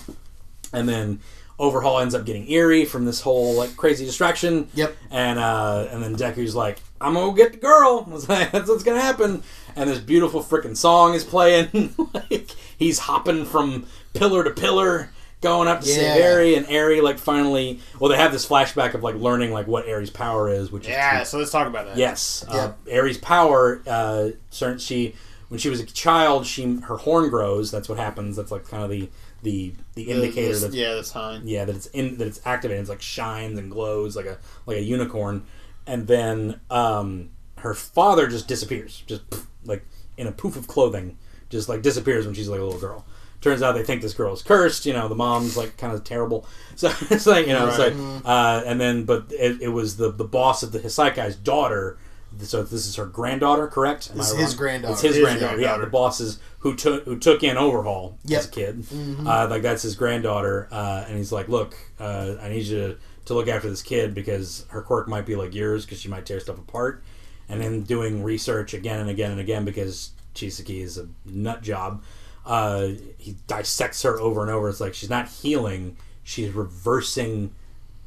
Speaker 2: and then Overhaul ends up getting Eri from this whole like crazy distraction.
Speaker 4: Yep.
Speaker 2: And uh, and then Deku's like, "I'm gonna get the girl." I was like, That's what's gonna happen. And this beautiful freaking song is playing. like he's hopping from pillar to pillar, going up to
Speaker 4: Yeah.
Speaker 2: save Eri, and Eri like finally. Well, they have this flashback of like learning like what Eri's power is, which is
Speaker 3: Yeah,
Speaker 2: to-
Speaker 3: so let's talk about that.
Speaker 2: Yes, uh,
Speaker 4: Yep.
Speaker 2: Eri's power. Uh, certain she when she was a child, she her horn grows. That's what happens. That's like kind of the the the
Speaker 3: The-
Speaker 2: indicator
Speaker 3: the-
Speaker 2: that
Speaker 3: yeah, that's sign.
Speaker 2: yeah that it's in that it's activated. It's like shines and glows like a like a unicorn, and then um, her father just disappears, just pff, like in a poof of clothing, just like disappears when she's like a little girl. Turns out they think this girl is cursed. You know, the mom's like kind of terrible. So it's like you know, it's like uh, and then but it, it was the the boss of the Hassaikai's daughter. So this is her granddaughter, correct? Am
Speaker 4: It's
Speaker 2: I
Speaker 4: his granddaughter.
Speaker 2: It's his,
Speaker 3: His
Speaker 2: granddaughter. Yeah,
Speaker 3: granddaughter.
Speaker 2: the bosses who took who took in Overhaul
Speaker 4: Yep.
Speaker 2: as a kid. Uh, like that's his granddaughter, uh, and he's like, "Look, uh, I need you to, to look after this kid because her quirk might be like yours because she might tear stuff apart." And then doing research again and again and again because Chisaki is a nut job. Uh, he dissects her over and over. It's like she's not healing; she's reversing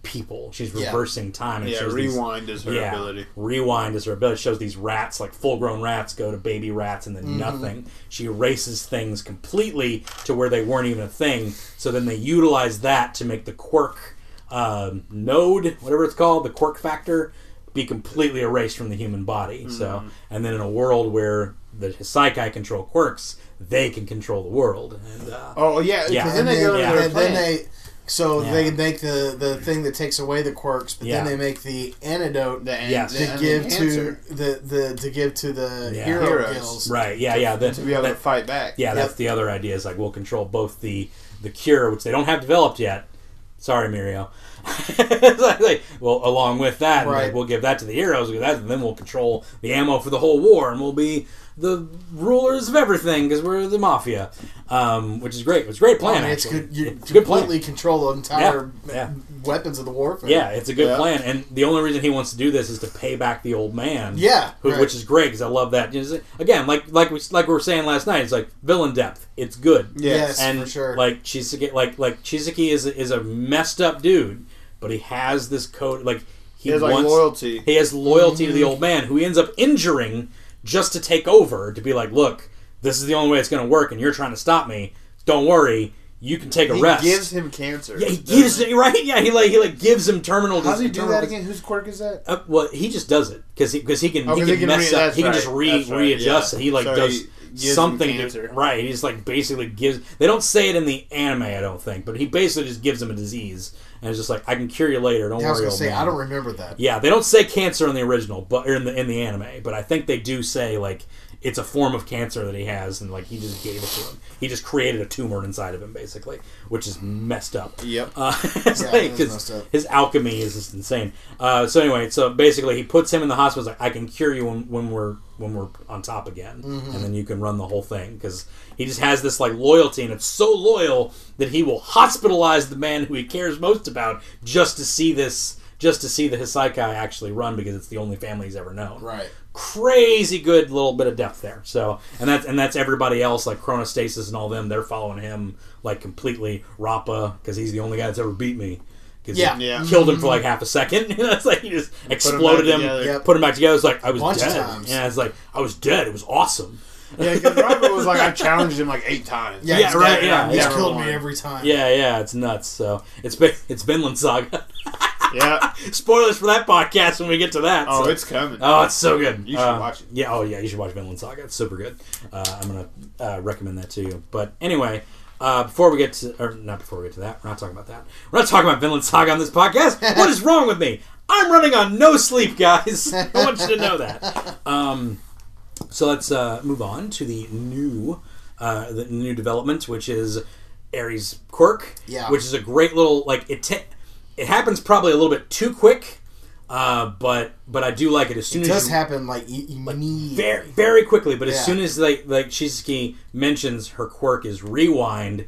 Speaker 2: people. She's
Speaker 4: Yeah.
Speaker 2: reversing time. And it
Speaker 3: Yeah,
Speaker 2: shows these-
Speaker 3: rewind is her
Speaker 2: yeah,
Speaker 3: ability.
Speaker 2: Rewind is her ability. It shows these rats, like full grown rats, go to baby rats and then
Speaker 3: Mm-hmm.
Speaker 2: nothing. She erases things completely to where they weren't even a thing. So then they utilize that to make the quirk um, node, whatever it's called, the quirk factor, be completely erased from the human body. So,
Speaker 3: Mm-hmm.
Speaker 2: and then in a world where the Hassaikai control quirks, they can control the world. And uh,
Speaker 3: Oh yeah, because
Speaker 2: Yeah.
Speaker 3: then
Speaker 4: and
Speaker 3: they
Speaker 4: then,
Speaker 3: go
Speaker 2: yeah.
Speaker 4: and then they so
Speaker 2: Yeah.
Speaker 4: they make the the thing that takes away the quirks, but
Speaker 2: Yeah.
Speaker 4: then they make the antidote
Speaker 3: the,
Speaker 2: Yes.
Speaker 3: the,
Speaker 4: to give
Speaker 3: the
Speaker 4: to the, the to give to the
Speaker 2: Yeah.
Speaker 4: hero
Speaker 3: Heroes.
Speaker 4: guilds.
Speaker 2: right, yeah, yeah. The,
Speaker 3: to be able
Speaker 2: that-
Speaker 3: to fight back.
Speaker 2: Yeah, that's the other idea. Is like we'll control both the the cure, which they don't have developed yet. Sorry, Mirio. Like- well, along with that, and, like,
Speaker 4: Right.
Speaker 2: we'll give that to the heroes. That, and then we'll control the ammo for the whole war, and we'll be the rulers of everything because we're the mafia, um, which is great. It's a great
Speaker 4: I
Speaker 2: plan.
Speaker 4: mean, it's good. You
Speaker 2: it's good plan.
Speaker 4: completely control the entire
Speaker 2: Yeah, yeah.
Speaker 4: Weapons of the warfare.
Speaker 2: Yeah, it's a good
Speaker 3: Yeah.
Speaker 2: plan, and the only reason he wants to do this is to pay back the old man.
Speaker 4: Yeah,
Speaker 2: who,
Speaker 4: right.
Speaker 2: which is great because I love that. You know, Again, like like we like we were saying last night, it's like villain depth. It's good.
Speaker 4: Yes,
Speaker 2: and
Speaker 4: for sure.
Speaker 2: like Chisaki, like like Chisaki is is a messed up dude, but he has this code. Like he,
Speaker 3: He has like loyalty.
Speaker 2: he has loyalty
Speaker 4: Mm-hmm.
Speaker 2: to the old man, who he ends up injuring just to take over to be like, look, this is the only way it's going to work, and you're trying to stop me. Don't worry, you can take a rest.
Speaker 3: He
Speaker 2: rest.
Speaker 3: gives him cancer.
Speaker 2: yeah, he gives it right. Yeah, he like he like gives him terminal. Disease.
Speaker 3: How does he do that again? Whose quirk is that?
Speaker 2: uh, well, he just does it because he because he can
Speaker 3: Oh,
Speaker 2: he
Speaker 3: 'cause
Speaker 2: can,
Speaker 3: he can
Speaker 2: mess
Speaker 3: re-
Speaker 2: up.
Speaker 3: that's
Speaker 2: He can just re
Speaker 3: right,
Speaker 2: readjust
Speaker 3: yeah.
Speaker 2: it. He like
Speaker 3: So
Speaker 2: does
Speaker 3: he gives him
Speaker 2: something. To, right. He just like basically gives. They don't say it in the anime, I don't think, but he basically just gives him a disease and it's just like I can cure you later. Don't worry.
Speaker 4: I was
Speaker 2: worry,
Speaker 4: gonna
Speaker 2: old
Speaker 4: say
Speaker 2: man.
Speaker 4: I don't remember that.
Speaker 2: Yeah, they don't say cancer in the original, but or in the in the anime, but I think they do say like it's a form of cancer that he has, and like he just gave it to him. He just created a tumor inside of him, basically, which is messed up.
Speaker 3: Yep.
Speaker 2: Uh,
Speaker 4: Yeah,
Speaker 2: like,
Speaker 4: it is
Speaker 2: 'cause
Speaker 4: messed up.
Speaker 2: his alchemy is just insane. Uh, so anyway, so basically, he puts him in the hospital. He's like, I can cure you when, when we're when we're on top again,
Speaker 4: Mm-hmm.
Speaker 2: and then you can run the whole thing because he just has this like loyalty, and it's so loyal that he will hospitalize the man who he cares most about just to see this. Just to see the Hassaikai actually run because it's the only family he's ever known
Speaker 4: Right.
Speaker 2: crazy good little bit of depth there. So and that's and that's everybody else like Chronostasis and all them. They're following him like completely. Rappa because he's the only guy that's ever beat me. 'Cause
Speaker 4: Yeah.
Speaker 2: he
Speaker 3: Yeah.
Speaker 2: killed him for like half a second. You it's like he just exploded him,
Speaker 3: together.
Speaker 4: Yep.
Speaker 2: put him back together. It's like I was
Speaker 4: Bunch
Speaker 2: dead.
Speaker 4: times.
Speaker 2: Yeah, it's like I was dead. It was awesome.
Speaker 3: Yeah, because Rappa was like, I challenged him like eight times.
Speaker 4: Yeah,
Speaker 2: Yeah, right,
Speaker 4: got-
Speaker 2: yeah,
Speaker 4: he's
Speaker 2: yeah.
Speaker 4: killed me every time.
Speaker 2: Yeah, yeah, it's nuts. So it's been it's Vinland Saga.
Speaker 3: Yeah.
Speaker 2: Spoilers for that podcast when we get to that.
Speaker 3: Oh,
Speaker 2: so-
Speaker 3: it's coming.
Speaker 2: Oh, it's so good.
Speaker 3: You should
Speaker 2: Uh,
Speaker 3: watch it.
Speaker 2: Yeah. Oh, yeah. You should watch Vinland Saga. It's super good. Uh, I'm gonna uh, recommend that to you. But anyway, uh, before we get to, or not before we get to that, we're not talking about that. We're not talking about Vinland Saga on this podcast. what is wrong with me? I'm running on no sleep, guys. I want you to know that. Um, so let's uh, move on to the new, uh, the new development, which is Eri's quirk.
Speaker 4: Yeah.
Speaker 2: Which is a great little like it. It happens probably a little bit too quick, uh, but but I do like it as soon
Speaker 4: It
Speaker 2: as
Speaker 4: does
Speaker 2: you,
Speaker 4: happen like e- immediately.
Speaker 2: very very quickly. But as soon as like like Chisaki mentions her quirk is rewind,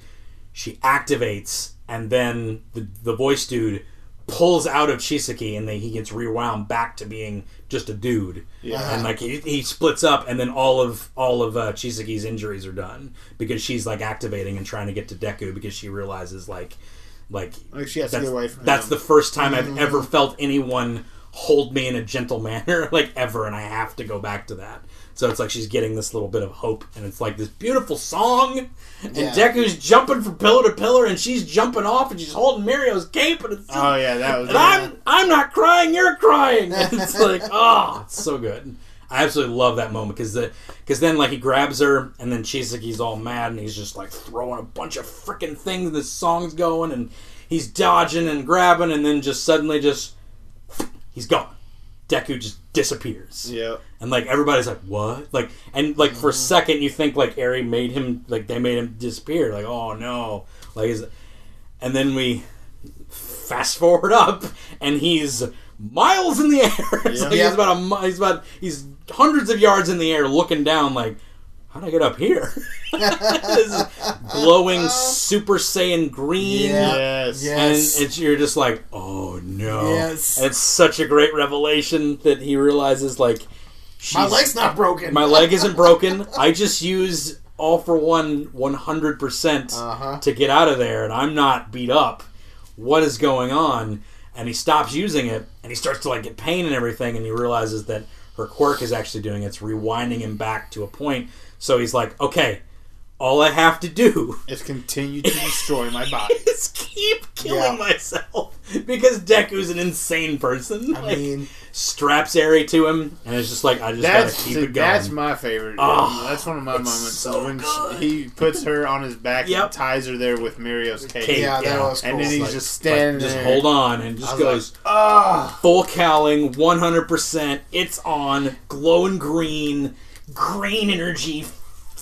Speaker 2: she activates, and then the the voice dude pulls out of Chisaki, and then he gets rewound back to being just a dude.
Speaker 3: Yeah.
Speaker 2: And like he, he splits up, and then all of all of uh, Chisaki's injuries are done because she's like activating and trying to get to Deku because she realizes like like
Speaker 3: Like, she has to get away from
Speaker 2: that's
Speaker 3: him.
Speaker 2: the first time I've mm-hmm. ever felt anyone hold me in a gentle manner, like ever, and I have to go back to that. So it's like she's getting this little bit of hope, and it's like this beautiful song, and
Speaker 4: Yeah.
Speaker 2: Deku's jumping from pillar to pillar, and she's jumping off, and she's holding Mirio's cape, and it's just,
Speaker 3: Oh yeah, that was.
Speaker 2: and I'm I'm not crying, you're crying. And it's like, oh, it's so good. I absolutely love that moment because the because then like he grabs her and then Chisaki's all mad and he's just like throwing a bunch of freaking things. and The song's going and he's dodging and grabbing and then just suddenly just he's gone. Deku just disappears.
Speaker 3: Yeah.
Speaker 2: And like everybody's like, what? Like and like for a mm-hmm. second you think like Eri made him like they made him disappear. Like, oh no. Like is and then we fast forward up and he's miles in the air.
Speaker 3: Yeah.
Speaker 2: like
Speaker 4: Yeah.
Speaker 2: he's about a he's about he's hundreds of yards in the air looking down like how'd I get up here? this glowing Super Saiyan green.
Speaker 4: Yeah.
Speaker 3: Yes.
Speaker 4: Yeah.
Speaker 2: And it's you're just like, oh no!
Speaker 4: Yes.
Speaker 2: And it's such a great revelation that he realizes like,
Speaker 4: My leg's not broken.
Speaker 2: my leg isn't broken. I just used all for one 100 percent
Speaker 4: Uh-huh.
Speaker 2: to get out of there, and I'm not beat up. What is going on? And he stops using it, and he starts to like get pain and everything, and he realizes that quirk is actually doing it. it's rewinding him back to a point. So he's like, okay, all I have to do
Speaker 3: is continue to destroy my body.
Speaker 2: is keep killing
Speaker 4: Yeah.
Speaker 2: myself because Deku's an insane person.
Speaker 4: I
Speaker 2: Like,
Speaker 4: mean,
Speaker 2: straps Eri to him, and it's just like I just gotta keep it going.
Speaker 3: that's my favorite.
Speaker 2: Oh,
Speaker 3: that's one of my moments
Speaker 2: so
Speaker 3: when
Speaker 2: good.
Speaker 3: he puts her on his back
Speaker 2: Yep.
Speaker 3: and ties her there with Mirio's cape.
Speaker 2: Cape.
Speaker 4: yeah, that
Speaker 2: yeah.
Speaker 4: was cool.
Speaker 3: And then he's
Speaker 2: Like-
Speaker 3: just
Speaker 2: like,
Speaker 3: standing
Speaker 2: just hold on, and just goes
Speaker 3: like, ah.
Speaker 2: full cowling, one hundred percent. It's on, glowing green, green energy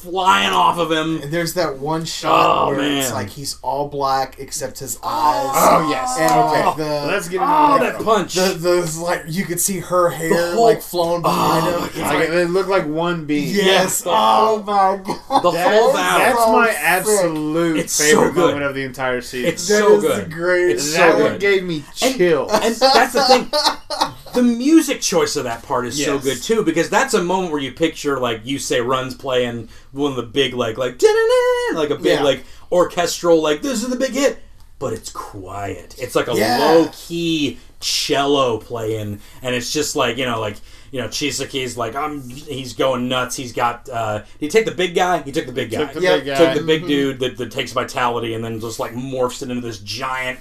Speaker 2: flying off of him.
Speaker 4: And there's that one shot
Speaker 2: Oh,
Speaker 4: where it's like he's all black except his oh. eyes.
Speaker 3: Oh yes.
Speaker 4: And
Speaker 3: okay.
Speaker 4: like the
Speaker 3: Let's get into
Speaker 2: Oh,
Speaker 3: that.
Speaker 2: that punch!
Speaker 4: the, the like you could see her hair
Speaker 2: whole-
Speaker 4: like flowing behind
Speaker 2: Oh,
Speaker 4: him.
Speaker 2: my
Speaker 3: Like, it looked like one beat.
Speaker 4: Yes.
Speaker 2: Yeah.
Speaker 4: Oh. oh my god.
Speaker 2: The
Speaker 3: That-
Speaker 2: whole battle.
Speaker 3: that's
Speaker 4: so
Speaker 3: my
Speaker 4: sick.
Speaker 3: absolute
Speaker 2: It's
Speaker 3: favorite
Speaker 2: good.
Speaker 3: moment of the entire season.
Speaker 2: It's
Speaker 4: That
Speaker 2: so
Speaker 4: is
Speaker 2: good.
Speaker 4: the greatest.
Speaker 2: It's
Speaker 3: that
Speaker 2: so
Speaker 3: one
Speaker 2: good.
Speaker 3: gave me
Speaker 2: And- And that's the thing. The music choice of that part is so good too because that's a moment where you picture like you say runs playing one of the big like like like a big
Speaker 4: Yeah.
Speaker 2: like orchestral like this is the big hit, but it's quiet. It's like a
Speaker 4: Yeah.
Speaker 2: low key cello playing, and it's just like you know like. You know, Chisaki's like I'm. He's going nuts. He's got. uh he take the big guy? He took the big guy.
Speaker 3: Took the
Speaker 4: Yeah.
Speaker 3: big guy.
Speaker 2: Took the big dude that, that takes vitality and then just like morphs it into this giant,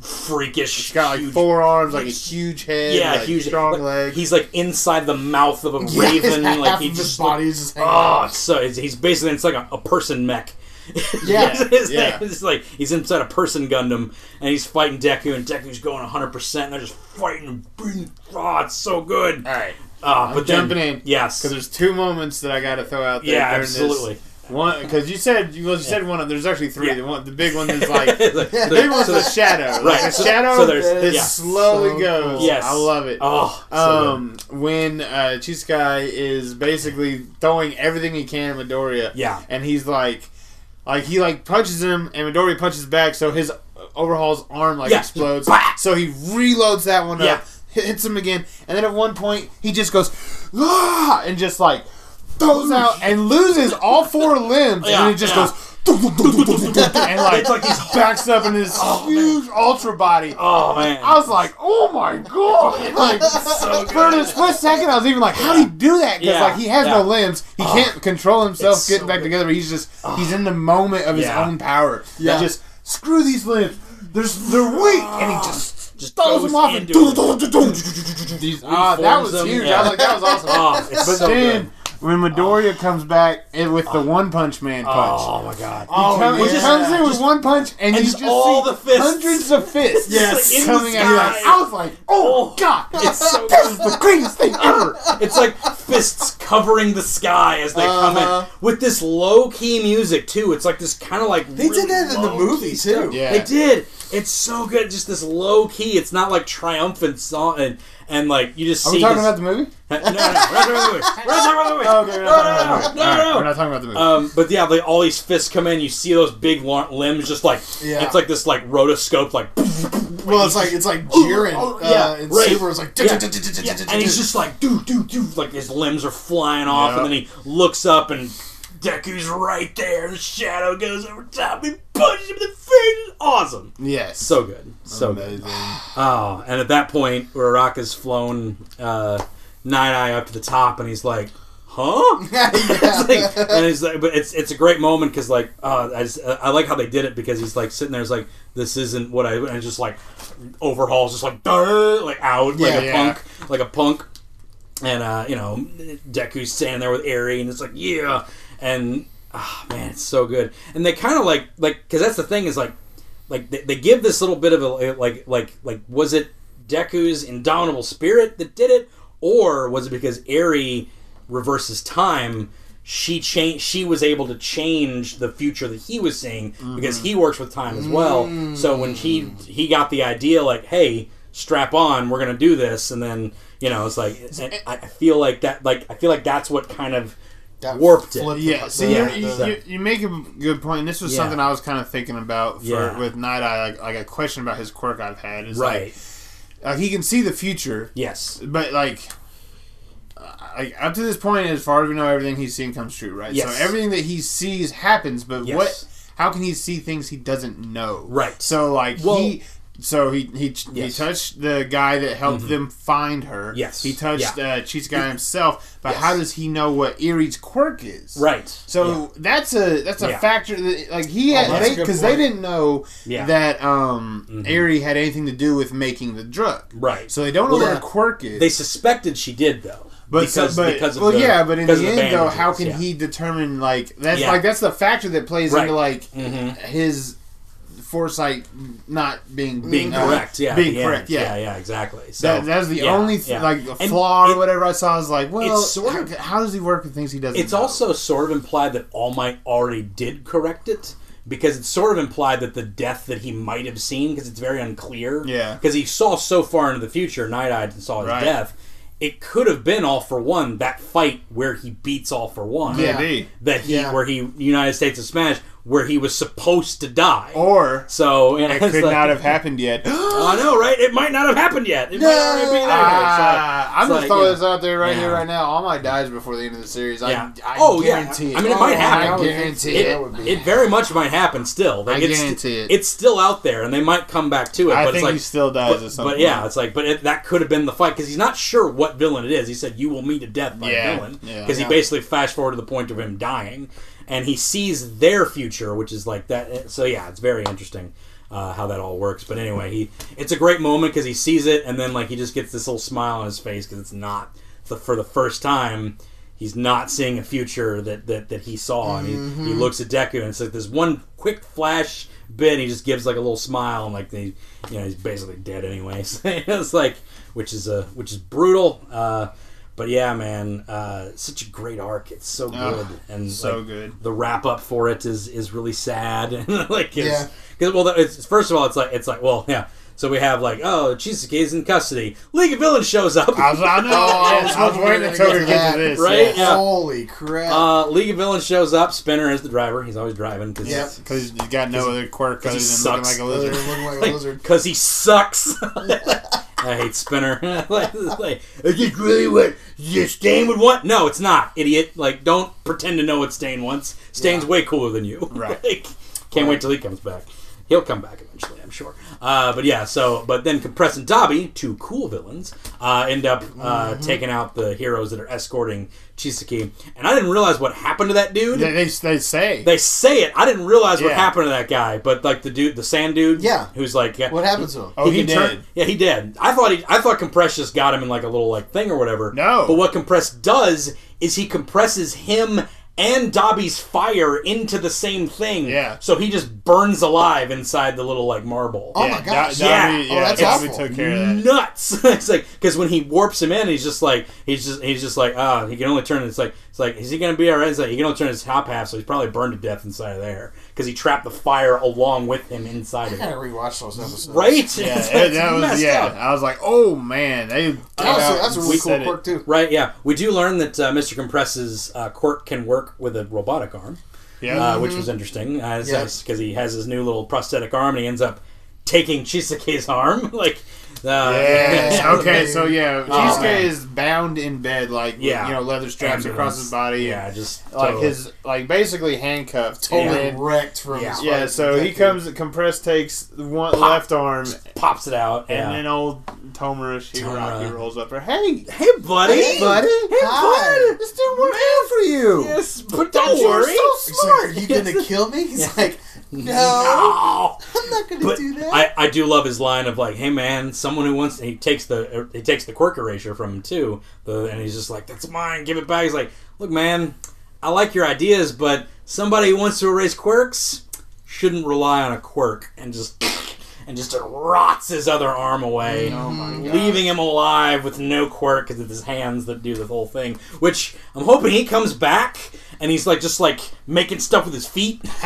Speaker 2: freakish.
Speaker 3: He's got like
Speaker 2: huge
Speaker 3: four arms, like a huge head,
Speaker 2: yeah,
Speaker 3: like
Speaker 2: huge
Speaker 3: strong
Speaker 2: like,
Speaker 3: legs.
Speaker 2: He's like inside the mouth of a
Speaker 4: Yeah,
Speaker 2: raven. like he just
Speaker 4: body just
Speaker 2: oh, so he's basically it's like a, a person mech.
Speaker 4: Yeah,
Speaker 2: it's,
Speaker 3: yeah.
Speaker 2: it's like he's inside a person Gundam and he's fighting Deku and Deku's going 100 percent and they're just fighting and. Oh, it's so good.
Speaker 3: All right,
Speaker 2: Uh, but then,
Speaker 3: jumping in.
Speaker 2: yes,
Speaker 3: because there's two moments that I got to throw out there.
Speaker 2: yeah, absolutely.
Speaker 3: This. One, because you said you, well, you said one. of There's actually three.
Speaker 2: Yeah.
Speaker 3: The one, the big one is like the big one's
Speaker 2: so
Speaker 3: the shadow.
Speaker 2: Right,
Speaker 3: Like a shadow
Speaker 2: so there's-
Speaker 3: that
Speaker 2: yeah.
Speaker 3: slowly
Speaker 4: So
Speaker 3: goes.
Speaker 4: cool.
Speaker 2: Yes.
Speaker 3: I love it.
Speaker 2: Oh, so
Speaker 3: um, when uh, Chisaki is basically throwing everything he can at Midoriya.
Speaker 2: Yeah.
Speaker 3: and he's like, like he like punches him, and Midoriya punches back, so his overhaul's arm like
Speaker 2: Yeah.
Speaker 3: explodes. So he reloads that one
Speaker 2: Yeah.
Speaker 3: up, hits him again, and then at one point he just goes, ah, and just like throws out and loses all four limbs,
Speaker 2: Yeah,
Speaker 3: and it just
Speaker 2: yeah.
Speaker 3: goes. and like,
Speaker 2: It's like he's-
Speaker 3: backs up in this huge ultra body.
Speaker 2: Oh man.
Speaker 3: I was like, oh my god! Like, for a split second, I was even like, how do you do that? Because
Speaker 2: Yeah,
Speaker 3: like he has
Speaker 2: yeah.
Speaker 3: no limbs, he can't control himself
Speaker 2: It's
Speaker 3: getting
Speaker 2: so
Speaker 3: back together. He's just he's in the moment of his own power.
Speaker 4: Yeah.
Speaker 3: Just screw these limbs. There's they're weak, and he just
Speaker 2: Just
Speaker 3: throws them off and these. Ah, that was
Speaker 2: them,
Speaker 3: huge.
Speaker 2: yeah.
Speaker 3: I was like, that was awesome.
Speaker 2: Oh,
Speaker 3: but
Speaker 2: so
Speaker 3: then
Speaker 2: good.
Speaker 3: When Midoriya comes back and with the One Punch Man punch.
Speaker 2: Oh my god.
Speaker 4: Oh,
Speaker 3: He, come-
Speaker 4: yeah.
Speaker 3: just comes in with one punch, and,
Speaker 2: and
Speaker 3: you
Speaker 2: just
Speaker 3: just
Speaker 2: all
Speaker 3: see
Speaker 2: the fists.
Speaker 3: hundreds of fists
Speaker 2: Yes. In the
Speaker 3: coming at you. Like. I was like, oh, god,
Speaker 2: It's so
Speaker 3: this is the greatest thing ever.
Speaker 2: It's like fists covering the sky as they come
Speaker 4: Uh-huh.
Speaker 2: in with this low key music too. It's like this kind of like
Speaker 4: They did that in the movie, too.
Speaker 3: Yeah.
Speaker 2: They did. It's so good. Just this low key. It's not like triumphant song and and like you just
Speaker 3: Are
Speaker 2: see.
Speaker 3: we talking
Speaker 2: this-
Speaker 3: about the movie?
Speaker 2: no, no, we're not talking about the movie. We're not talking about the movie.
Speaker 3: Oh, okay, we're
Speaker 2: no,
Speaker 3: not
Speaker 2: no,
Speaker 3: talking
Speaker 2: no,
Speaker 3: about the movie.
Speaker 2: no,
Speaker 3: All right,
Speaker 2: no.
Speaker 3: We're not talking about the movie.
Speaker 2: Um, but yeah, like all these fists come in. You see those big lo- limbs, just like
Speaker 4: Yeah.
Speaker 2: it's like this like rotoscope, like
Speaker 4: Well, it's like it's like Jiren
Speaker 2: oh,
Speaker 4: uh,
Speaker 2: yeah,
Speaker 4: in
Speaker 2: right.
Speaker 4: Super. It's like
Speaker 2: Yeah. Yeah, and he's just like do do do like his limbs are flying off,
Speaker 3: Yeah.
Speaker 2: and then he looks up and Deku's right there, and the shadow goes over top. He punches him in the face. Awesome,
Speaker 3: yes.
Speaker 2: so good, so good. Oh, and at that point, Uraraka's flown uh, Night Eye up to the top, and he's like, "Huh?" It's like- and he's like, but it's it's a great moment because like uh, I just, I like how they did it because he's like sitting there, he's like, "This isn't what I," and just like overhauls, just like like out like
Speaker 4: Yeah,
Speaker 2: a
Speaker 3: yeah.
Speaker 2: punk, like a punk, and uh, you know, Deku's standing there with Eri, and it's like, yeah, and ah man, it's so good, and they kind of like like because that's the thing is like like they, they give this little bit of a like like like was it Deku's indomitable spirit that did it, or was it because Eri reverses time? She changed. She was able to change the future that he was seeing because he works with time as well. So when he he got the idea, like, hey, strap on, we're gonna do this, and then you know, it's like I I feel like that. Like I feel like that's what kind of
Speaker 4: That
Speaker 2: warped it.
Speaker 4: flipped
Speaker 3: Yeah, see,
Speaker 4: the-
Speaker 3: you're, you, you, you make a good point, and this was
Speaker 2: Yeah.
Speaker 3: something I was kind of thinking about for,
Speaker 2: Yeah.
Speaker 3: with Night Eye. Like, like a question about his quirk I've had is
Speaker 2: right.
Speaker 3: like, uh, he can see the future,
Speaker 2: yes.
Speaker 3: but like, like up to this point, as far as we know, everything he's seen comes true, right?
Speaker 2: Yes.
Speaker 3: So everything that he sees happens, but
Speaker 2: Yes.
Speaker 3: what? How can he see things he doesn't know?
Speaker 2: Right.
Speaker 3: So like
Speaker 2: Well-
Speaker 3: he. So he he,
Speaker 2: Yes.
Speaker 3: he touched the guy that helped them find her.
Speaker 2: Yes.
Speaker 3: He touched
Speaker 2: Yeah.
Speaker 3: uh, Chisaki himself, but
Speaker 2: Yes.
Speaker 3: how does he know what Eri's quirk is?
Speaker 2: Right.
Speaker 3: So that's a that's a
Speaker 2: Yeah.
Speaker 3: factor that like he
Speaker 4: Oh,
Speaker 3: had
Speaker 4: that's a good
Speaker 3: because they, didn't know
Speaker 2: Yeah.
Speaker 3: that um Eri had anything to do with making the drug.
Speaker 2: Right.
Speaker 3: So they don't know what
Speaker 2: yeah.
Speaker 3: her quirk is.
Speaker 2: They suspected she did though.
Speaker 3: but
Speaker 2: because,
Speaker 3: so, but
Speaker 2: because of
Speaker 3: well,
Speaker 2: the,
Speaker 3: yeah, but in the
Speaker 2: because of
Speaker 3: end, though, how can
Speaker 2: yeah.
Speaker 3: he determine like that's
Speaker 2: Yeah.
Speaker 3: like that's the factor that plays
Speaker 2: Right.
Speaker 3: into like
Speaker 2: Mhm.
Speaker 3: his foresight not being
Speaker 2: being
Speaker 3: uh,
Speaker 2: correct? Yeah,
Speaker 3: being
Speaker 2: at the
Speaker 3: correct. Yeah.
Speaker 2: yeah, yeah, exactly. So
Speaker 3: That, that's the
Speaker 2: yeah,
Speaker 3: only th-
Speaker 2: yeah.
Speaker 3: like the flaw
Speaker 2: it-
Speaker 3: or whatever I saw. I was like, well,
Speaker 2: sort
Speaker 3: how,
Speaker 2: of-
Speaker 3: how does he work with things he doesn't?
Speaker 2: It's
Speaker 3: know?
Speaker 2: also sort of implied that All Might already did correct it because it's sort of implied that the death that he might have seen because it's very unclear.
Speaker 3: Yeah.
Speaker 2: Because he saw so far into the future, Night Eyed and saw his
Speaker 3: Right.
Speaker 2: death. It could have been All for One that fight where he beats All for One.
Speaker 4: Yeah.
Speaker 3: maybe
Speaker 2: That he
Speaker 4: Yeah.
Speaker 2: where he United States of Smash where he was supposed to die.
Speaker 3: or
Speaker 2: so know,
Speaker 3: it could
Speaker 2: like-
Speaker 3: not have happened yet.
Speaker 2: Oh, I know, right? It might not have happened yet. It might already be there. Like-
Speaker 3: Ah, I'm
Speaker 2: it's
Speaker 3: just
Speaker 2: like,
Speaker 3: throwing
Speaker 2: yeah.
Speaker 3: this out there right
Speaker 2: Yeah.
Speaker 3: here, right now. All Might dies before the end of the series.
Speaker 2: Yeah.
Speaker 3: I, I
Speaker 2: Oh, yeah.
Speaker 3: guarantee
Speaker 2: I mean, it might
Speaker 3: Oh,
Speaker 2: happen.
Speaker 3: I guarantee it.
Speaker 4: would be-
Speaker 2: It very much might happen still. Like,
Speaker 3: I
Speaker 2: it's,
Speaker 3: guarantee it.
Speaker 2: It's still out there, and they might come back to it.
Speaker 3: I
Speaker 2: but
Speaker 3: think
Speaker 2: it's like,
Speaker 3: he still dies
Speaker 2: but, but yeah, it's like, but it, that could have been the fight because he's not sure what villain it is. He said, "You will meet a death by villain," because he basically fast forward to the point of him dying, and he sees their future, which is like that. So yeah, it's very interesting. Uh, how that all works, but anyway, he it's a great moment because he sees it, and then like he just gets this little smile on his face because it's not the, for the first time he's not seeing a future that that, that he saw, and he, he looks at Deku, and it's like this one quick flash bit, and he just gives like a little smile, and like they, you know, he's basically dead anyway. So it's like, which is a which is brutal. Uh, but yeah, man, uh, such a great arc. It's so
Speaker 3: Oh,
Speaker 2: good, and
Speaker 3: so
Speaker 2: like,
Speaker 3: good.
Speaker 2: The wrap up for it is is really sad, like it's,
Speaker 4: Yeah.
Speaker 2: Cause, well, it's first of all, it's like it's like well, yeah. So we have like, oh, Chisaki's in custody. League of Villains shows up.
Speaker 3: I was, I know.
Speaker 4: Oh,
Speaker 3: yes, I was waiting
Speaker 4: gonna
Speaker 3: until we
Speaker 4: get
Speaker 3: get
Speaker 4: to
Speaker 3: to this.
Speaker 2: right?
Speaker 3: yes.
Speaker 2: Yeah.
Speaker 4: Holy crap!
Speaker 2: Uh, League of Villains shows up. Spinner is the driver. He's always driving because
Speaker 4: Yeah.
Speaker 3: Because you got no other quirk other
Speaker 2: he
Speaker 3: than looking like a
Speaker 4: Lizard
Speaker 3: lizard.
Speaker 4: looking like a lizard.
Speaker 2: because he sucks. I hate Spinner. like, like, is this really what Stain would want? No, it's not, idiot. Like, don't pretend to know what Stain wants. Stain's way cooler than you.
Speaker 3: Right.
Speaker 2: like, can't wait till he comes back. He'll come back eventually, I'm sure. Uh, but yeah, so but then Compress and Dabi, two cool villains, uh, end up uh, taking out the heroes that are escorting Chisaki. And I didn't realize what happened to that dude.
Speaker 3: They, they, they say.
Speaker 2: They say it. I didn't realize what happened to that guy, but like the dude, the sand dude,
Speaker 4: Yeah.
Speaker 2: who's like, yeah,
Speaker 4: What happened to him?
Speaker 3: oh, he,
Speaker 2: turn-
Speaker 3: did.
Speaker 2: yeah, he did. I thought he, I thought Compress just got him in like a little like thing or whatever.
Speaker 3: No.
Speaker 2: but what Compress does is he compresses him and Dabi's fire into the same thing.
Speaker 3: Yeah.
Speaker 2: So he just burns alive inside the little like marble.
Speaker 4: Oh
Speaker 3: yeah,
Speaker 4: my gosh.
Speaker 3: Do-
Speaker 2: Yeah.
Speaker 3: Dabi,
Speaker 4: Oh, that's
Speaker 3: Dabi
Speaker 4: awful.
Speaker 3: took care of that.
Speaker 2: nuts. it's like because when he warps him in, he's just like he's just he's just like ah he can only turn. It's like it's like is he gonna be alright? It's like he can only turn his top half, so he's probably burned to death inside of there because he trapped the fire along with him inside
Speaker 4: I
Speaker 2: of
Speaker 4: gotta
Speaker 2: it.
Speaker 4: rewatch those episodes.
Speaker 2: Right?
Speaker 3: Yeah,
Speaker 2: It's
Speaker 3: that, that was
Speaker 2: messed
Speaker 3: yeah.
Speaker 2: up.
Speaker 3: I was like, oh man, they. came
Speaker 4: That's, a, that's a really cool quirk too.
Speaker 2: Right, yeah. We do learn that uh, Mr. Compress's uh, quirk can work with a robotic arm,
Speaker 3: Yeah,
Speaker 2: uh, which was interesting because
Speaker 4: Yeah.
Speaker 2: he has his new little prosthetic arm and he ends up taking Chisaki's arm. like, uh,
Speaker 3: Yes.
Speaker 4: Yeah.
Speaker 3: okay, so yeah,
Speaker 2: Oh,
Speaker 3: is bound in bed, like with,
Speaker 2: Yeah.
Speaker 3: you know, leather straps
Speaker 2: Ambulance.
Speaker 3: across his body.
Speaker 2: Yeah, just
Speaker 3: like
Speaker 2: totally.
Speaker 3: his like basically handcuffed.
Speaker 4: Totally
Speaker 3: And then-
Speaker 4: wrecked from
Speaker 2: Yeah.
Speaker 4: his
Speaker 3: yeah, so
Speaker 4: with
Speaker 3: he comes. Compressed takes one
Speaker 2: Pop.
Speaker 3: left arm,
Speaker 2: pops it out.
Speaker 3: and
Speaker 2: yeah.
Speaker 3: then old Tomura Shigaraki
Speaker 2: Tomura.
Speaker 3: rolls up. Her, hey,
Speaker 2: hey, buddy.
Speaker 3: hey, buddy,
Speaker 2: Hey,
Speaker 4: Hi.
Speaker 2: bud.
Speaker 3: this didn't work out for you.
Speaker 2: Yes, but
Speaker 3: But
Speaker 2: don't
Speaker 3: you're
Speaker 2: worry.
Speaker 3: so
Speaker 4: He's like, are you gonna kill me? He's like, no,
Speaker 2: No.
Speaker 4: I'm not gonna
Speaker 2: But
Speaker 4: do that.
Speaker 2: I, I do love his line of like, "Hey man, someone who wants." He takes the er, he takes the quirk erasure from him too, the, and he's just like, "That's mine. Give it back." He's like, "Look, man, I like your ideas, but somebody who wants to erase quirks shouldn't rely on a quirk." And just and just rots his other arm away,
Speaker 3: Oh my mm-hmm.
Speaker 2: leaving him alive with no quirk because it's his hands that do the whole thing. Which I'm hoping he comes back and he's like just like making stuff with his feet.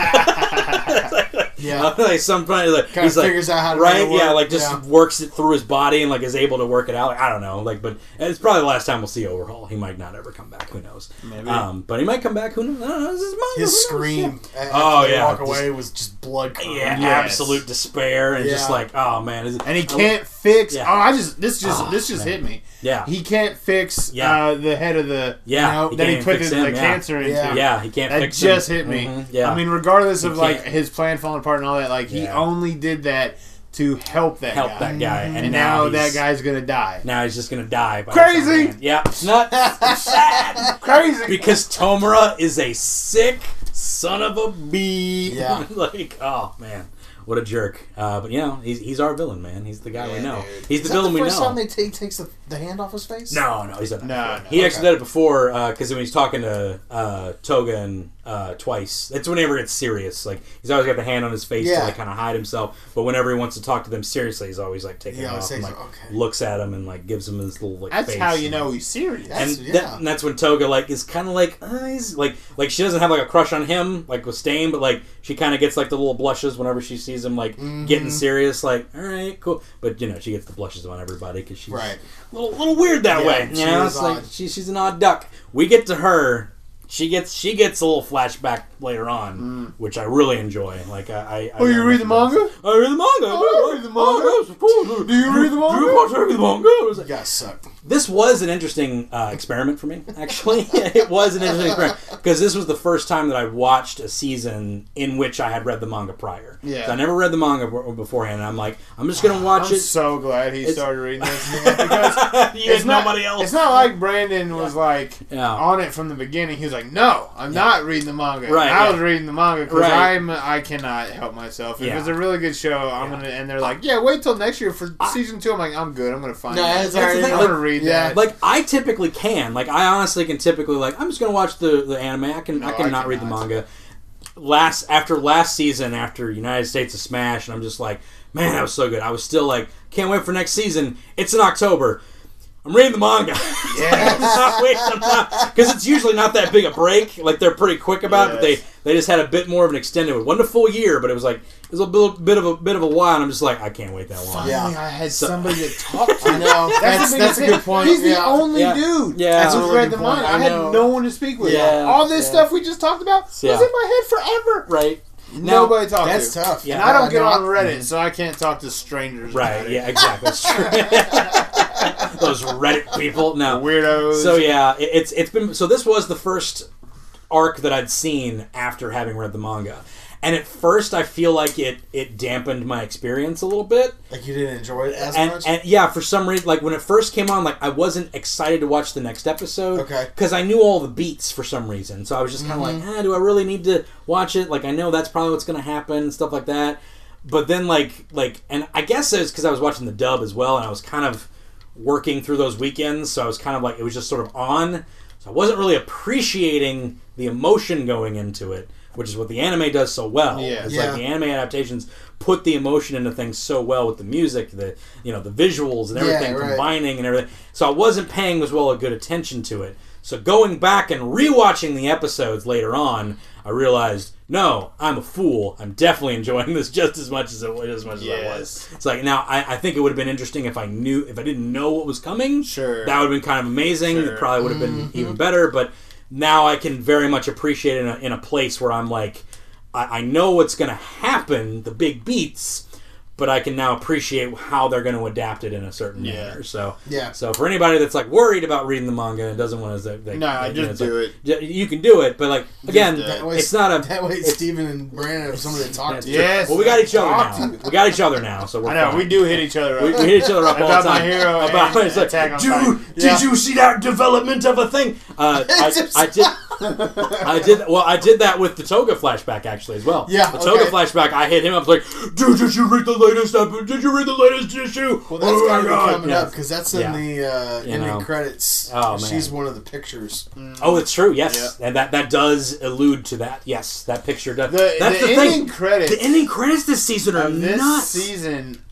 Speaker 4: Yeah.
Speaker 2: like somebody like
Speaker 4: Kinda
Speaker 2: he's like
Speaker 4: figures out how to
Speaker 2: right,
Speaker 4: make it
Speaker 2: yeah, like just
Speaker 4: Yeah.
Speaker 2: works it through his body and like is able to work it out. Like, I don't know, like, but it's probably the last time we'll see Overhaul. He might not ever come back. Who knows?
Speaker 3: Maybe.
Speaker 2: Um, but he might come back. Who knows? I don't know. This is manga. Who
Speaker 4: His
Speaker 2: knows?
Speaker 4: scream
Speaker 2: Oh, yeah,
Speaker 4: walk
Speaker 2: just-
Speaker 4: away was just blood.
Speaker 2: Yeah, yeah
Speaker 3: Yes.
Speaker 2: absolute despair and just like, oh man, is it,
Speaker 3: and he can't fix.
Speaker 2: Yeah.
Speaker 3: Oh, I just this just
Speaker 2: Oh,
Speaker 3: this just
Speaker 2: man.
Speaker 3: hit me.
Speaker 2: yeah,
Speaker 3: He can't fix
Speaker 2: Yeah.
Speaker 3: uh, the head of the
Speaker 2: yeah.
Speaker 3: you know,
Speaker 2: he
Speaker 3: that he put
Speaker 2: fix
Speaker 3: the,
Speaker 2: him,
Speaker 3: the cancer into.
Speaker 4: Yeah.
Speaker 2: Yeah, he can't
Speaker 3: That just
Speaker 2: him.
Speaker 3: hit me.
Speaker 2: Mhm, Yeah,
Speaker 3: I mean, regardless of like his plan falling apart and all that, like he
Speaker 2: Yeah.
Speaker 3: only did that to help that
Speaker 2: help
Speaker 3: guy.
Speaker 2: that guy, and,
Speaker 3: And, now,
Speaker 2: he's-
Speaker 3: that guy's gonna die.
Speaker 2: now he's just gonna die. By
Speaker 3: Crazy!
Speaker 2: his own hand. Yeah, it's nuts. It's sad.
Speaker 3: Crazy.
Speaker 2: because Tomura is a sick son of a bee.
Speaker 4: Yeah.
Speaker 2: like, oh man, what a jerk. Uh, but you know, he's, he's our villain, man. He's the guy we
Speaker 4: Yeah,
Speaker 2: know.
Speaker 4: dude.
Speaker 2: He's
Speaker 4: Is
Speaker 2: the
Speaker 4: that
Speaker 2: villain
Speaker 4: the
Speaker 2: we
Speaker 4: first
Speaker 2: know.
Speaker 4: time they take takes the, the hand off his face?
Speaker 2: no, no, he's done that.
Speaker 3: No, no,
Speaker 2: he actually
Speaker 4: okay.
Speaker 2: did it before because when he's talking to uh, Toga and uh, twice. That's whenever it's serious. Like he's always got the hand on his face to like kind of hide himself. But whenever he wants to talk to them seriously, he's always like taking
Speaker 4: He
Speaker 2: it off and like
Speaker 4: okay.
Speaker 2: looks at him and like gives him his little like.
Speaker 3: That's
Speaker 2: face
Speaker 3: how you
Speaker 2: and,
Speaker 3: know he's serious.
Speaker 4: That's-
Speaker 2: and,
Speaker 4: yeah.
Speaker 2: that, and that's when Toga like is kind of like uh, he's like like she doesn't have like a crush on him like with Stain, but like she kind of gets like the little blushes whenever she sees him like
Speaker 4: Mm-hmm.
Speaker 2: getting serious. Like all right, cool, but you know she gets the blushes on everybody because she's
Speaker 4: Right.
Speaker 2: a little, little weird that
Speaker 4: Yeah,
Speaker 2: way. You
Speaker 4: she
Speaker 2: know,
Speaker 4: is
Speaker 2: it's like she, she's an odd duck. We get to her. She gets she gets a little flashback later on, hmm. which I really enjoy. Like I, I, I
Speaker 3: Oh, you read the manga?
Speaker 2: I read the manga.
Speaker 3: Oh, you read the manga?
Speaker 2: Oh, yes, of course.
Speaker 3: Do you read the manga?
Speaker 2: Do you watch every manga? I was like,
Speaker 4: You guys suck.
Speaker 2: This was an interesting uh, experiment for me. Actually, it was an interesting experiment because this was the first time that I watched a season in which I had read the manga prior.
Speaker 3: Yeah.
Speaker 2: So I never read the manga b- beforehand. And I'm like, I'm just gonna watch
Speaker 3: I'm
Speaker 2: it.
Speaker 3: so glad he
Speaker 2: It's-
Speaker 3: started reading this because
Speaker 2: you
Speaker 3: it's not,
Speaker 2: nobody else.
Speaker 3: It's not like Brandon was like
Speaker 2: Yeah.
Speaker 3: on it from the beginning. He was like, "No, I'm not reading the manga.
Speaker 2: Right,
Speaker 3: I
Speaker 2: yeah.
Speaker 3: was reading the manga because
Speaker 2: Right.
Speaker 3: I'm I cannot help myself. If
Speaker 2: Yeah.
Speaker 3: it's a really good show, I'm
Speaker 2: Yeah.
Speaker 3: gonna." And they're like, "Yeah, wait till next year for season two. I'm like, "I'm good. I'm gonna find
Speaker 4: No,
Speaker 3: it.
Speaker 4: that's already-
Speaker 3: I'm gonna read
Speaker 4: yeah.
Speaker 3: that."
Speaker 2: like I typically can. Like I honestly can typically like I'm just gonna watch the the anime. I can I
Speaker 3: No,
Speaker 2: can
Speaker 3: I
Speaker 2: not read the manga. Last after last season, after United States of Smash, and I'm just like, man, that was so good. I was still like, can't wait for next season. It's in October. I'm reading the manga.
Speaker 3: Yes.
Speaker 2: I'm not waiting because it's usually not that big a break. Like they're pretty quick about it, but they they just had a bit more of an extended. It wasn't a full year, but it was like it was a bit, bit of a bit of a while. And I'm just like, I can't wait that long.
Speaker 3: Finally,
Speaker 4: Yeah.
Speaker 3: I had
Speaker 2: So-
Speaker 3: somebody to talk to.
Speaker 4: I know.
Speaker 3: That's,
Speaker 4: That's that's, a good point.
Speaker 3: He's the only
Speaker 2: Yeah.
Speaker 3: dude.
Speaker 2: Yeah.
Speaker 3: that's
Speaker 2: That's a
Speaker 3: who's
Speaker 4: really
Speaker 3: read the
Speaker 4: point.
Speaker 3: manga. I,
Speaker 4: I
Speaker 3: had no one to speak with.
Speaker 2: Yeah.
Speaker 3: All this
Speaker 2: Yeah.
Speaker 3: stuff we just talked about
Speaker 2: Yeah.
Speaker 3: was in my head forever.
Speaker 2: Right. Now-
Speaker 3: Nobody talks.
Speaker 4: That's
Speaker 3: to.
Speaker 4: tough.
Speaker 2: Yeah.
Speaker 3: And I don't
Speaker 4: Uh,
Speaker 3: get
Speaker 4: no,
Speaker 3: on
Speaker 4: I-
Speaker 3: Reddit, so I can't talk to strangers.
Speaker 2: Right. Yeah. Exactly. It's true. Those Reddit people. No.
Speaker 3: Weirdos.
Speaker 2: So yeah, it, it's it's been so this was the first arc that I'd seen after having read the manga. And at first I feel like it it dampened my experience a little bit.
Speaker 4: Like you didn't enjoy it as
Speaker 2: And,
Speaker 4: much.
Speaker 2: and yeah, for some reason like when it first came on like I wasn't excited to watch the next episode
Speaker 4: Okay.
Speaker 2: cuz I knew all the beats for some reason. So I was just kind of like, eh, do I really need to watch it? Like I know that's probably what's going to happen, stuff like that. But then like like and I guess it's cuz I was watching the dub as well and I was kind of working through those weekends, so I was kind of like it was just sort of on. So I wasn't really appreciating the emotion going into it, which is what the anime does so well.
Speaker 3: Yeah.
Speaker 2: it's
Speaker 4: Yeah.
Speaker 2: like the anime adaptations put the emotion into things so well with the music, the you know the visuals and everything
Speaker 4: Yeah, right.
Speaker 2: combining and everything. So I wasn't paying as well a good attention to it. So going back and rewatching the episodes later on, I realized no, I'm a fool. I'm definitely enjoying this just as much as it was as much as I was. It's like now I, I think it would have been interesting if I knew if I didn't know what was coming.
Speaker 3: Sure.
Speaker 2: That would have been kind of amazing.
Speaker 3: Sure.
Speaker 2: It probably would have been
Speaker 4: Mm-hmm.
Speaker 2: even better. But now I can very much appreciate it in a, in a place where I'm like, I, I know what's going to happen, the big beats, but I can now appreciate how they're going to adapt it in a certain
Speaker 3: Yeah.
Speaker 2: manner. So
Speaker 4: Yeah.
Speaker 2: So for anybody that's like worried about reading the manga and doesn't want to, they,
Speaker 3: Nah,
Speaker 2: they-
Speaker 3: just
Speaker 2: it's
Speaker 3: do
Speaker 2: like,
Speaker 3: it.
Speaker 2: You can do it, but like again,
Speaker 3: it.
Speaker 4: That way-
Speaker 2: it's not a.
Speaker 4: that way
Speaker 2: it's-
Speaker 4: Steven and Brandon have somebody to talk to.
Speaker 3: Yes.
Speaker 2: Well, we got each other now. We got each other now, so we're
Speaker 3: I know
Speaker 2: fine.
Speaker 3: we do hit each other. Up.
Speaker 2: We, we hit each other up all
Speaker 3: About
Speaker 2: the
Speaker 3: my
Speaker 2: time.
Speaker 3: hero
Speaker 2: about
Speaker 3: and
Speaker 2: it's like,
Speaker 3: Attack on
Speaker 2: dude,
Speaker 3: Titan."
Speaker 2: did
Speaker 3: Yeah.
Speaker 2: you see that development of a thing? Uh, I, I did. I did. Well, I did that with the Toga flashback actually as well.
Speaker 4: Yeah,
Speaker 2: the Toga
Speaker 4: okay.
Speaker 2: flashback. I hit him up like, dude, did you read the latest? epi- Did you read the latest issue?
Speaker 4: Well, that's
Speaker 2: oh
Speaker 4: got
Speaker 2: my
Speaker 4: to be
Speaker 2: god!
Speaker 4: coming
Speaker 2: Yeah.
Speaker 4: up because that's in
Speaker 2: Yeah.
Speaker 4: the uh, ending
Speaker 2: know.
Speaker 4: credits.
Speaker 2: Oh, man.
Speaker 4: She's one of the pictures.
Speaker 2: Oh, it's true. Yes, and that that does allude to that. Yes, that picture does.
Speaker 3: The,
Speaker 2: That's
Speaker 3: the,
Speaker 2: the,
Speaker 3: ending
Speaker 2: thing.
Speaker 3: credits
Speaker 2: The ending credits this season are
Speaker 3: of this
Speaker 2: nuts.
Speaker 3: season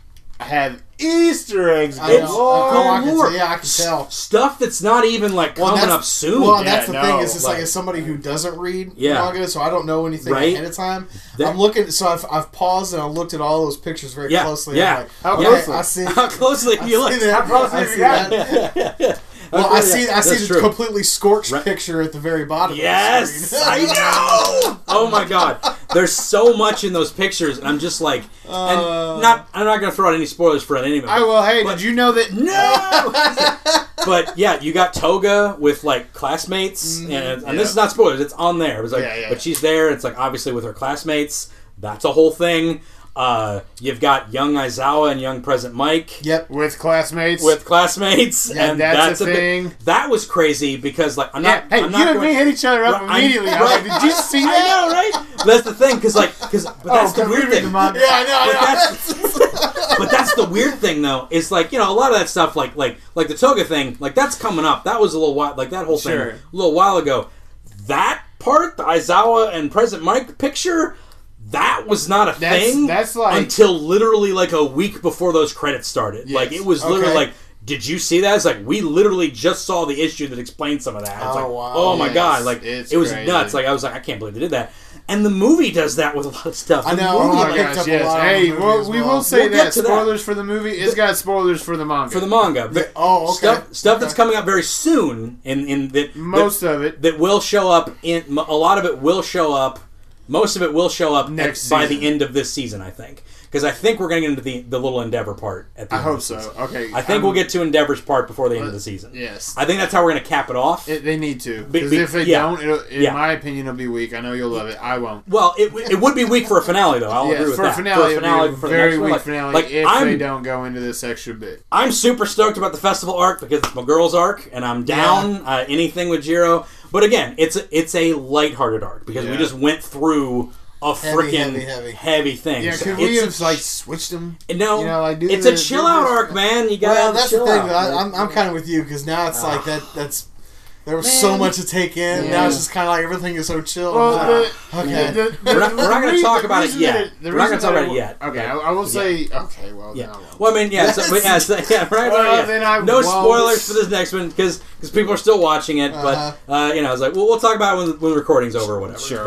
Speaker 3: have Easter eggs.
Speaker 4: I know.
Speaker 3: galore.
Speaker 4: Oh, I can
Speaker 2: Lord.
Speaker 4: yeah, I can tell.
Speaker 2: Stuff that's not even like
Speaker 4: Well,
Speaker 2: coming up soon.
Speaker 4: Well, and that's the
Speaker 3: Yeah,
Speaker 4: thing
Speaker 3: no,
Speaker 4: is, it's like,
Speaker 2: like-
Speaker 4: as somebody who doesn't read
Speaker 2: Yeah.
Speaker 4: manga, so I don't know anything
Speaker 2: Right.
Speaker 4: ahead of time.
Speaker 2: That-
Speaker 4: I'm looking, so I've, I've paused and I looked at all those pictures very
Speaker 2: Yeah,
Speaker 4: closely.
Speaker 2: yeah.
Speaker 4: I'm like,
Speaker 3: How
Speaker 4: okay,
Speaker 3: closely?
Speaker 4: I see.
Speaker 2: How closely
Speaker 4: I
Speaker 2: you look?
Speaker 4: see that.
Speaker 3: How closely
Speaker 4: I
Speaker 3: have
Speaker 4: see
Speaker 3: you got?
Speaker 4: that. Well, I see. I see
Speaker 2: That's
Speaker 4: the
Speaker 2: true.
Speaker 4: completely scorched
Speaker 2: Right.
Speaker 4: picture at the very bottom.
Speaker 2: Yes,
Speaker 4: of the screen.
Speaker 2: I know. Oh my god, there's so much in those pictures, and I'm just like,
Speaker 4: Uh.
Speaker 2: and not. I'm not gonna throw out any spoilers for any of them.
Speaker 3: I will. Hey,
Speaker 2: But-
Speaker 3: did you know that?
Speaker 2: No. but yeah, you got Toga with like classmates, and, and
Speaker 3: Yeah.
Speaker 2: this is not spoilers. It's on there. It was like,
Speaker 3: Yeah, yeah.
Speaker 2: but she's there. It's like obviously with her classmates. That's a whole thing. Uh, you've got young Aizawa and young Present Mike.
Speaker 4: Yep.
Speaker 3: With classmates.
Speaker 2: With classmates,
Speaker 3: Yeah,
Speaker 2: and
Speaker 3: that's
Speaker 2: that's,
Speaker 3: a
Speaker 2: a bit-
Speaker 3: thing.
Speaker 2: that was crazy because, like, I'm
Speaker 3: yeah.
Speaker 2: not.
Speaker 3: Hey,
Speaker 2: I'm
Speaker 3: you
Speaker 2: not
Speaker 3: and
Speaker 2: going,
Speaker 3: me hit each other up
Speaker 2: Right, I'm-
Speaker 3: immediately. I was like, did you see
Speaker 2: I
Speaker 3: that?
Speaker 2: know, right? That's the thing, because like, because but that's the
Speaker 3: Oh, 'cause we
Speaker 2: weird thing.
Speaker 4: Yeah, I know.
Speaker 2: But
Speaker 4: I know.
Speaker 2: that's, but that's the weird thing, though. Is like you know a lot of that stuff, like like like the Toga thing, like that's coming up. That was a little while, like that whole thing, a little while ago. That part, the Aizawa and Present Mike picture, that was not a
Speaker 3: That's-
Speaker 2: thing.
Speaker 3: that's like-
Speaker 2: until literally like a week before those credits started. Like it was literally
Speaker 4: Okay.
Speaker 2: like. Did you see that? It's like we literally just saw the issue that explained some of that. It's
Speaker 4: Oh,
Speaker 2: like,
Speaker 4: wow.
Speaker 2: oh my
Speaker 3: Yes,
Speaker 2: god! Like
Speaker 3: it's
Speaker 2: it was
Speaker 3: crazy.
Speaker 2: nuts. Like I was like, I can't believe they did that. And the movie does that with a lot of stuff.
Speaker 4: I know, oh
Speaker 2: movie,
Speaker 4: oh
Speaker 3: Oh my gosh, yes. Hey, well, we
Speaker 4: well.
Speaker 3: will say
Speaker 2: We'll
Speaker 3: that
Speaker 2: to that.
Speaker 3: spoilers for the movie. It's got spoilers for the manga.
Speaker 2: for the manga. But
Speaker 4: oh, okay.
Speaker 2: Stuff stuff that's coming up very soon in in that
Speaker 3: most
Speaker 2: that,
Speaker 3: of it.
Speaker 2: that will show up in a lot of it will show up. Most of it will show up
Speaker 3: Next
Speaker 2: at, by the end of this season, I think, because I think we're going to get into the the little Endeavor part at the
Speaker 3: I
Speaker 2: end
Speaker 3: hope
Speaker 2: of the
Speaker 3: so.
Speaker 2: season.
Speaker 3: Okay,
Speaker 2: I think
Speaker 3: I'm-
Speaker 2: we'll get to Endeavor's part before the end of the season.
Speaker 3: Yes,
Speaker 2: I think that's how we're going to cap it off.
Speaker 3: It- they need to. Because
Speaker 2: be-
Speaker 3: if they
Speaker 2: yeah.
Speaker 3: don't, it'll, in
Speaker 2: Yeah.
Speaker 3: my opinion, it'll be weak. I know you'll love it. I won't.
Speaker 2: well, it, it would be weak for a finale, though. I'll
Speaker 3: Yeah,
Speaker 2: agree with
Speaker 3: for
Speaker 2: that.
Speaker 3: a finale,
Speaker 2: for a finale, for
Speaker 3: very weak
Speaker 2: like-
Speaker 3: finale
Speaker 2: Like
Speaker 3: if
Speaker 2: I'm,
Speaker 3: they don't go into this extra bit.
Speaker 2: I'm super stoked about the festival arc because it's my girl's arc, and I'm down uh, anything with Jiro. But again, it's a, it's a lighthearted arc because we
Speaker 3: Yeah.
Speaker 2: just went through a
Speaker 4: Heavy,
Speaker 2: freaking
Speaker 4: heavy, heavy.
Speaker 2: thing.
Speaker 3: Yeah,
Speaker 2: So
Speaker 3: could we
Speaker 2: it's
Speaker 3: have like switched them?
Speaker 2: no?
Speaker 3: you know, like, do
Speaker 2: it's
Speaker 3: the-
Speaker 2: a chill
Speaker 3: do
Speaker 2: out
Speaker 3: this-
Speaker 2: arc, man. You got
Speaker 4: Well,
Speaker 2: to
Speaker 4: that's the thing.
Speaker 2: out.
Speaker 4: I, I'm, I'm kind of with you because now it's like that. Ah. That's there was so much to take in.
Speaker 3: Yeah.
Speaker 4: Now it's just kind of like everything is so chill.
Speaker 3: Well,
Speaker 4: I'm
Speaker 3: the,
Speaker 4: okay.
Speaker 3: the- the-
Speaker 2: We're not- we're not gonna talk about it yet.
Speaker 3: that
Speaker 2: We're not gonna talk about it yet.
Speaker 3: Okay, I, I will say. Okay, well,
Speaker 2: Yeah.
Speaker 3: then I.
Speaker 2: Well, I mean, yeah. So, yeah, so, yeah, right.
Speaker 3: Well,
Speaker 2: yeah.
Speaker 3: then I
Speaker 2: no
Speaker 3: won't.
Speaker 2: spoilers for this next one because people are still watching it.
Speaker 4: Uh-huh.
Speaker 2: But uh, you know, I was like, well, we'll talk about it when, when the recording's over or whatever.
Speaker 3: Sure.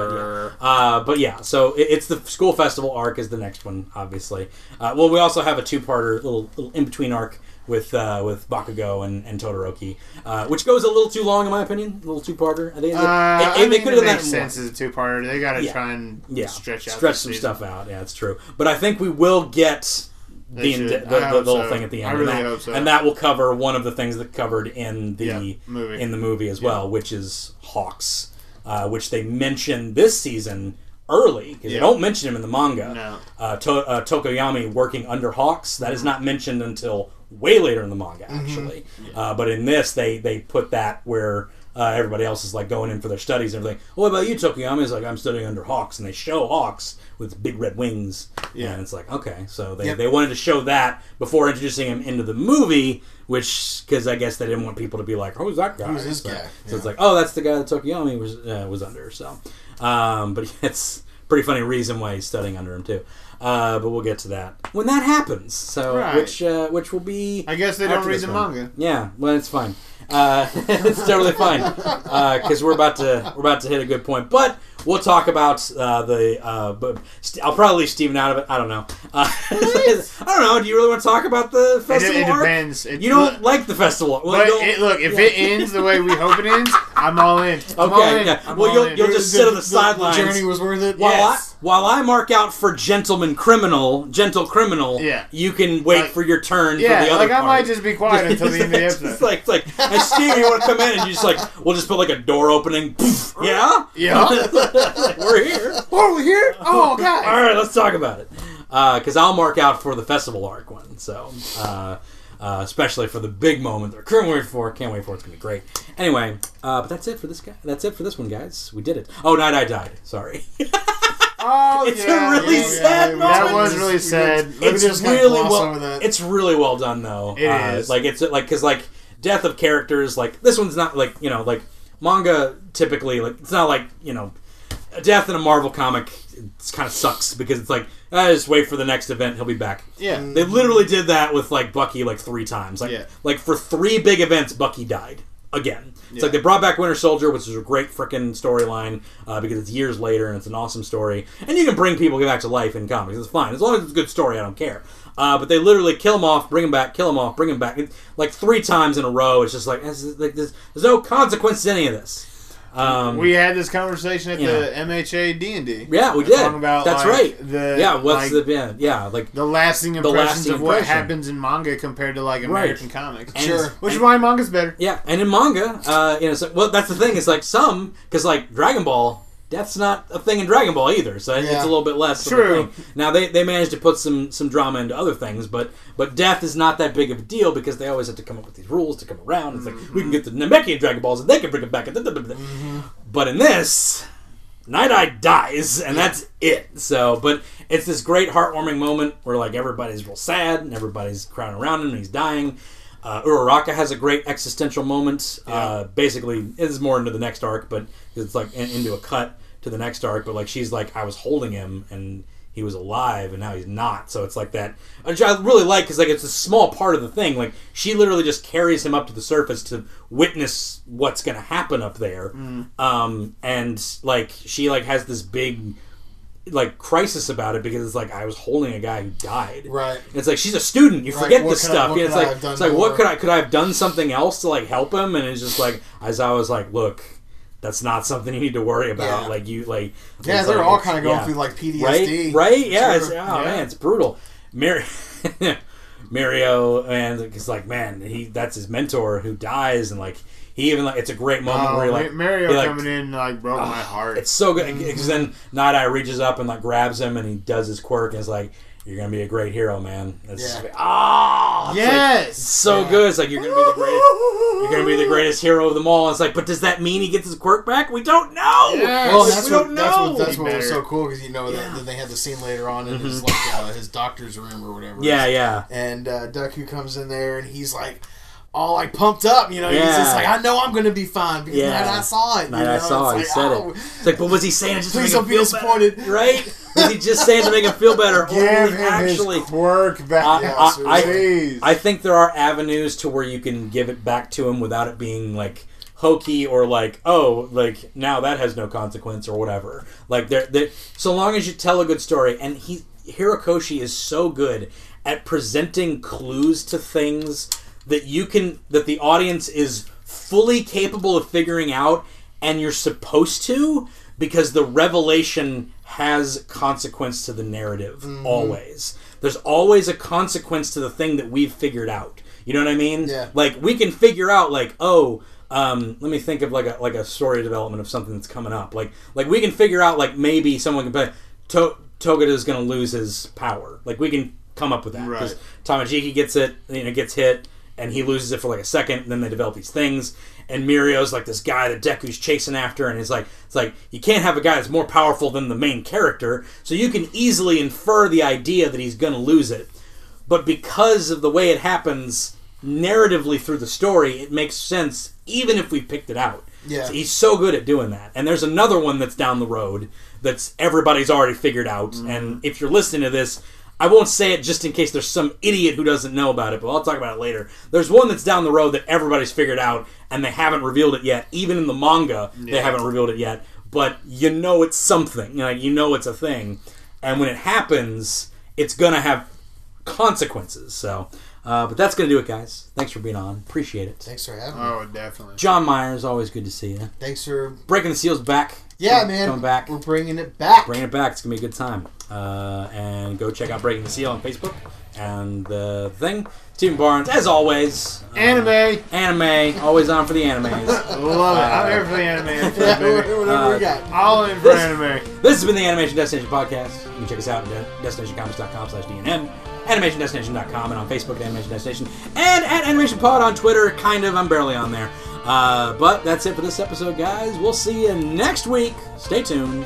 Speaker 2: But, yeah. Uh, but yeah, so it, it's the school festival arc is the next one, obviously. Uh, well, we also have a two-parter, little, little in-between arc with uh, with Bakugo and, and Todoroki, uh, which goes a little too long in my opinion, a little two parter. Think
Speaker 3: Uh,
Speaker 2: they, they could
Speaker 3: it
Speaker 2: have done
Speaker 3: makes sense as a two-parter. They got to
Speaker 2: Yeah.
Speaker 3: try and
Speaker 2: Yeah,
Speaker 3: stretch out
Speaker 2: stretch some
Speaker 3: season.
Speaker 2: stuff out. Yeah, it's true. But I think we will get the
Speaker 3: They
Speaker 2: the, the, the, whole
Speaker 3: so.
Speaker 2: thing at the end.
Speaker 3: Really
Speaker 2: and that,
Speaker 3: hope so.
Speaker 2: And that will cover one of the things that covered in the
Speaker 3: Yeah, movie.
Speaker 2: in the movie as well, which is Hawks, uh, which they mention this season early because
Speaker 3: Yeah.
Speaker 2: they don't mention him in the manga.
Speaker 3: No.
Speaker 2: Uh, to, uh, Tokoyami working under Hawks that is not mentioned until way later in the manga actually. Uh, but in this, they they put that where. Uh, everybody else is like going in for their studies and everything. Oh, what about you, Tokoyami? He's like, I'm studying under Hawks, and they show Hawks with big red wings.
Speaker 3: Yeah.
Speaker 2: and it's like, okay, so they,
Speaker 4: Yep.
Speaker 2: they wanted to show that before introducing him into the movie, which because I guess they didn't want people to be like, who's that guy?
Speaker 4: Who's this
Speaker 2: so,
Speaker 4: guy?
Speaker 2: So it's like, oh, that's the guy that Tokoyami was uh, was under. So, um, but it's a pretty funny reason why he's studying under him too. Uh, but we'll get to that when that happens. So,
Speaker 3: Right.
Speaker 2: which uh, which will be
Speaker 3: I guess they don't read the
Speaker 2: one.
Speaker 3: manga.
Speaker 2: Yeah, well, it's fine. Uh, it's totally fine because we're about to we're about to hit a good point. But we'll talk about uh, the. Uh, but st- I'll probably leave Steven out of it. I don't know. Uh, I don't know. Do you really want to talk about the festival?
Speaker 3: it
Speaker 2: arc?
Speaker 3: depends. It,
Speaker 2: You don't like the festival. Well,
Speaker 3: But it, look, if it ends the way we hope it ends, I'm all in. I'm all
Speaker 2: Okay,
Speaker 3: in.
Speaker 2: yeah. Well, you'll-
Speaker 3: in.
Speaker 2: you'll just sit on the sidelines.
Speaker 4: journey was worth it.
Speaker 3: Yes.
Speaker 2: I while I mark out for gentleman criminal, gentle criminal,
Speaker 3: Yeah.
Speaker 2: you can wait
Speaker 3: Like-
Speaker 2: for your turn.
Speaker 3: Yeah,
Speaker 2: for the other
Speaker 3: like I
Speaker 2: part.
Speaker 3: might just be quiet until the end of the
Speaker 2: It's like, it's like, hey Steve, you want to come in? And you just like, we'll just put like a door opening. Poof, yeah,
Speaker 3: Yeah.
Speaker 2: we're here.
Speaker 3: oh, we here? Oh, guys.
Speaker 2: All right, let's talk about it. Because I'll mark out for the festival arc one. So, uh, uh, especially for the big moment they're currently waiting for. Can't wait for it. It's gonna be great. Anyway, uh, but that's it for this guy. That's it for this one, guys. We did it. Oh, Night Eye died. Sorry.
Speaker 3: Oh,
Speaker 2: It's a really
Speaker 3: yeah,
Speaker 2: sad
Speaker 3: yeah.
Speaker 2: moment.
Speaker 3: That was really sad.
Speaker 4: Let
Speaker 2: it's
Speaker 4: just
Speaker 2: really well.
Speaker 4: over that.
Speaker 2: It's really well done though.
Speaker 3: It
Speaker 2: uh,
Speaker 3: is.
Speaker 2: like it's like because like death of characters like this one's not like you know like manga typically like it's not like you know a death in a Marvel comic. It kind of sucks because it's like I just wait for the next event. He'll be back.
Speaker 3: Yeah.
Speaker 2: They literally did that with like Bucky like three times. Like
Speaker 3: Yeah.
Speaker 2: like for three big events, Bucky died again. It's
Speaker 3: Yeah.
Speaker 2: like they brought back Winter Soldier, which is a great freaking storyline uh, because it's years later and it's an awesome story. And you can bring people back to life in comics. It's fine as long as it's a good story. I don't care. Uh, but they literally kill him off, bring him back, kill him off, bring him back, It- like three times in a row. It's just like, it's there's, there's no consequence to any of this. Um,
Speaker 3: We had this conversation at the
Speaker 2: know.
Speaker 3: MHA D and D.
Speaker 2: yeah, we did.
Speaker 3: About
Speaker 2: That's
Speaker 3: like,
Speaker 2: right.
Speaker 3: The
Speaker 2: yeah, what's
Speaker 3: like,
Speaker 2: the yeah, yeah like
Speaker 3: the lasting impressions
Speaker 2: lasting
Speaker 3: of what
Speaker 2: impression.
Speaker 3: happens in manga compared to like American comics.
Speaker 2: And-
Speaker 4: Sure.
Speaker 3: Which is
Speaker 2: and-
Speaker 3: why manga's better.
Speaker 2: Yeah, and in manga, uh, you know, so, well, that's the thing. It's like some because like Dragon Ball, death's not a thing in Dragon Ball either. So it's a little bit less. Of a
Speaker 3: True.
Speaker 2: thing. Now they, they managed to put some some drama into other things, but but death is not that big of a deal because they always have to come up with these rules to come around. It's like we can get the Namekian Dragon Balls and they can bring it back. da. But in this. Night Eye dies, and that's it. So, but it's this great heartwarming moment where like everybody's real sad and everybody's crying around him and he's dying. Uh, Uraraka has a great existential moment. Uh, basically, it is more into the next arc, but it's like into a cut to the next arc. But like she's like, I was holding him and he was alive, and now he's not. So it's like that, which I really like because like it's a small part of the thing. Like she literally just carries him up to the surface to witness what's going to happen up there, um, and like she like has this big like crisis about it because it's like I was holding a guy who died.
Speaker 4: Right.
Speaker 2: And it's like she's a student. You forget
Speaker 4: what
Speaker 2: this
Speaker 4: could I-
Speaker 2: stuff. Yeah, it's like it's like what could I could I have done something else to like help him? And it's just like as I was like, look, that's not something you need to worry about.
Speaker 4: Yeah.
Speaker 2: Like you like
Speaker 4: Yeah, they're
Speaker 2: like-
Speaker 4: all kind of going
Speaker 2: yeah.
Speaker 4: through like PTSD.
Speaker 2: right right yeah, it's, oh
Speaker 3: Yeah.
Speaker 2: man it's brutal. Mary. Mirio and it's like man he that's his mentor who dies and like he even like it's a great moment
Speaker 3: Oh,
Speaker 2: where he like
Speaker 3: Mirio
Speaker 2: he, like,
Speaker 3: coming in like broke my ah, heart.
Speaker 2: it's so good because mm-hmm. then Night Eye reaches up and like grabs him and he does his quirk and it's like you're gonna be a great hero, man. It's
Speaker 4: Yeah.
Speaker 2: just like, ah, it's like-
Speaker 3: yes.
Speaker 2: it's so
Speaker 4: Yeah.
Speaker 2: good. It's like you're gonna be the greatest. You're gonna be the greatest hero of them all. It's like, but does that mean he gets his quirk back? We don't know.
Speaker 3: Yes.
Speaker 4: Well,
Speaker 3: We
Speaker 4: that's
Speaker 2: don't
Speaker 4: what, that's
Speaker 2: know.
Speaker 4: what that's what was so cool because you know
Speaker 2: Yeah.
Speaker 4: that then they had the scene later on in his like uh, his doctor's room or whatever.
Speaker 2: Yeah, yeah.
Speaker 4: And uh, Deku comes in there and he's like all like pumped up. You know, he's just like, I know I'm gonna be fine because
Speaker 2: Yeah.
Speaker 4: Night Eye saw it. you
Speaker 2: Night Eye
Speaker 4: know?
Speaker 2: saw it. He said
Speaker 4: oh,
Speaker 2: it. It's like, but was he saying it just
Speaker 4: Please
Speaker 2: to
Speaker 4: don't be
Speaker 2: him feel better?
Speaker 4: disappointed.
Speaker 2: right? Was he just saying to make him feel better? or
Speaker 3: Give him
Speaker 2: actually?
Speaker 3: his quirk back.
Speaker 2: I-
Speaker 3: Yes,
Speaker 2: I- I-. I think there are avenues to where you can give it back to him without it being like hokey or like oh like now that has no consequence or whatever. Like there, there so long as you tell a good story and he Horikoshi is so good at presenting clues to things that you can that the audience is fully capable of figuring out and you're supposed to because the revelation has consequence to the narrative
Speaker 4: Mm-hmm.
Speaker 2: always there's always a consequence to the thing that we've figured out you know what i mean
Speaker 4: Yeah.
Speaker 2: like we can figure out like oh um, let me think of like a like a story development of something that's coming up like like we can figure out like maybe someone can play to- Togata's going to lose his power like we can come up with that because
Speaker 3: Right.
Speaker 2: Tamajiki gets it you know gets hit and he loses it for like a second and then they develop these things and Mirio's like this guy that Deku's chasing after and it's like it's like you can't have a guy that's more powerful than the main character so you can easily infer the idea that he's going to lose it but because of the way it happens narratively through the story, it makes sense even if we picked it out.
Speaker 4: Yeah.
Speaker 2: He's so good at doing that. And there's another one that's down the road that's everybody's already figured out. Mm-hmm. And if you're listening to this, I won't say it just in case there's some idiot who doesn't know about it, but I'll talk about it later. There's one that's down the road that everybody's figured out and they haven't revealed it yet. Even in the manga, they haven't revealed it yet. But you know it's something. You know, you know it's a thing. And when it happens, it's gonna have consequences. So, uh, but that's gonna do it, guys. Thanks for being on. Appreciate it.
Speaker 4: Thanks for having me.
Speaker 3: Oh, definitely.
Speaker 2: John Myers, always good to see you.
Speaker 4: Thanks for
Speaker 2: Breaking the Seals back.
Speaker 4: Yeah, man.
Speaker 2: Coming back.
Speaker 4: We're bringing it back.
Speaker 2: Bringing it back. It's gonna be a good time. Uh, and go check out Breaking the Seal on Facebook and the thing. Stephen Barnes, as always. uh,
Speaker 3: Anime.
Speaker 2: Anime, always on for the animes.
Speaker 3: Love it. I'm here for the anime.
Speaker 4: yeah, whatever
Speaker 2: Uh,
Speaker 4: we got.
Speaker 3: All in for
Speaker 2: This-
Speaker 3: anime.
Speaker 2: This has been the Animation Destination Podcast. You can check us out at destinationcomics.com slash DNM, animationdestination.com, and on Facebook at Animation Destination, and at Animation Pod on Twitter. Kind of, I'm barely on there. Uh, but that's it for this episode, guys. We'll see you next week. Stay tuned.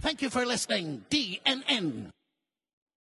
Speaker 5: Thank you for listening, DNN.